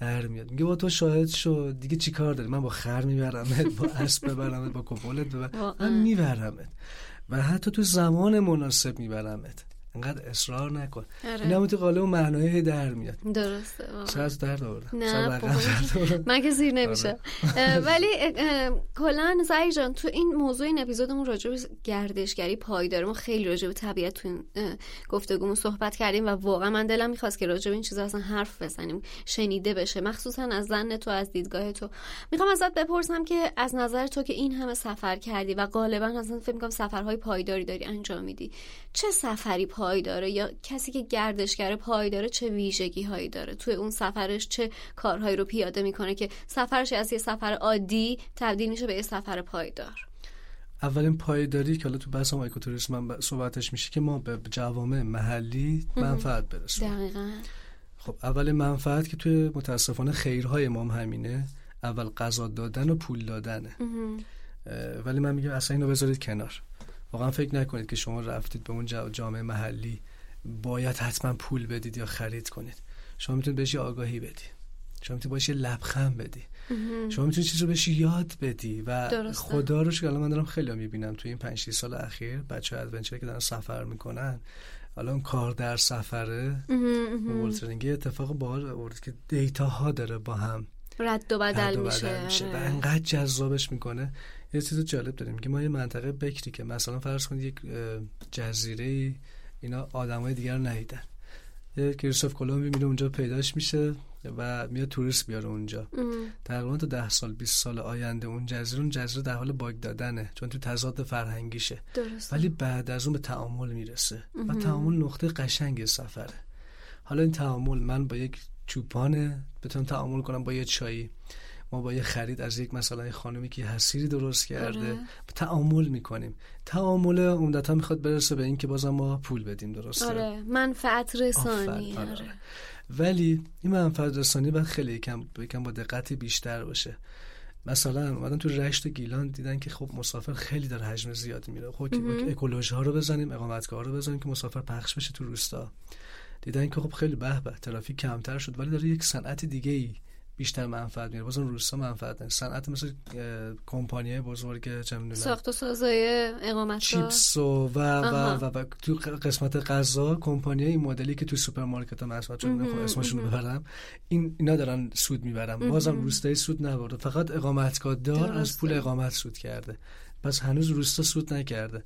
در میاد. میگه با تو شاهد شو. دیگه چی کار داری؟ من با خر میبرمت با اسب ببرمت با کپولت ببرم من میبرمت. و حتی تو زمان مناسب میبرمت. انقدر اصرار نکن. آره. این هم تو قالب معنای در میاد. درسته شاید درد آوردم نه من که زیر نمیشه آره. ولی کلا سعی جان تو این موضوع این اپیزودمون راجع به گردشگری پایدار ما خیلی راجع به طبیعت تو این گفتگومون صحبت کردیم و واقعا من دلم می‌خواست که راجع به این چیزا اصلا حرف بزنیم شنیده بشه. مخصوصا از زن تو از دیدگاه تو. می‌خوام ازت بپرسم که از نظر تو که این همه سفر کردی و غالبا اصلا فکر می‌کنم سفرهای پایداری داری انجام میدی چه سفری داره یا کسی که گردشگر داره چه ویژگی هایی داره؟ توی اون سفرش چه کارهایی رو پیاده می‌کنه که سفرش از یه سفر عادی تبدیل میشه به یه سفر پایدار؟ اولین پایداری که حالا تو بحث اکوتوریسم صحبتش میشه که ما به جوامع محلی منفعت برسیم دقیقا. خب اول منفعت که توی متاسفانه خیرهای ما همینه. اول قضا دادن و پول دادنه. ولی من میگم اصلا اینو بذارید کنار. واقعا فکر نکنید که شما رفتید به اون جامعه محلی. باید حتما پول بدید یا خرید کنید. شما می‌تونید بهش آگاهی بدی. شما می‌تونید بهش لبخند بدی. شما می‌تونید چیز رو بهش یاد بدی و درسته. خدا رو که من دارم خیلی می‌بینم. توی این 5 سال اخیر بچه adventure که دارن سفر می‌کنن الان کار در سفره volunteering ی اتفاق باحال آورد که data ها داره با هم رد و بدل, میشه, میشه. و انقدر جذابش می‌کنه. یه چیز جالب داریم. که ما یه منطقه بکری که مثلا فرض کنید یک جزیره اینا آدمای دیگر رو ندیدن یه کریستوف کلمبی میره اونجا پیداش میشه و میاد توریست بیاره اونجا. تقریبا تا ده سال 20 سال آینده اون جزیره اون جزیره در حال باگ دادنه. چون تو تضاد فرهنگیشه. درسته. ولی بعد از اون به تعامل می‌رسه. و تعامل نقطه قشنگ سفره. حالا این تعامل من با یک چوپانه بتونم تعامل کنم با یه چایی. ما با یه خرید از یک مثلا خانمی که حسیری درست کرده آره. تعامل می‌کنیم. تعامل عمدتا می‌خواد برسه به این که بازم ما پول بدیم درسته؟ آره منفعت رسانی آره. آره. ولی این منفعت رسانی باید خیلی کم با دقت بیشتر باشه. مثلا اومدن تو رشت گیلان دیدن که خب مسافر خیلی داره حجم زیادی میره. خب اکولوژی ها رو بزنیم اقامتگاه رو بزنیم که مسافر پخش بشه تو روستا. دیدن که خب خیلی به به ترافیک کمتر شد ولی داره یک صنعت دیگه ای بیشتر منفعت میره بازم روستا منفعت داره صنعت مثل کمپانی بزرگ چه می‌دونم. ساخت و سازای اقامت چیپس و و, و, و, و تو قسمت غذا کمپانی این مدلی که تو سوپرمارکت ها مثلا چون اسمشون رو ببرم. این اینا دارن سود می‌برن. بازم روستایی سود نبرده. فقط اقامتگاه دار از پول اقامت سود کرده. پس هنوز روستا سود نکرده.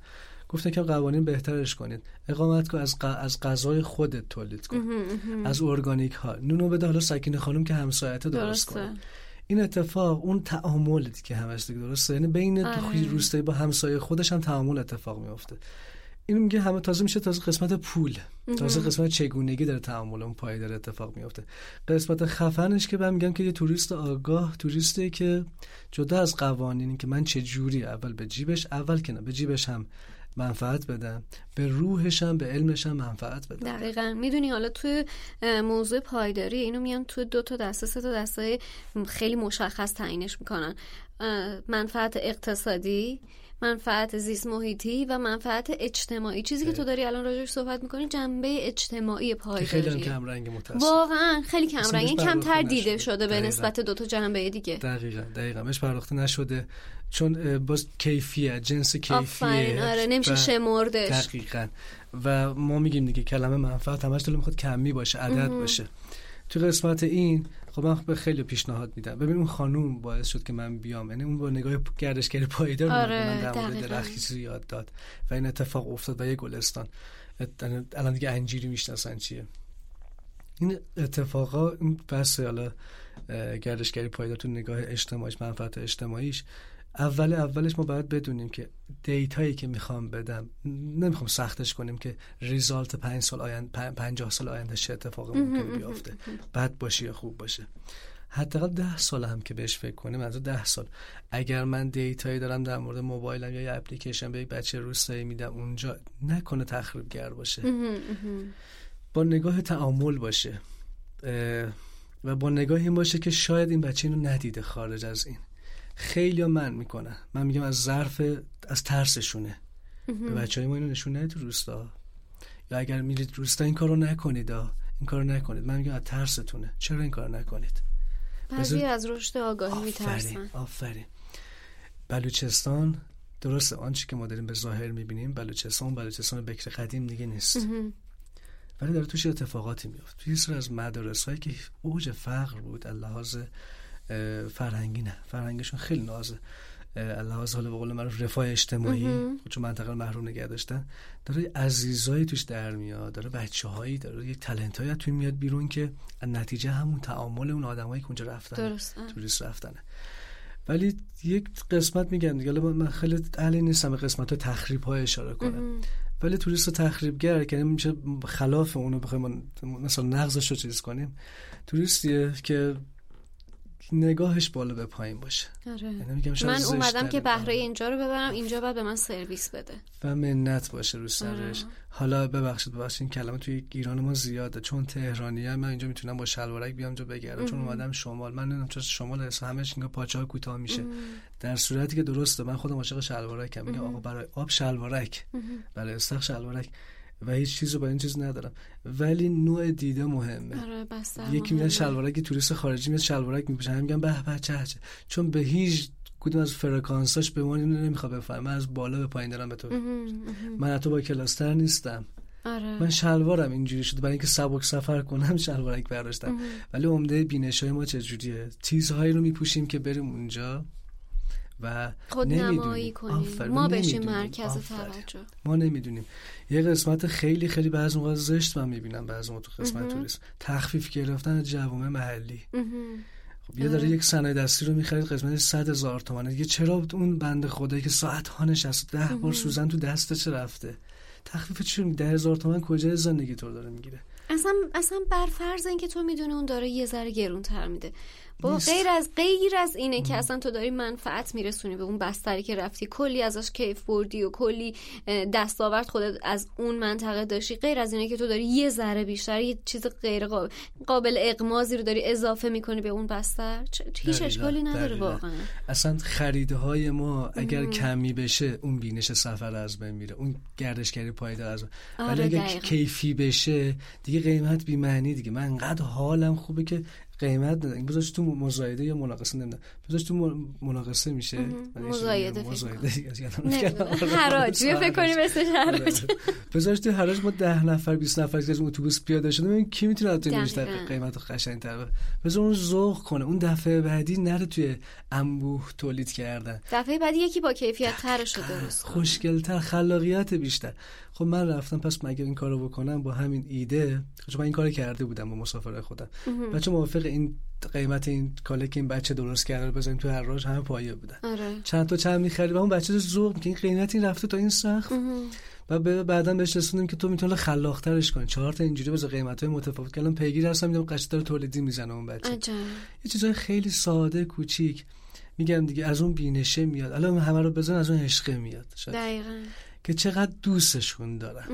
گفتن که قوانین بهترش کنید. اقامت کن از از غذای خودت تولید کن. از ارگانیک ها. نونو بده حالا سکینه خانم که همسایت درست کنه. این اتفاق اون تعامل که همش دیگه درسته. یعنی بین آره. روستایی با همسایه خودش هم تعامل اتفاق میفته این میگه همه تازه میشه تازه قسمت پول. تازه قسمت چگونگی داره تعامل اون پای داره اتفاق میفته قسمت خفنش که من میگم که یه توریست آگاه توریستی که جدا از قوانینی که من چه جوری اول به جیبش اول که نه به جیبش هم منفعت بدم. به روحشم به علمشم منفعت بدم. دقیقا. می‌دونی حالا توی موضوع پایداری اینو میان توی دو تا دسته سه تا دسته خیلی مشخص تعیینش می‌کنن. منفعت اقتصادی منفعت زیست محیطی و منفعت اجتماعی. چیزی که تو داری الان راجعش صحبت می‌کنی جنبه اجتماعی پایداری خیلی کم رنگ واقعا خیلی کم رنگ کمتر دیده شده به نسبت دو تا جنبه دیگه. دقیقا دقیقا. مش پرداخته نشده. چون باز کیفیت جنس کیفیت آره نمیشه شمردش. دقیقا. و ما میگیم دیگه کلمه منفعت همش دلم می‌خواد کمی باشه عدد باشه. تو قسمت این خب من به خیلی پیشنهاد میدم. ببین اون خانوم باعث شد که من بیام. یعنی اون با نگاه گردشگری پایدار آره من در مورد درخت چیزی یاد داد و این اتفاق افتاد و یه گلستان. الان دیگه انجیری می‌شناسن چیه. این اتفاقا این بس حالا گردشگری پایدار تو نگاه اجتماعیش منفعت اجتماعیش اول اولش ما باید بدونیم که دیتایی که می‌خوام بدم نمی‌خوام سختش کنیم که ریزالت پنج سال آینده پنجاه سال آینده چه اتفاق ممکن بیافته بد باشه یا خوب باشه. حداقل ده سال هم که بهش فکر کنیم از ده سال. اگر من دیتایی دارم در مورد موبایلم یا یه اپلیکیشن به یک بچه روستایی میدم اونجا نکنه تخریبگر باشه. با نگاه تعامل باشه. و با نگاه این باشه که شاید این بچه اینو ندیده خارج از این. خیلی من می‌کنن من میگم از ظرف از ترسشونه. به بچه های ما اینو نشون ندید تو روستا. یا اگر میرید روستا این کارو نکنید این کارو نکنید. من میگم از ترستونه. چرا این کارو نکنید؟ بعضی از رشد آگاهی میترسن. آفرین. بلوچستان درسته. آنچه که ما داریم به ظاهر می‌بینیم بلوچستان بلوچستان بکر قدیم دیگه نیست. ولی داره توش اتفاقاتی میفته توی سر از مدارس هایی که اوج فقر بود لحاظ فرهنگی نه. فرهنگشون خیلی نازه لحاظ حالا به قول من رفاه اجتماعی چون منطقه محروم نگه داشتن داره عزیزایی توش در میاد داره بچه هایی داره یک تلنت هایی توی میاد بیرون که نتیجه همون تعامل اون آدمایی که اونجا رفتن. توریست رفتنه. ولی یک قسمت میگم دیگه من خیلی اهل نیستم به قسمت های تخریب های اشاره کنم. ولی توریست تخریبگر که میشه خلاف اونو بخوایم مثلا نقضش رو چیز کنیم توریستیه که نگاهش بالا به پایین باشه. آره. یعنی من اومدم که بهره اینجا رو ببرم اینجا باید به من سرویس بده. و منت باشه رو سرش. آره. حالا ببخشید ببخشید این کلمه توی ایران ما زیاده. چون تهرانی هم من اینجا می‌تونم با شلوارک بیام جا بگردم. چون اومدم شمال. من نمی‌دونم چرا شمال اصلا همش اینجا پاچه کوتاه میشه. در صورتی که درسته من خودم عاشق شلوارکم. میگم آقا برای آب شلوارک. برای استخ شلوارک. و هیچ چیز رو با این چیز ندارم. ولی نوع دیده مهمه. آره یکی میاد شلوارک توریست خارجی میاد شلوارک میپوشه. هم میگم به به چه چون به هیچ کدوم از فرکانساش به من نمی‌خواد بفهم من از بالا به پایین دارم به تو. من تو با کلاستر نیستم. آره. من شلوارم اینجوری شده. برای اینکه سبک سفر کنم شلوارک برداشتم. ولی عمده بینش های ما چجوریه؟ چیزهایی رو میپوشیم که بریم اونجا. و خود نمایی کنیم. ما بشیم مرکز توجه. ما نمی‌دونیم. یه قسمت خیلی خیلی بعض موقع زشت من می‌بینم بعض موقع تو قسمت توریست تخفیف گرفتن جوامع محلی. خب یه داره یک صنایع دستی رو می‌خرید قسمت 100 هزار تومانه. دیگه چرا اون بند خدایی که ساعت ها نشست ده بار سوزن تو دستش رفته؟ تخفیف چی ده هزار تومن کجا زندگی تو داره می‌گیره؟ اصلا اصلا بر فرض اینکه تو می‌دونه اون داره یه ذره گرون تر میده. با غیر از غیر از اینه که اصلا تو داری منفعت میرسونی به اون بستری که رفتی. کلی ازش کیف بردی و کلی دستاورد خودت از اون منطقه داشتی. غیر از اینه که تو داری یه ذره بیشتر یه چیز غیر قابل, قابل اقمازی رو داری اضافه می‌کنی به اون بستر. هیچ اشکالی نداره واقعا. اصلا خریده های ما اگر کمی بشه اون بینش سفر از بین میره. اون گردشگری پایدار از آره ولی اگر کیفی بشه دیگه قیمت بی معنی دیگه. من انقدر حالم خوبه که قیمت ندن بذارش تو مزایده یا مناقصه نمیدن بذارش تو مناقصه میشه. مزایده حراج. بیا فکر کنیم اسمش حراج. بذارش تو حراج ما ده نفر 20 نفر که از اتوبوس پیاده شده. ببین کی می‌تونه تو بیشتر قیمت قشنگتر بذار اون ذوق کنه. اون دفعه بعدی نره توی انبوه تولید کردن. دفعه بعدی یکی با کیفیت ترش درست خوشگلتر خلاقیت بیشتر. خب من رفتم پس مگه این کارو بکنم؟ با همین ایده. چون من این کارو کرده بودم با مسافر خودم. بچه موافق این قیمت این کاله که این بچه درست کرده رو بزنیم تو هر راج همه پایه بودن. آره. چند تا چند می‌خری و اون بچه رو ذوق این قیمت این رفته تا این سخت و بعدا بهش رسوندیم که تو می‌تونی خلاقترش کنی. چهار تا اینجوری بذار قیمت های متفاوت کردم پیگیر هستم میدم قشنگ داره تولیدی می‌زنه اون بچه. عجب. یه چیزای خیلی ساده کوچیک. میگم دیگه از اون بینشه میاد. الان همه رو بزن از اون عشقه میاد. شاید. دقیقاً. که چقدر دوستشون دارن.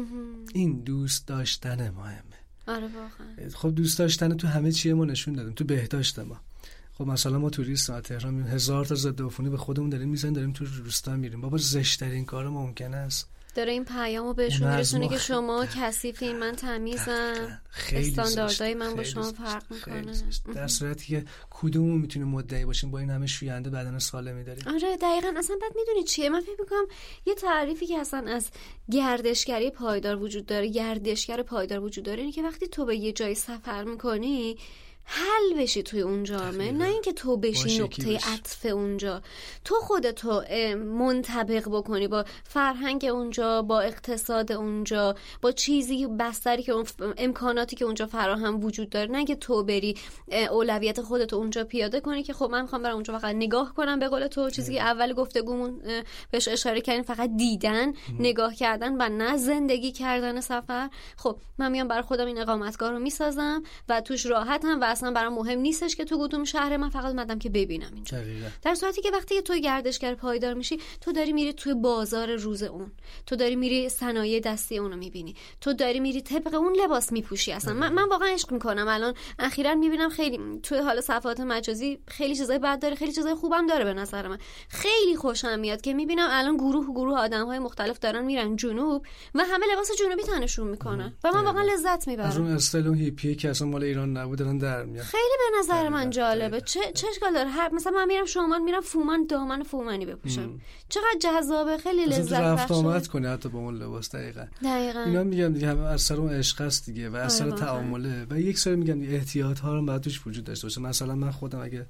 این دوست داشتن مهمه. آره واقعا. خب دوست داشتن تو همه چیه ما نشون دادیم تو بهداشت ما. خب مثلا ما توریست ما تهران هزار تا ضد به خودمون داریم می‌زنیم داریم تو روستا میریم. بابا زشت ترین کار ممکن است. داره این پیامو بهشون میرسونه که شما کثیفین من تمیزم. استانداردهای من با شما فرق می‌کنه. در صورتی که کدومون می‌تونه مدعی باشیم با این همه شوینده بدن سالمی داریم آره دقیقا. اصلا بعد می‌دونی چیه؟ من فکر می‌کنم یه تعریفی که اصلا از گردشگری پایدار وجود داره گردشگر پایدار وجود داره اینه که وقتی تو به یه جای سفر می‌کنی حل بشی توی اون جامعه نه اینکه تو بشی نقطه عطف اونجا. تو خودتو منطبق بکنی با فرهنگ اونجا با اقتصاد اونجا با چیزی بستری که امکاناتی که اونجا فراهم وجود داره. نه که تو بری اولویت خودتو اونجا پیاده کنی که خب من می‌خوام برم اونجا فقط نگاه کنم به قول تو. چیزی که اول گفتگومون بهش اشاره کردیم فقط دیدن نگاه کردن و نه زندگی کردن سفر. خب من میام بر خودم این اقامتگاه رو می‌سازم و توش راحتم و اصلا برام مهم نیستش که تو کدوم شهر من فقط اومدم که ببینم اینجا. در صورتی که وقتی تو گردشگر پایدار میشی تو داری میری توی بازار روز اون. تو داری میری صنایع دستی اونو می‌بینی. تو داری میری طبق اون لباس میپوشی اصلا. من, من واقعا عشق می‌کنم. الان اخیرا می‌بینم خیلی توی حال صفحات مجازی خیلی چیزای بد داره خیلی چیزای خوبم داره به نظر من. خیلی خوشم میاد که می‌بینم الان گروه گروه آدم های مختلف دارن میرن جنوب و همه لباس جنوبی تنشون می‌کنن. و من واقعا لذت می‌برم. از اون استایل هیپی که اصلا مال ایران نبود دارن در میاد؟ خیلی به نظر من جالبه. چه چه اشکال داره؟ هر مثلا من میرم شمال میرم فومن دامن فومنی بپوشم. چقدر جذابه خیلی لذت رفت آمد کنی حتی با اون لباس دقیقا. دقیقا. اینا میگم دیگه همه اثر اون عشق است دیگه و اثر آره، تعامله. و یک سری میگم احتیاط ها رو باید توش وجود داشته باشه. مثلا من خودم اگه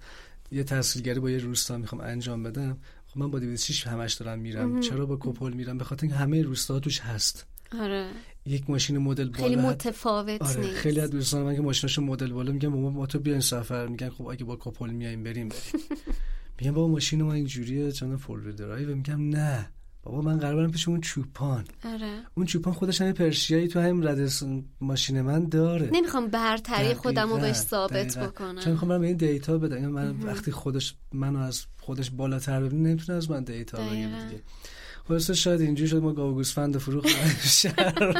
یه تحصیلگری با یه روستا می‌خوام انجام بدم خب من با 206 همش دارم میرم. چرا با کپل میرم؟ به خاطر اینکه همه روستا توش هست. آره. یک ماشین مدل بالا خیلی متفاوت آره نیست. خیلی از دوستان من که ماشیناشو مدل بالا میگن ما ما تو بیاین سفر. میگن خب اگه با کپل میایم بریم. بریم میگن بابا ماشین ما اینجوریه چون four drive میگم نه. بابا من قرار برم پیش اون چوپان. آره. اون چوپان خودش هم پرشیایی تو هم ردس ماشین من داره. نمی‌خوام برتری خودم رو بهش ثابت بکنم. چون می‌خوام برم این data بدم. من وقتی خودش منو از خودش بالاتر ببینه نمی‌تونه از من data بگیره دیگه. خلاصه شاید اینجوری شد ما گاو گوسفند فروخت شهر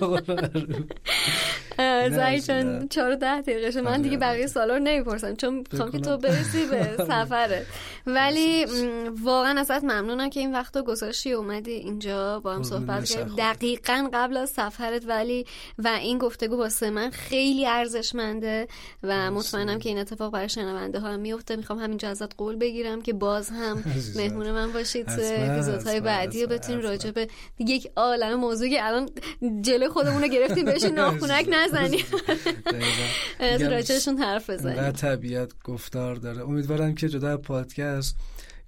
زایی چون چهار ده دقیقه من دیگه آره. بقیه سالا رو نمی‌پرسم چون می‌خوام که تو برسی به سفره. ولی واقعا ازت ممنونم که این وقت گذاشتی اومدی اینجا با هم صحبت کردیم. دقیقا قبل از سفرت ولی و این گفتگو واسه من خیلی ارزشمنده و مطمئنم که این اتفاق برای شنونده ها میفته. می‌خوام همینجا ازت قول بگیرم که باز هم مهمون من باشید. اپیزودهای بعدی و بتونیم راجع به یک عالم موضوعی که الان جلوی خودمون رو گرفتیم بهش ناخونک نزنیم. از راجعشون حرف بزنیم. و طبیعت گفتار داره. امیدوارم که جدا پادکست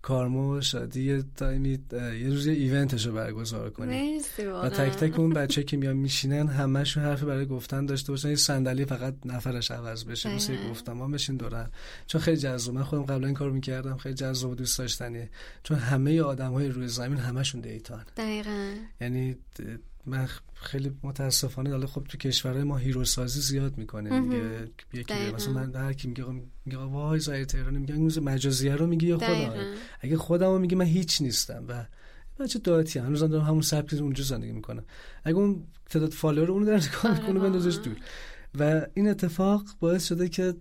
کارمو شادی یه تایمی یه روز event شو برگزار کنیم. و تک تک اون بچه که میان میشینن همشون حرف برای گفتن داشته باشن. یه صندلی فقط نفرش عوض بشه مثل گفتم ما بشین دورن. چون خیلی جذاب. من خودم قبلا این کارو می‌کردم. خیلی جذاب و دوست داشتنیه چون همه آدم های روی زمین همشون data ن. دقیقاً. یعنی من خیلی متاسفانه حالا خب تو کشورهای ما hero سازی زیاد می‌کنه میگه یکی مثلا من هر کی میگه میگه وای زایر تهرانی میگه این مجازیه رو میگه یا خودم اگه خودمو میگه من هیچ نیستم. و بچه داتی هنوز دارم همون سبک اونجا زندگی می‌کنم. اگه اون تعداد فالوور اونو داره نگاه می‌کنه آره، بندازش دور. و این اتفاق باعث شده که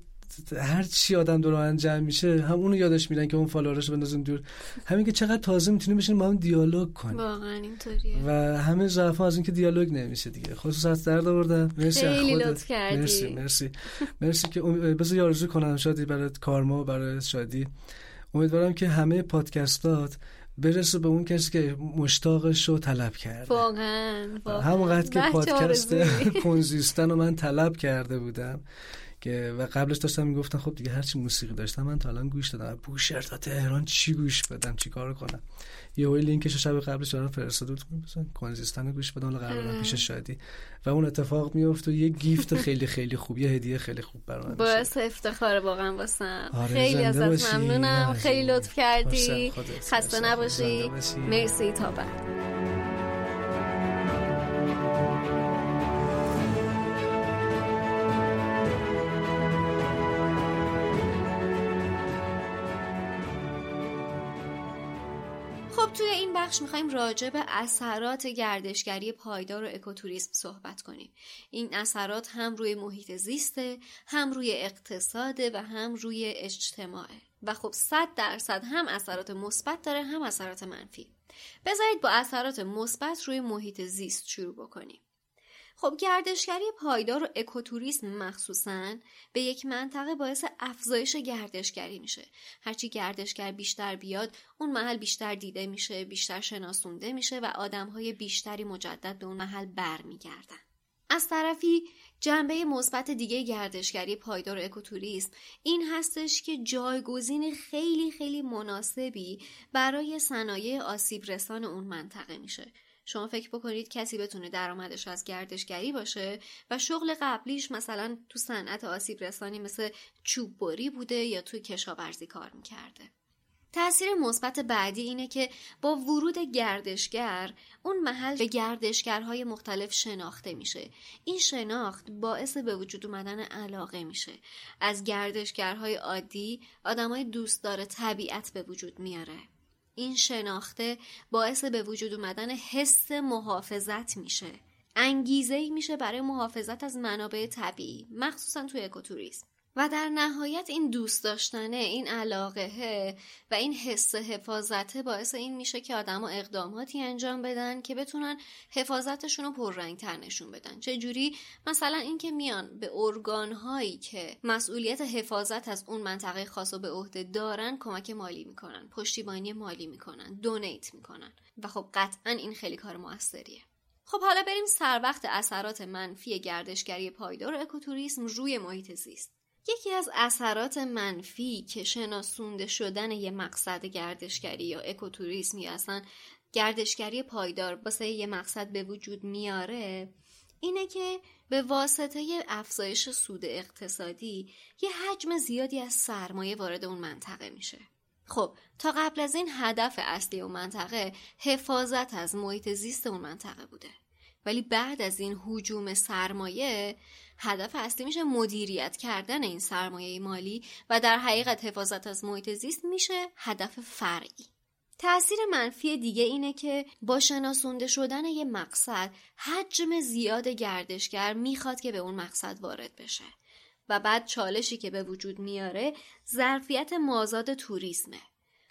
هر چی آدم دور انجام میشه هم اونو یادش میدن که اون فالوورش بندازن دور. همین که چقدر تازه می‌تونیم بشین با هم دیالوگ کنیم. واقعا اینطوریه. و همه ضعف از اینکه دیالوگ نمیشه دیگه. خصوصا از درد آوردم مرسی خیلی لطف کردی. مرسی مرسی. مرسی که بذار آرزو کنم. شادی برای کارما برای شادی. امیدوارم که همه پادکستات برسه به اون کسی که مشتاقش رو طلب کرده. واقعا. همونقدر که پادکست کنزیستن رو من طلب کرده بودم. که و قبلش داشتم می‌گفتن خب دیگه هرچی موسیقی داشتم من تا الان گوش دادم. بوشهر تا تهران چی گوش بدم؟ چی کار کنم؟ یه وی لینکش شب قبلش فرستاد مثلا کنزیستن گوش بدم حالا قرار پیش شادی. و اون اتفاق میفته و یه گیفت خیلی خیلی خوب یه هدیه خیلی خوب برام باعث افتخار واقعا واسم. آره خیلی ازت ممنونم. خیلی لطف کردی. خسته نباشی. مرسی. تا بعد. بخش می‌خوایم راجع به اثرات گردشگری پایدار و اکوتوریسم صحبت کنیم. این اثرات هم روی محیط زیسته هم روی اقتصاده و هم روی اجتماعه. و خب صد درصد هم اثرات مثبت داره هم اثرات منفی. بذارید با اثرات مثبت روی محیط زیست شروع بکنیم. خب گردشگری پایدار و اکوتوریسم مخصوصا به یک منطقه باعث افزایش گردشگری میشه. هرچی گردشگر بیشتر بیاد اون محل بیشتر دیده میشه بیشتر شناسونده میشه و آدمهای بیشتری مجدد به اون محل برمیگردن. از طرفی جنبه مثبت دیگه گردشگری پایدار اکوتوریسم این هستش که جایگزین خیلی خیلی مناسبی برای صنایع آسیب رسان اون منطقه میشه. شما فکر بکنید کسی بتونه درآمدش از گردشگری باشه و شغل قبلیش مثلا تو صنعت آسیب رسانی مثل چوب بری بوده یا توی کشاورزی کار می‌کرده. تاثیر مثبت بعدی اینه که با ورود گردشگر اون محل به گردشگرهای مختلف شناخته میشه. این شناخت باعث به وجود اومدن علاقه میشه. از گردشگرهای عادی آدمای دوستدار طبیعت به وجود میاره. این شناخته باعث به وجود اومدن حس محافظت میشه. انگیزه ای میشه برای محافظت از منابع طبیعی مخصوصا توی اکوتوریسم. و در نهایت این دوست داشتنه این علاقه و این حس حفاظته باعث این میشه که آدما اقداماتی انجام بدن که بتونن حفاظتشون رو پررنگتر نشون بدن. چه جوری مثلا اینکه میان به ارگان هایی که مسئولیت حفاظت از اون منطقه خاص و به عهده دارن کمک مالی می‌کنن پشتیبانی مالی می‌کنن دونیت می‌کنن. و خب قطعا این خیلی کار موثریه. خب حالا بریم سر وقت اثرات منفی گردشگری پایدار اکوتوریسم روی محیط زیست. یکی از اثرات منفی که شناسونده شدن یه مقصد گردشگری یا اکوتوریسم یا اصلا گردشگری پایدار واسه یه مقصد به وجود میاره اینه که به واسطه افزایش سود اقتصادی یه حجم زیادی از سرمایه وارد اون منطقه میشه. خب تا قبل از این هدف اصلی اون منطقه حفاظت از محیط زیست اون منطقه بوده. ولی بعد از این حجوم سرمایه هدف اصلی میشه مدیریت کردن این سرمایه مالی و در حقیقت حفاظت از محیط زیست میشه هدف فرعی. تأثیر منفی دیگه اینه که با شناسونده شدن یه مقصد حجم زیاد گردشگر می‌خواد که به اون مقصد وارد بشه. و بعد چالشی که به وجود میاره ظرفیت مازاد توریسمه.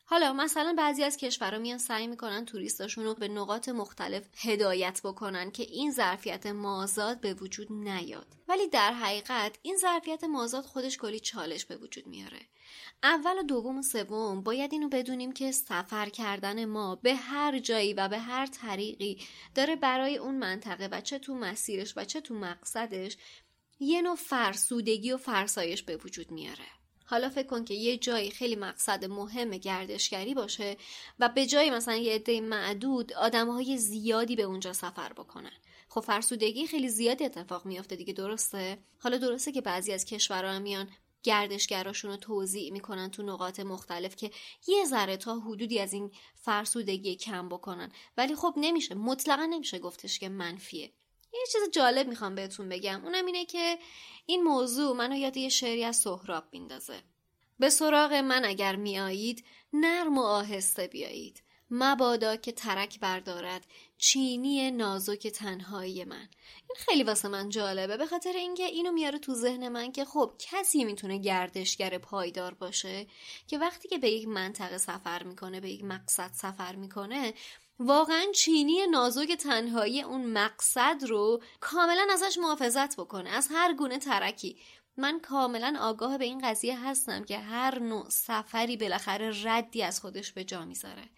حالا مثلا بعضی از کشورها میان سعی می‌کنن توریستاشون رو به نقاط مختلف هدایت بکنن که این ظرفیت مازاد به وجود نیاد. ولی در حقیقت این ظرفیت مازاد خودش کلی چالش به وجود میاره. اول و دوم و سوم باید اینو بدونیم که سفر کردن ما به هر جایی و به هر طریقی داره برای اون منطقه و چه تو مسیرش و چه تو مقصدش یه نوع فرسودگی و فرسایش به وجود میاره. حالا فکر کن که یه جایی خیلی مقصد مهم گردشگری باشه و به جای مثلا یه عده معدود آدمهای زیادی به اونجا سفر بکنن. خب فرسودگی خیلی زیادی اتفاق میافته دیگه درسته؟ حالا درسته که بعضی از کشورها میان گردشگراشون رو توضیح می‌کنن تو نقاط مختلف که یه ذره تا حدودی از این فرسودگی کم بکنن. ولی خب نمیشه مطلقا نمیشه گفتش که منفیه. یه چیز جالب می‌خوام بهتون بگم. اونم اینه که این موضوع منو یاد یه شعری از سهراب میندازه. به سراغ من اگر میایید نرم و آهسته بیایید. مبادا که ترک بردارد چینی نازک تنهایی من. این خیلی واسه من جالبه. به خاطر اینکه اینو میاره تو ذهن من که خب کسی می‌تونه گردشگر پایدار باشه که وقتی که به یک منطقه سفر می‌کنه به یک مقصد سفر می‌کنه واقعا چینی نازک تنهایی اون مقصد رو کاملا ازش محافظت بکنه از هر گونه ترکی. من کاملا آگاه به این قضیه هستم که هر نوع سفری بالاخره ردی از خودش به جا می‌ذاره.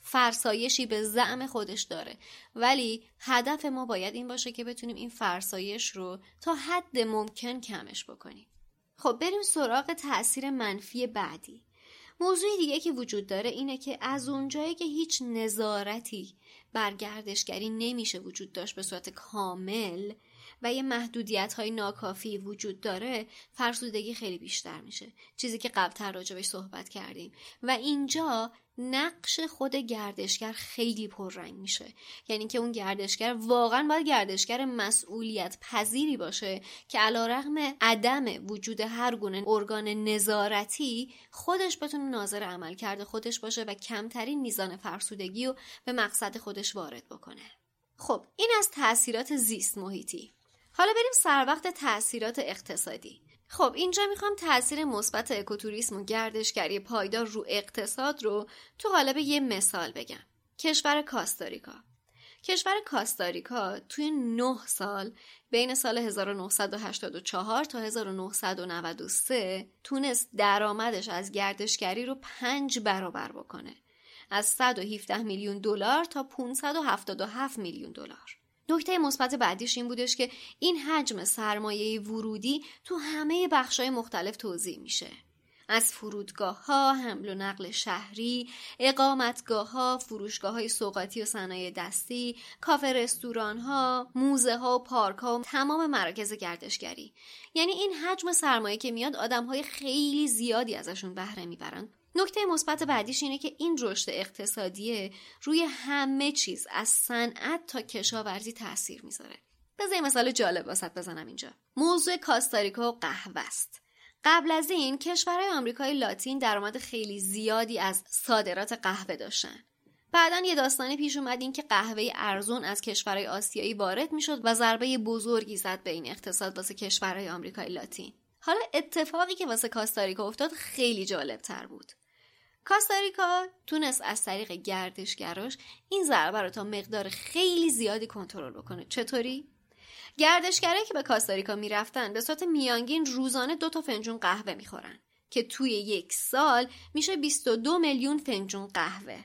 فرسایشی به زعم خودش داره. ولی هدف ما باید این باشه که بتونیم این فرسایش رو تا حد ممکن کمش بکنیم. خب بریم سراغ تاثیر منفی بعدی. موضوع دیگه که وجود داره اینه که از اونجایی که هیچ نظارتی برگردشگری نمیشه وجود داشت به صورت کامل و یه محدودیت های ناکافی وجود داره فرسودگی خیلی بیشتر میشه. چیزی که قبلتر راجبش صحبت کردیم. و اینجا نقش خود گردشگر خیلی پررنگ میشه. یعنی که اون گردشگر واقعا باید گردشگر مسئولیت پذیری باشه که علا رغم عدم وجود هر گونه ارگان نظارتی خودش بتونه ناظر عمل کرده خودش باشه و کمترین میزان فرسودگی رو به مقصد خودش وارد بکنه. خب این از تاثیرات زیست محیطی. حالا بریم سر وقت تاثیرات اقتصادی. خب اینجا می‌خوام تاثیر مثبت اکوتوریسم و گردشگری پایدار رو اقتصاد رو تو قالب یه مثال بگم. کشور کاستاریکا. کشور کاستاریکا توی 9 سال بین سال 1984 تا 1993 تونست درآمدش از گردشگری رو پنج برابر بکنه. از 117 میلیون دلار تا 577 میلیون دلار. نکته مثبت بعدیش این بودش که این حجم سرمایه ورودی تو همه بخشای مختلف توضیح میشه از فرودگاه ها، حمل و نقل شهری، اقامتگاه ها، فروشگاه های سوقاتی و صنایع دستی، کافه رستوران ها، موزه ها و پارک ها و تمام مراکز گردشگری. یعنی این حجم سرمایه که میاد آدم های خیلی زیادی ازشون بهره می‌برن. نکته مثبت بعدیش اینه که این رشد اقتصادی روی همه چیز از صنعت تا کشاورزی تاثیر می‌ذاره. بذار مثال جالب واسط بزنم اینجا. موضوع کاستاریکا و قهوه است. قبل از این کشورهای آمریکای لاتین درآمد خیلی زیادی از صادرات قهوه داشتن. بعدا یه داستانی پیش اومد این که قهوه ارزون از کشورهای آسیایی وارد می‌شد و ضربه بزرگی زد به این اقتصاد واسه کشورهای آمریکای لاتین. حالا اتفاقی که واسه کاستاریکا افتاد خیلی جالب تر بود. کاستاریکا تونست از طریق گردشگراش این ضربه رو تا مقدار خیلی زیادی کنترل بکنه. چطوری؟ گردشگرایی که به کاستاریکا می‌رفتن به صورت میانگین روزانه دو تا فنجون قهوه می‌خورن که توی یک سال میشه 22 میلیون فنجون قهوه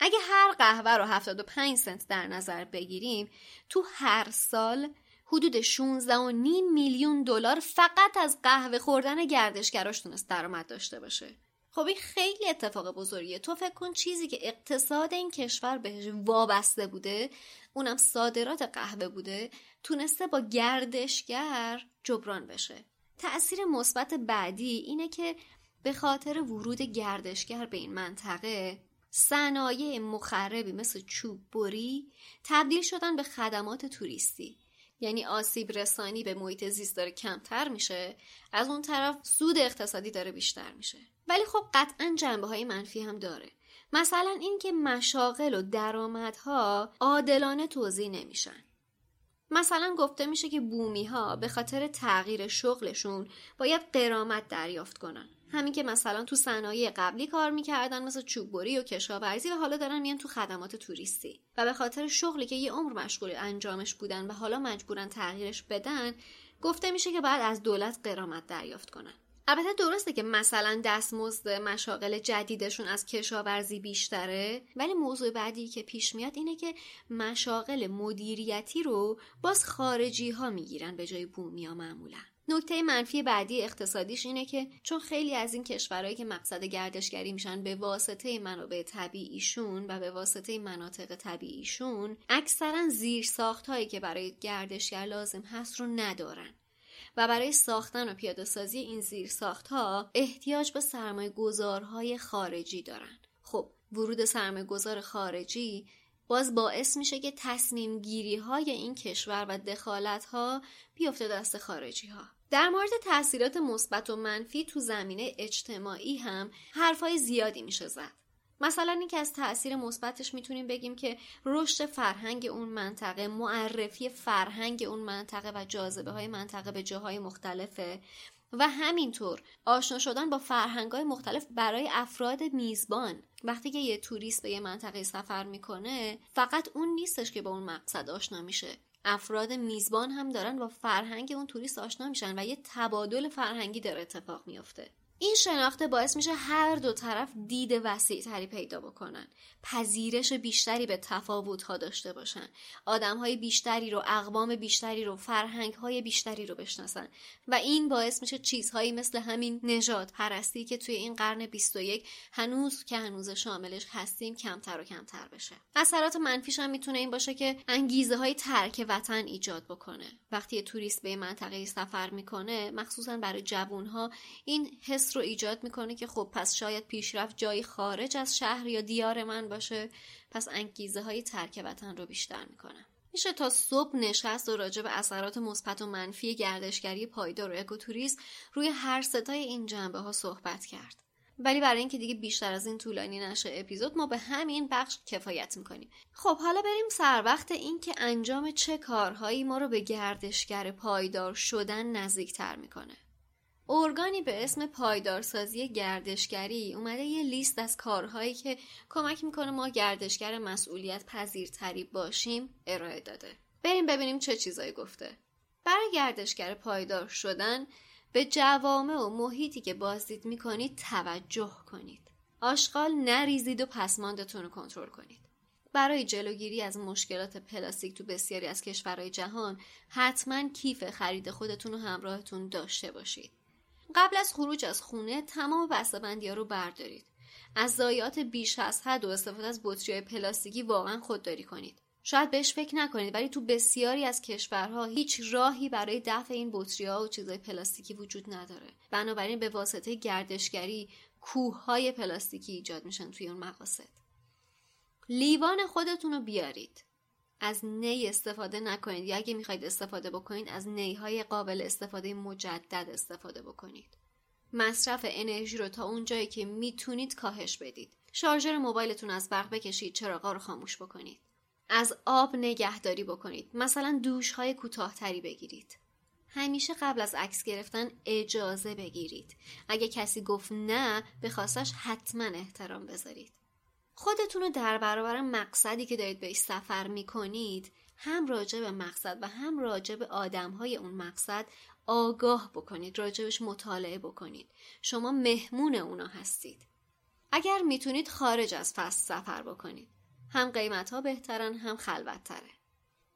اگه هر قهوه رو 75 سنت در نظر بگیریم تو هر سال حدود 16 و نیم میلیون دلار فقط از قهوه خوردن گردشگراش تونست درآمد داشته باشه خب این خیلی اتفاق بزرگیه. تو فکر کن چیزی که اقتصاد این کشور بهش وابسته بوده اونم صادرات قهوه بوده تونسته با گردشگر جبران بشه. تأثیر مثبت بعدی اینه که به خاطر ورود گردشگر به این منطقه صنایع مخربی مثل چوب بری تبدیل شدن به خدمات توریستی. یعنی آسیب رسانی به محیط زیست داره کمتر میشه از اون طرف سود اقتصادی داره بیشتر میشه. ولی خب قطعا جنبه های منفی هم داره. مثلا اینکه مشاغل و درآمدها عادلانه توضیح نمیشن. مثلا گفته میشه که بومی ها به خاطر تغییر شغلشون باید قرامت دریافت کنن. همین که مثلا تو صنایع قبلی کار می‌کردن مثل چوببری و کشاورزی و حالا دارن میان تو خدمات توریستی. و به خاطر شغلی که یه عمر مشغول انجامش بودن و حالا مجبورن تغییرش بدن گفته میشه که باید از دولت قرامت دریافت کنن. البته درسته که مثلا دستمزد مشاغل جدیدشون از کشاورزی بیشتره ولی موضوع بعدی که پیش میاد اینه که مشاغل مدیریتی رو باز خارجی ها می‌گیرن به جای بومی ها معمولا. نکته منفی بعدی اقتصادیش اینه که چون خیلی از این کشورهایی که مقصد گردشگری میشن به واسطه منابع طبیعیشون و به واسطه مناطق طبیعیشون اکثرا زیر هایی که برای گردشگر لازم هست رو ندارن. و برای ساختن و پیاده سازی این زیر ها احتیاج به سرمایه گذارهای خارجی دارن. خب ورود سرمایه گذار خارجی باز باعث میشه که تصمیم گیری های این کشور و دخالت ها بیفته دست خارجی ها در مورد تاثیرات مثبت و منفی تو زمینه اجتماعی هم حرفای زیادی میشه زد. مثلا اینکه از تاثیر مثبتش می‌تونیم بگیم که رشد فرهنگ اون منطقه معرفی فرهنگ اون منطقه و جاذبه های منطقه به جاهای مختلفه. و همینطور آشنا شدن با فرهنگ های مختلف برای افراد میزبان. وقتی که یه توریست به یه منطقه سفر می‌کنه فقط اون نیستش که با اون مقصد آشنا میشه. افراد میزبان هم دارن با فرهنگ اون توریست آشنا میشن و یه تبادل فرهنگی داره اتفاق میافته. این شناخته باعث میشه هر دو طرف دید وسیع تری پیدا بکنن. پذیرش بیشتری به تفاوت ها داشته باشن. آدم های بیشتری رو اقوام بیشتری رو فرهنگ های بیشتری رو بشناسن. و این باعث میشه چیزهایی مثل همین نجات پرستی که توی این قرن 21 هنوز که هنوز شاملش هستیم کمتر و کمتر بشه. اثرات منفیش هم می‌تونه این باشه که انگیزه های ترک وطن ایجاد بکنه. وقتی توریست به منطقه سفر می‌کنه مخصوصا برای جوون ها این حس رو ایجاد می‌کنه که خب پس شاید پیشرفت جایی خارج از شهر یا دیار من باشه. پس انگیزه های ترک وطن رو بیشتر می‌کنه. میشه تا صبح نشست و راجع به اثرات مثبت و منفی گردشگری پایدار و اکوتوریسم روی هر ستای این جنبه ها صحبت کرد. ولی برای اینکه دیگه بیشتر از این طولانی نشه اپیزود ما به همین بخش کفایت می‌کنیم. خب حالا بریم سر وقت اینکه انجام چه کارهایی ما رو به گردشگر پایدار شدن نزدیکتر می‌کنه. ارگانی به اسم پایدارسازی گردشگری اومده یه لیست از کارهایی که کمک می‌کنه ما گردشگر مسئولیت پذیرتری باشیم ارائه داده. بریم ببینیم چه چیزایی گفته. برای گردشگر پایدار شدن به جوامع و محیطی که بازدید می‌کنید توجه کنید. آشغال نریزید و پسماندتون رو کنترل کنید. برای جلوگیری از مشکلات پلاستیک تو بسیاری از کشورهای جهان حتما کیف خرید خودتون رو همراهتون داشته باشید. قبل از خروج از خونه تمام بسته‌بندی‌ها رو بردارید. از ضایعات بیش از حد و استفاده از بطری پلاستیکی واقعا خودداری کنید. شاید بهش فکر نکنید ولی تو بسیاری از کشورها هیچ راهی برای دفع این بطری ها و چیزهای پلاستیکی وجود نداره. بنابراین به واسطه گردشگری کوه های پلاستیکی ایجاد میشن توی اون مقاصد. لیوان خودتون رو بیارید. از نی استفاده نکنید. یا اگه می‌خواید استفاده بکنید از نی های قابل استفاده مجدد استفاده بکنید. مصرف انرژی رو تا اون جایی که می‌تونید کاهش بدید. شارژر موبایلتون از برق بکشید چراغا رو خاموش بکنید. از آب نگهداری بکنید. مثلا دوش های کوتاهتری بگیرید. همیشه قبل از عکس گرفتن اجازه بگیرید. اگه کسی گفت نه به خواستش حتما احترام بذارید. خودتون رو در برابر مقصدی که دارید بهش سفر می‌کنید هم راجع به مقصد و هم راجع به آدم های اون مقصد آگاه بکنید راجبش مطالعه بکنید شما مهمون اونا هستید اگر می‌تونید خارج از فصل سفر بکنید هم قیمت ها بهترن هم خلوت تره.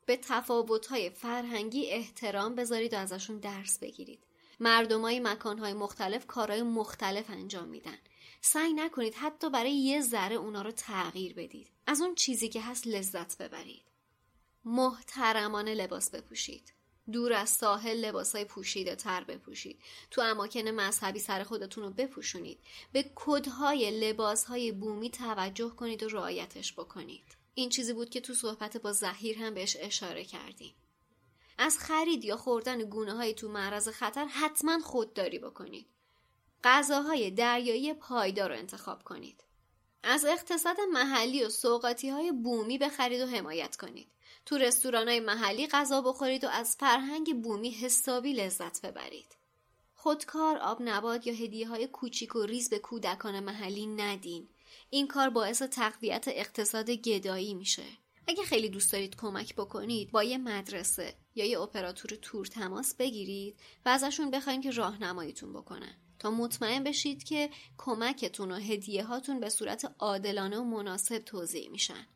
به تفاوت های فرهنگی احترام بذارید و ازشون درس بگیرید. مردمای مکانهای مختلف کارهای مختلف انجام میدن. سعی نکنید حتی برای یه ذره اونا رو تغییر بدید. از اون چیزی که هست لذت ببرید. محترمانه لباس بپوشید. دور از ساحل لباسای پوشیده تر بپوشید تو اماکن مذهبی سر خودتون رو بپوشونید به کدهای لباسهای بومی توجه کنید و رعایتش بکنید این چیزی بود که تو صحبت با زهیر هم بهش اشاره کردیم از خرید یا خوردن گونه های تو معرض خطر حتما خودداری بکنید غذاهای دریایی پایدار رو انتخاب کنید از اقتصاد محلی و سوقاتی های بومی بخرید و حمایت کنید تو های محلی غذا بخورید و از فرهنگ بومی حسابی لذت ببرید. خودکار آب نبات یا هدیه های کوچیک و ریز به کودکان محلی ندین. این کار باعث تقویت اقتصاد گدایی میشه. اگه خیلی دوست دارید کمک بکنید با یه مدرسه یا یه اپراتور تور تماس بگیرید و ازشون بخواید که راهنماییتون بکنن تا مطمئن بشید که کمکتون و هدیه هاتون به صورت عادلانه و مناسب توضیح میشن.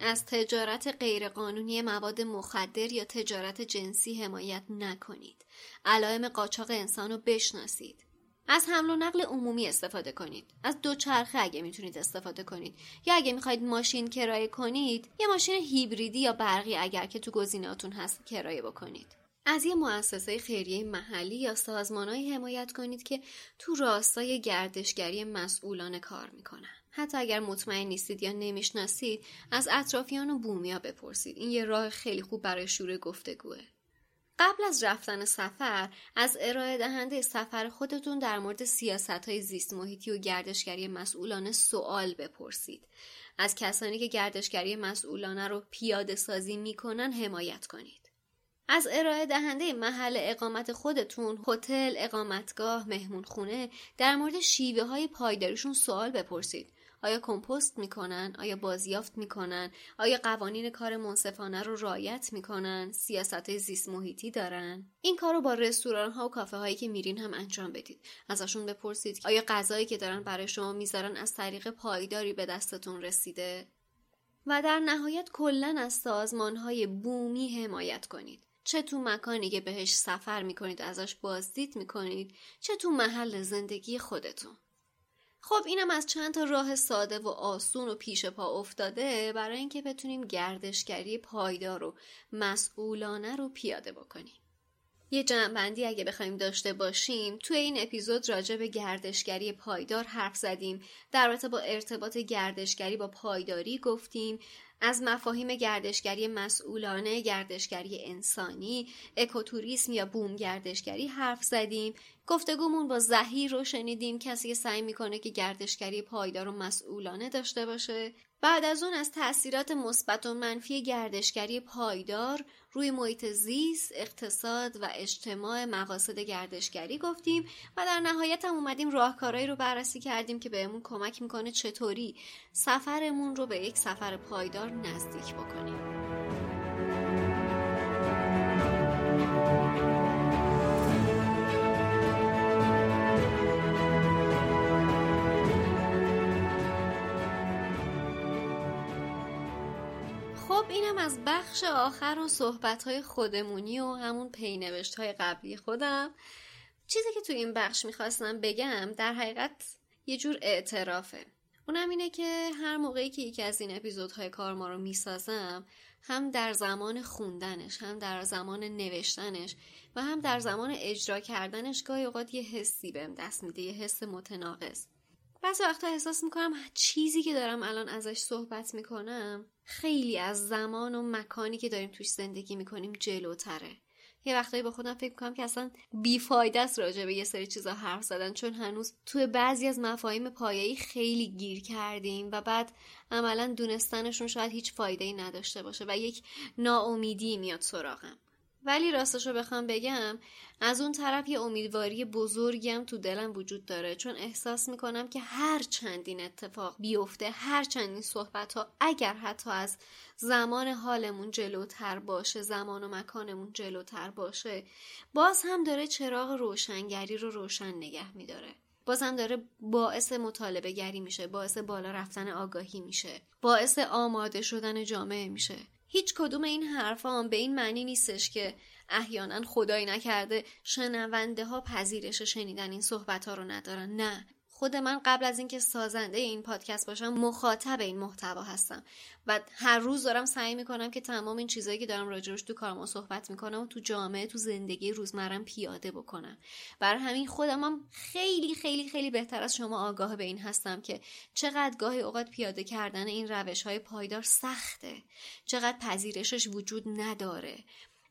از تجارت غیرقانونی مواد مخدر یا تجارت جنسی حمایت نکنید. علائم قاچاق انسان رو بشناسید. از حمل و نقل عمومی استفاده کنید. از دوچرخه اگه می‌تونید استفاده کنید. یا اگه می‌خواید ماشین کرایه کنید، یه ماشین هیبریدی یا برقی اگر که تو گزینهاتون هست کرایه بکنید. از یه مؤسسه خیریه محلی یا سازمانهایی حمایت کنید که تو راستای گردشگری مسئولانه کار می‌کنن. حتی اگر مطمئن نیستید یا نمی‌شناسید از اطرافیان و بومیا بپرسید. این یه راه خیلی خوب برای شروع گفتگوه. قبل از رفتن سفر از ارائه دهنده سفر خودتون در مورد سیاست های زیست محیطی و گردشگری مسئولانه سوال بپرسید. از کسانی که گردشگری مسئولانه رو پیاده سازی می‌کنن حمایت کنید. از ارائه دهنده محل اقامت خودتون هتل اقامتگاه مهمونخونه در مورد شیوه های پایداریشون سوال بپرسید. آیا کمپوست می‌کنن؟ آیا بازیافت می‌کنن؟ آیا قوانین کار منصفانه رو رعایت می‌کنن؟ سیاست زیست محیطی دارن؟ این کار رو با رستوران ها و کافه هایی که میرین هم انجام بدید. ازشون بپرسید آیا غذایی که دارن برای شما می‌ذارن از طریق پایداری به دستتون رسیده؟ و در نهایت کلا از سازمان های بومی حمایت کنید. چه تو مکانی که بهش سفر می‌کنید ازش بازدید می‌کنید چه تو محل زندگی خودتون. خب اینم از چند تا راه ساده و آسون و پیش پا افتاده برای اینکه بتونیم گردشگری پایدار و مسئولانه رو پیاده بکنیم. یه جمعبندی اگه بخوایم داشته باشیم توی این اپیزود راجع به گردشگری پایدار حرف زدیم. در رابطه با ارتباط گردشگری با پایداری گفتیم. از مفاهیم گردشگری مسئولانه، گردشگری انسانی، اکوتوریسم یا بوم گردشگری حرف زدیم. گفتگومون با زهیر رو شنیدیم کسی که سعی می‌کنه که گردشگری پایدار و مسئولانه داشته باشه بعد از اون از تاثیرات مثبت و منفی گردشگری پایدار روی محیط زیست، اقتصاد و اجتماع مقاصد گردشگری گفتیم و در نهایت هم اومدیم راهکارهایی رو بررسی کردیم که بهمون کمک می‌کنه چطوری سفرمون رو به یک سفر پایدار نزدیک بکنیم. خب اینم از بخش آخر و صحبت خودمونی و همون پینوشت های قبلی خودم. چیزی که تو این بخش می‌خواستم بگم در حقیقت یه جور اعترافه. اونم اینه که هر موقعی که یکی از این اپیزودهای کار ما رو می‌سازم هم در زمان خوندنش هم در زمان نوشتنش و هم در زمان اجرا کردنش گاهی اوقات یه حسی بهم دست میده یه حس متناقض. بعضی وقتا احساس می‌کنم چیزی که دارم الان ازش صحبت می‌کنم خیلی از زمان و مکانی که داریم توش زندگی می‌کنیم جلوتره. یه وقتایی با خودم فکر می‌کنم که اصلا بیفایده است راجع به یه سری چیزا حرف زدن چون هنوز توی بعضی از مفاهیم پایه‌ای خیلی گیر کردیم و بعد عملا دونستنشون شاید هیچ فایده ای نداشته باشه و یک ناامیدی میاد سراغم. ولی راستش رو بخوام بگم از اون طرف یه امیدواری بزرگم تو دلم وجود داره. چون احساس می‌کنم که هر چندین اتفاق بیفته هر چندین صحبت ها اگر حتی از زمان حالمون جلوتر باشه زمان و مکانمون جلوتر باشه باز هم داره چراغ روشنگری رو روشن نگه میداره. هم داره باعث مطالبه گری میشه باعث بالا رفتن آگاهی میشه باعث آماده شدن جامعه میشه. هیچ کدوم این حرفا به این معنی نیستش که احیانا خدایی نکرده. شنونده ها پذیرش شنیدن این صحبت ها رو ندارن. نه. خود من قبل از اینکه سازنده این پادکست باشم مخاطب این محتوا هستم. و هر روز دارم سعی می‌کنم که تمام این چیزهایی که دارم راجعش تو کارم صحبت می‌کنم و تو جامعه تو زندگی روزمرم پیاده بکنم. بر همین خودم هم خیلی خیلی خیلی بهتر از شما آگاه به این هستم که چقدر گاهی اوقات پیاده کردن این روش های پایدار سخته. چقدر پذیرشش وجود نداره.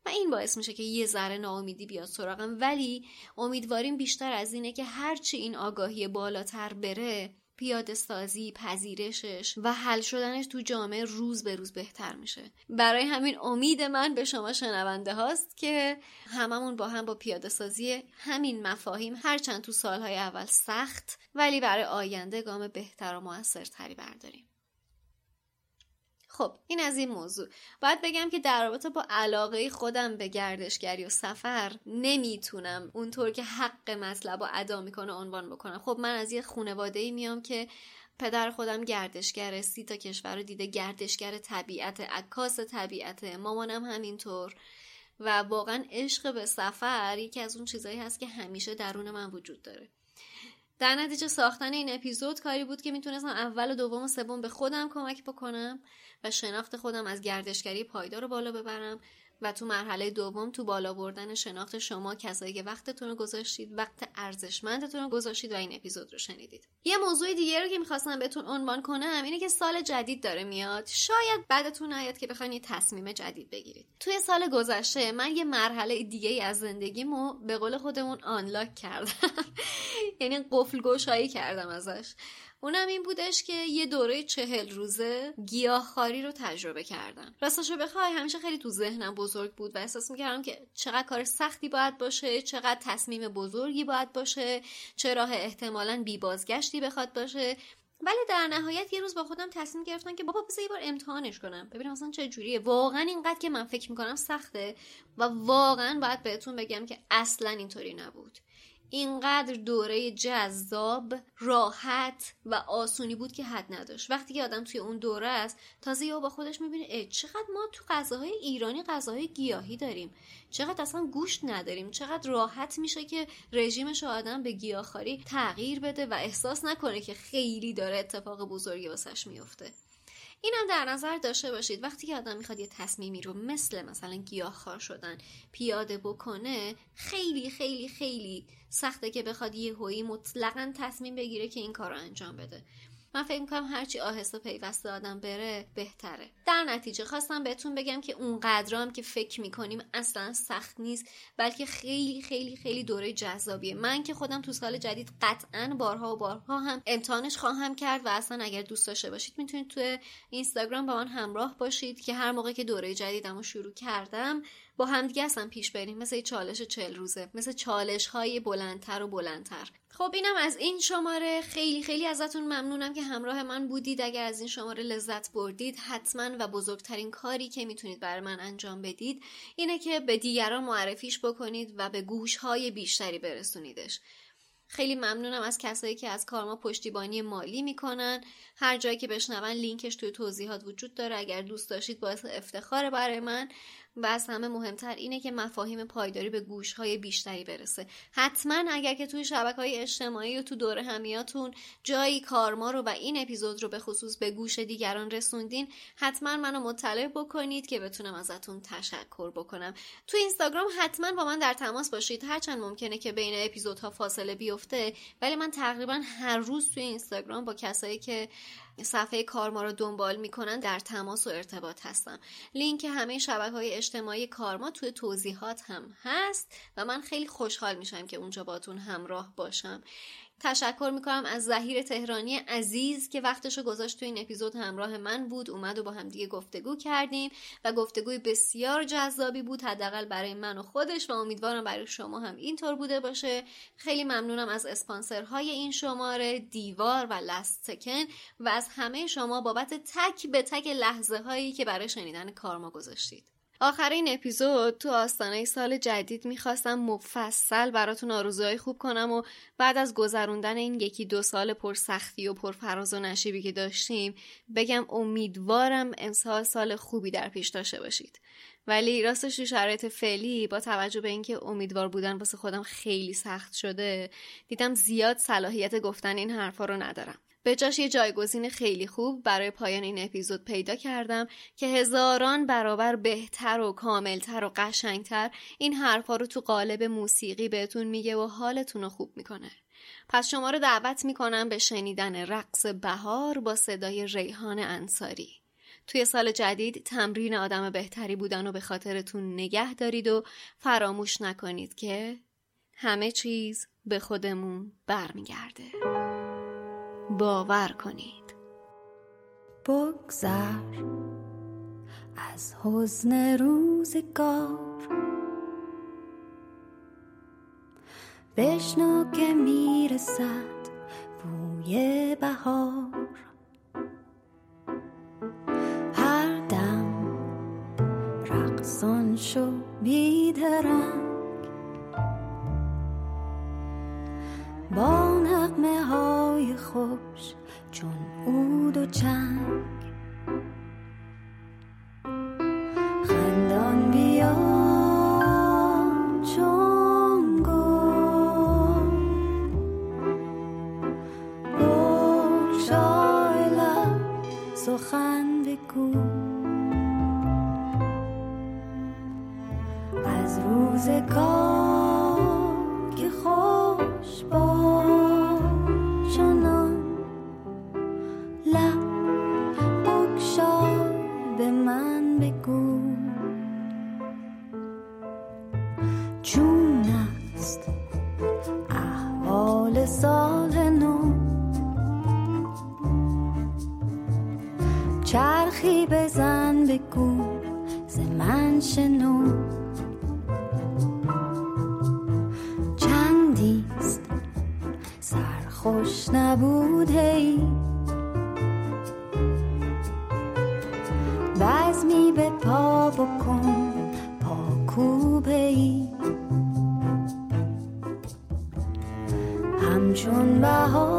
و این باعث میشه که یه ذره ناامیدی بیاد سراغم ولی امیدواریم بیشتر از اینه که هرچی این آگاهی بالاتر بره پیاده سازی، پذیرشش و حل شدنش تو جامعه روز به روز بهتر میشه. برای همین امید من به شما شنونده هاست که هممون با هم با پیاده سازی همین مفاهیم هرچند تو سالهای اول سخت ولی برای آینده گام بهتر و موثرتری برداریم. خب این از این موضوع. باید بگم که در رابطه با علاقه خودم به گردشگری و سفر نمی‌تونم اونطور که حق مطلب و ادا می‌کنه عنوان بکنم. خب من از یه خانواده ای میام که پدر خودم گردشگر سی تا کشور رو دیده گردشگر طبیعت عکاس طبیعت مامانم همینطور. و واقعا عشق به سفر یکی از اون چیزهایی هست که همیشه درون من وجود داره. در نتیجه ساختن این اپیزود کاری بود که می‌تونستم اول و دوم و سوم به خودم کمک بکنم و شناخت خودم از گردشگری پایدار رو بالا ببرم. و تو مرحله دوم تو بالا بردن شناخت شما کسایی که وقتتون رو گذاشتید وقت ارزشمندتون رو گذاشتید و این اپیزود رو شنیدید. یه موضوع دیگه رو که می‌خواستم بهتون عنوان کنم اینه که سال جدید داره میاد. شاید بعدتون نیاد که بخواین یه تصمیم جدید بگیرید. توی سال گذشته من یه مرحله دیگه از زندگیمو به قول خودمون آنلاک کردم. یعنی قفل گشایی کردم ازش. اونم این بودش که یه دوره چهل روزه گیاهخواری رو تجربه کردم. راستش رو بخوای همیشه خیلی تو ذهنم بزرگ بود و احساس می‌کردم که چقدر کار سختی باید باشه چقدر تصمیم بزرگی باید باشه چه راه احتمالا بی بازگشتی بخواد باشه. ولی در نهایت یه روز با خودم تصمیم گرفتم که بابا بذار یه بار امتحانش کنم. ببینم اصلا چه جوریه. واقعا اینقدر که من فکر می‌کنم سخته و واقعا باید بهتون بگم که اصلا اینطوری نبود. اینقدر دوره جذاب راحت و آسونی بود که حد نداشت. وقتی که آدم توی اون دوره است تازه یا با خودش می‌بینه چقدر ما تو غذاهای ایرانی غذاهای گیاهی داریم. چقدر اصلا گوشت نداریم. چقدر راحت میشه که رژیمش آدم به گیاهخواری تغییر بده و احساس نکنه که خیلی داره اتفاق بزرگی واسش میفته اینم در نظر داشته باشید. وقتی که آدم می‌خواد یه تصمیمی رو مثل مثلا گیاهخوار شدن پیاده بکنه خیلی خیلی خیلی سخته که بخواد یه هویی مطلقا تصمیم بگیره که این کار رو انجام بده. من فکر می‌کنم هرچی آهسته پیوسته آدم بره بهتره. در نتیجه خواستم بهتون بگم که اونقدر هم که فکر می‌کنیم اصلا سخت نیست بلکه خیلی خیلی خیلی دوره جذابیه. من که خودم تو سال جدید قطعا بارها و بارها هم امتحانش خواهم کرد و اصلا اگر دوست داشته باشید می‌تونید تو اینستاگرام با من همراه باشید که هر موقع که دوره جدیدم رو شروع کردم با همدیگه اصلا پیش بریم. مثل چالش چل روزه. مثل چالش های بلندتر و بلندتر. خب اینم از این شماره. خیلی خیلی ازتون ممنونم که همراه من بودید. اگر از این شماره لذت بردید حتما و بزرگترین کاری که می‌تونید برای من انجام بدید اینه که به دیگران معرفیش بکنید و به گوش های بیشتری برسونیدش. خیلی ممنونم از کسایی که از کارما پشتیبانی مالی می‌کنن. هر جایی که بشنون لینکش توی توضیحات وجود داره. اگر دوست داشتید باعث افتخار برای من. و از همه مهمتر اینه که مفاهیم پایداری به گوش های بیشتری برسه. حتما اگر که توی شبکه های اجتماعی و تو دور همیاتون جایی کارما رو و این اپیزود رو به خصوص به گوش دیگران رسوندین حتما منو مطلع بکنید که بتونم ازتون تشکر بکنم. تو اینستاگرام حتما با من در تماس باشید. هرچند ممکنه که بین اپیزودها فاصله بیفته ولی من تقریبا هر روز توی اینستاگرام با کسایی که صفحه کارما رو دنبال می‌کنن در تماس و ارتباط هستم لینک همه شبکه های اجتماعی کارما توی توضیحات هم هست و من خیلی خوشحال میشم که اونجا باتون همراه باشم. تشکر می‌کنم از زهیر تهرانی عزیز که وقتشو گذاشت تو این اپیزود همراه من بود. اومد و با هم دیگه گفتگو کردیم و گفتگوی بسیار جذابی بود حداقل برای من و خودش و امیدوارم برای شما هم اینطور بوده باشه. خیلی ممنونم از اسپانسرهای این شماره دیوار و لست سکن و از همه شما بابت تک به تک لحظه هایی که برای شنیدن کارما گذاشتید. آخرین اپیزود تو آستانه سال جدید می‌خواستم مفصل براتون آرزوهای خوب کنم و بعد از گذروندن این یکی دو سال پر سختی و پر فراز و نشیبی که داشتیم بگم امیدوارم امسال سال خوبی در پیش داشته باشید. ولی راستش تو شرایط فعلی با توجه به اینکه امیدوار بودن واسه خودم خیلی سخت شده دیدم زیاد صلاحیت گفتن این حرفا رو ندارم. به جاش یه جایگزین خیلی خوب برای پایان این اپیزود پیدا کردم که هزاران برابر بهتر و کاملتر و قشنگتر این حرفا رو تو قالب موسیقی بهتون میگه و حالتون رو خوب می‌کنه. پس شما رو دعوت می‌کنم به شنیدن رقص بهار با صدای ریحان انصاری. توی سال جدید تمرین آدم بهتری بودن و به خاطرتون نگه دارید و فراموش نکنید که همه چیز به خودمون برمیگرده. باور کنید. بگذر از حزن روزگار. بشنو که می‌رسد بوی بهار. هر دم رقصان شو بیدرنگ. با نقمه های خوش چون اود و چنگ خندان پا بکن پا کوبه ای. همچون بهار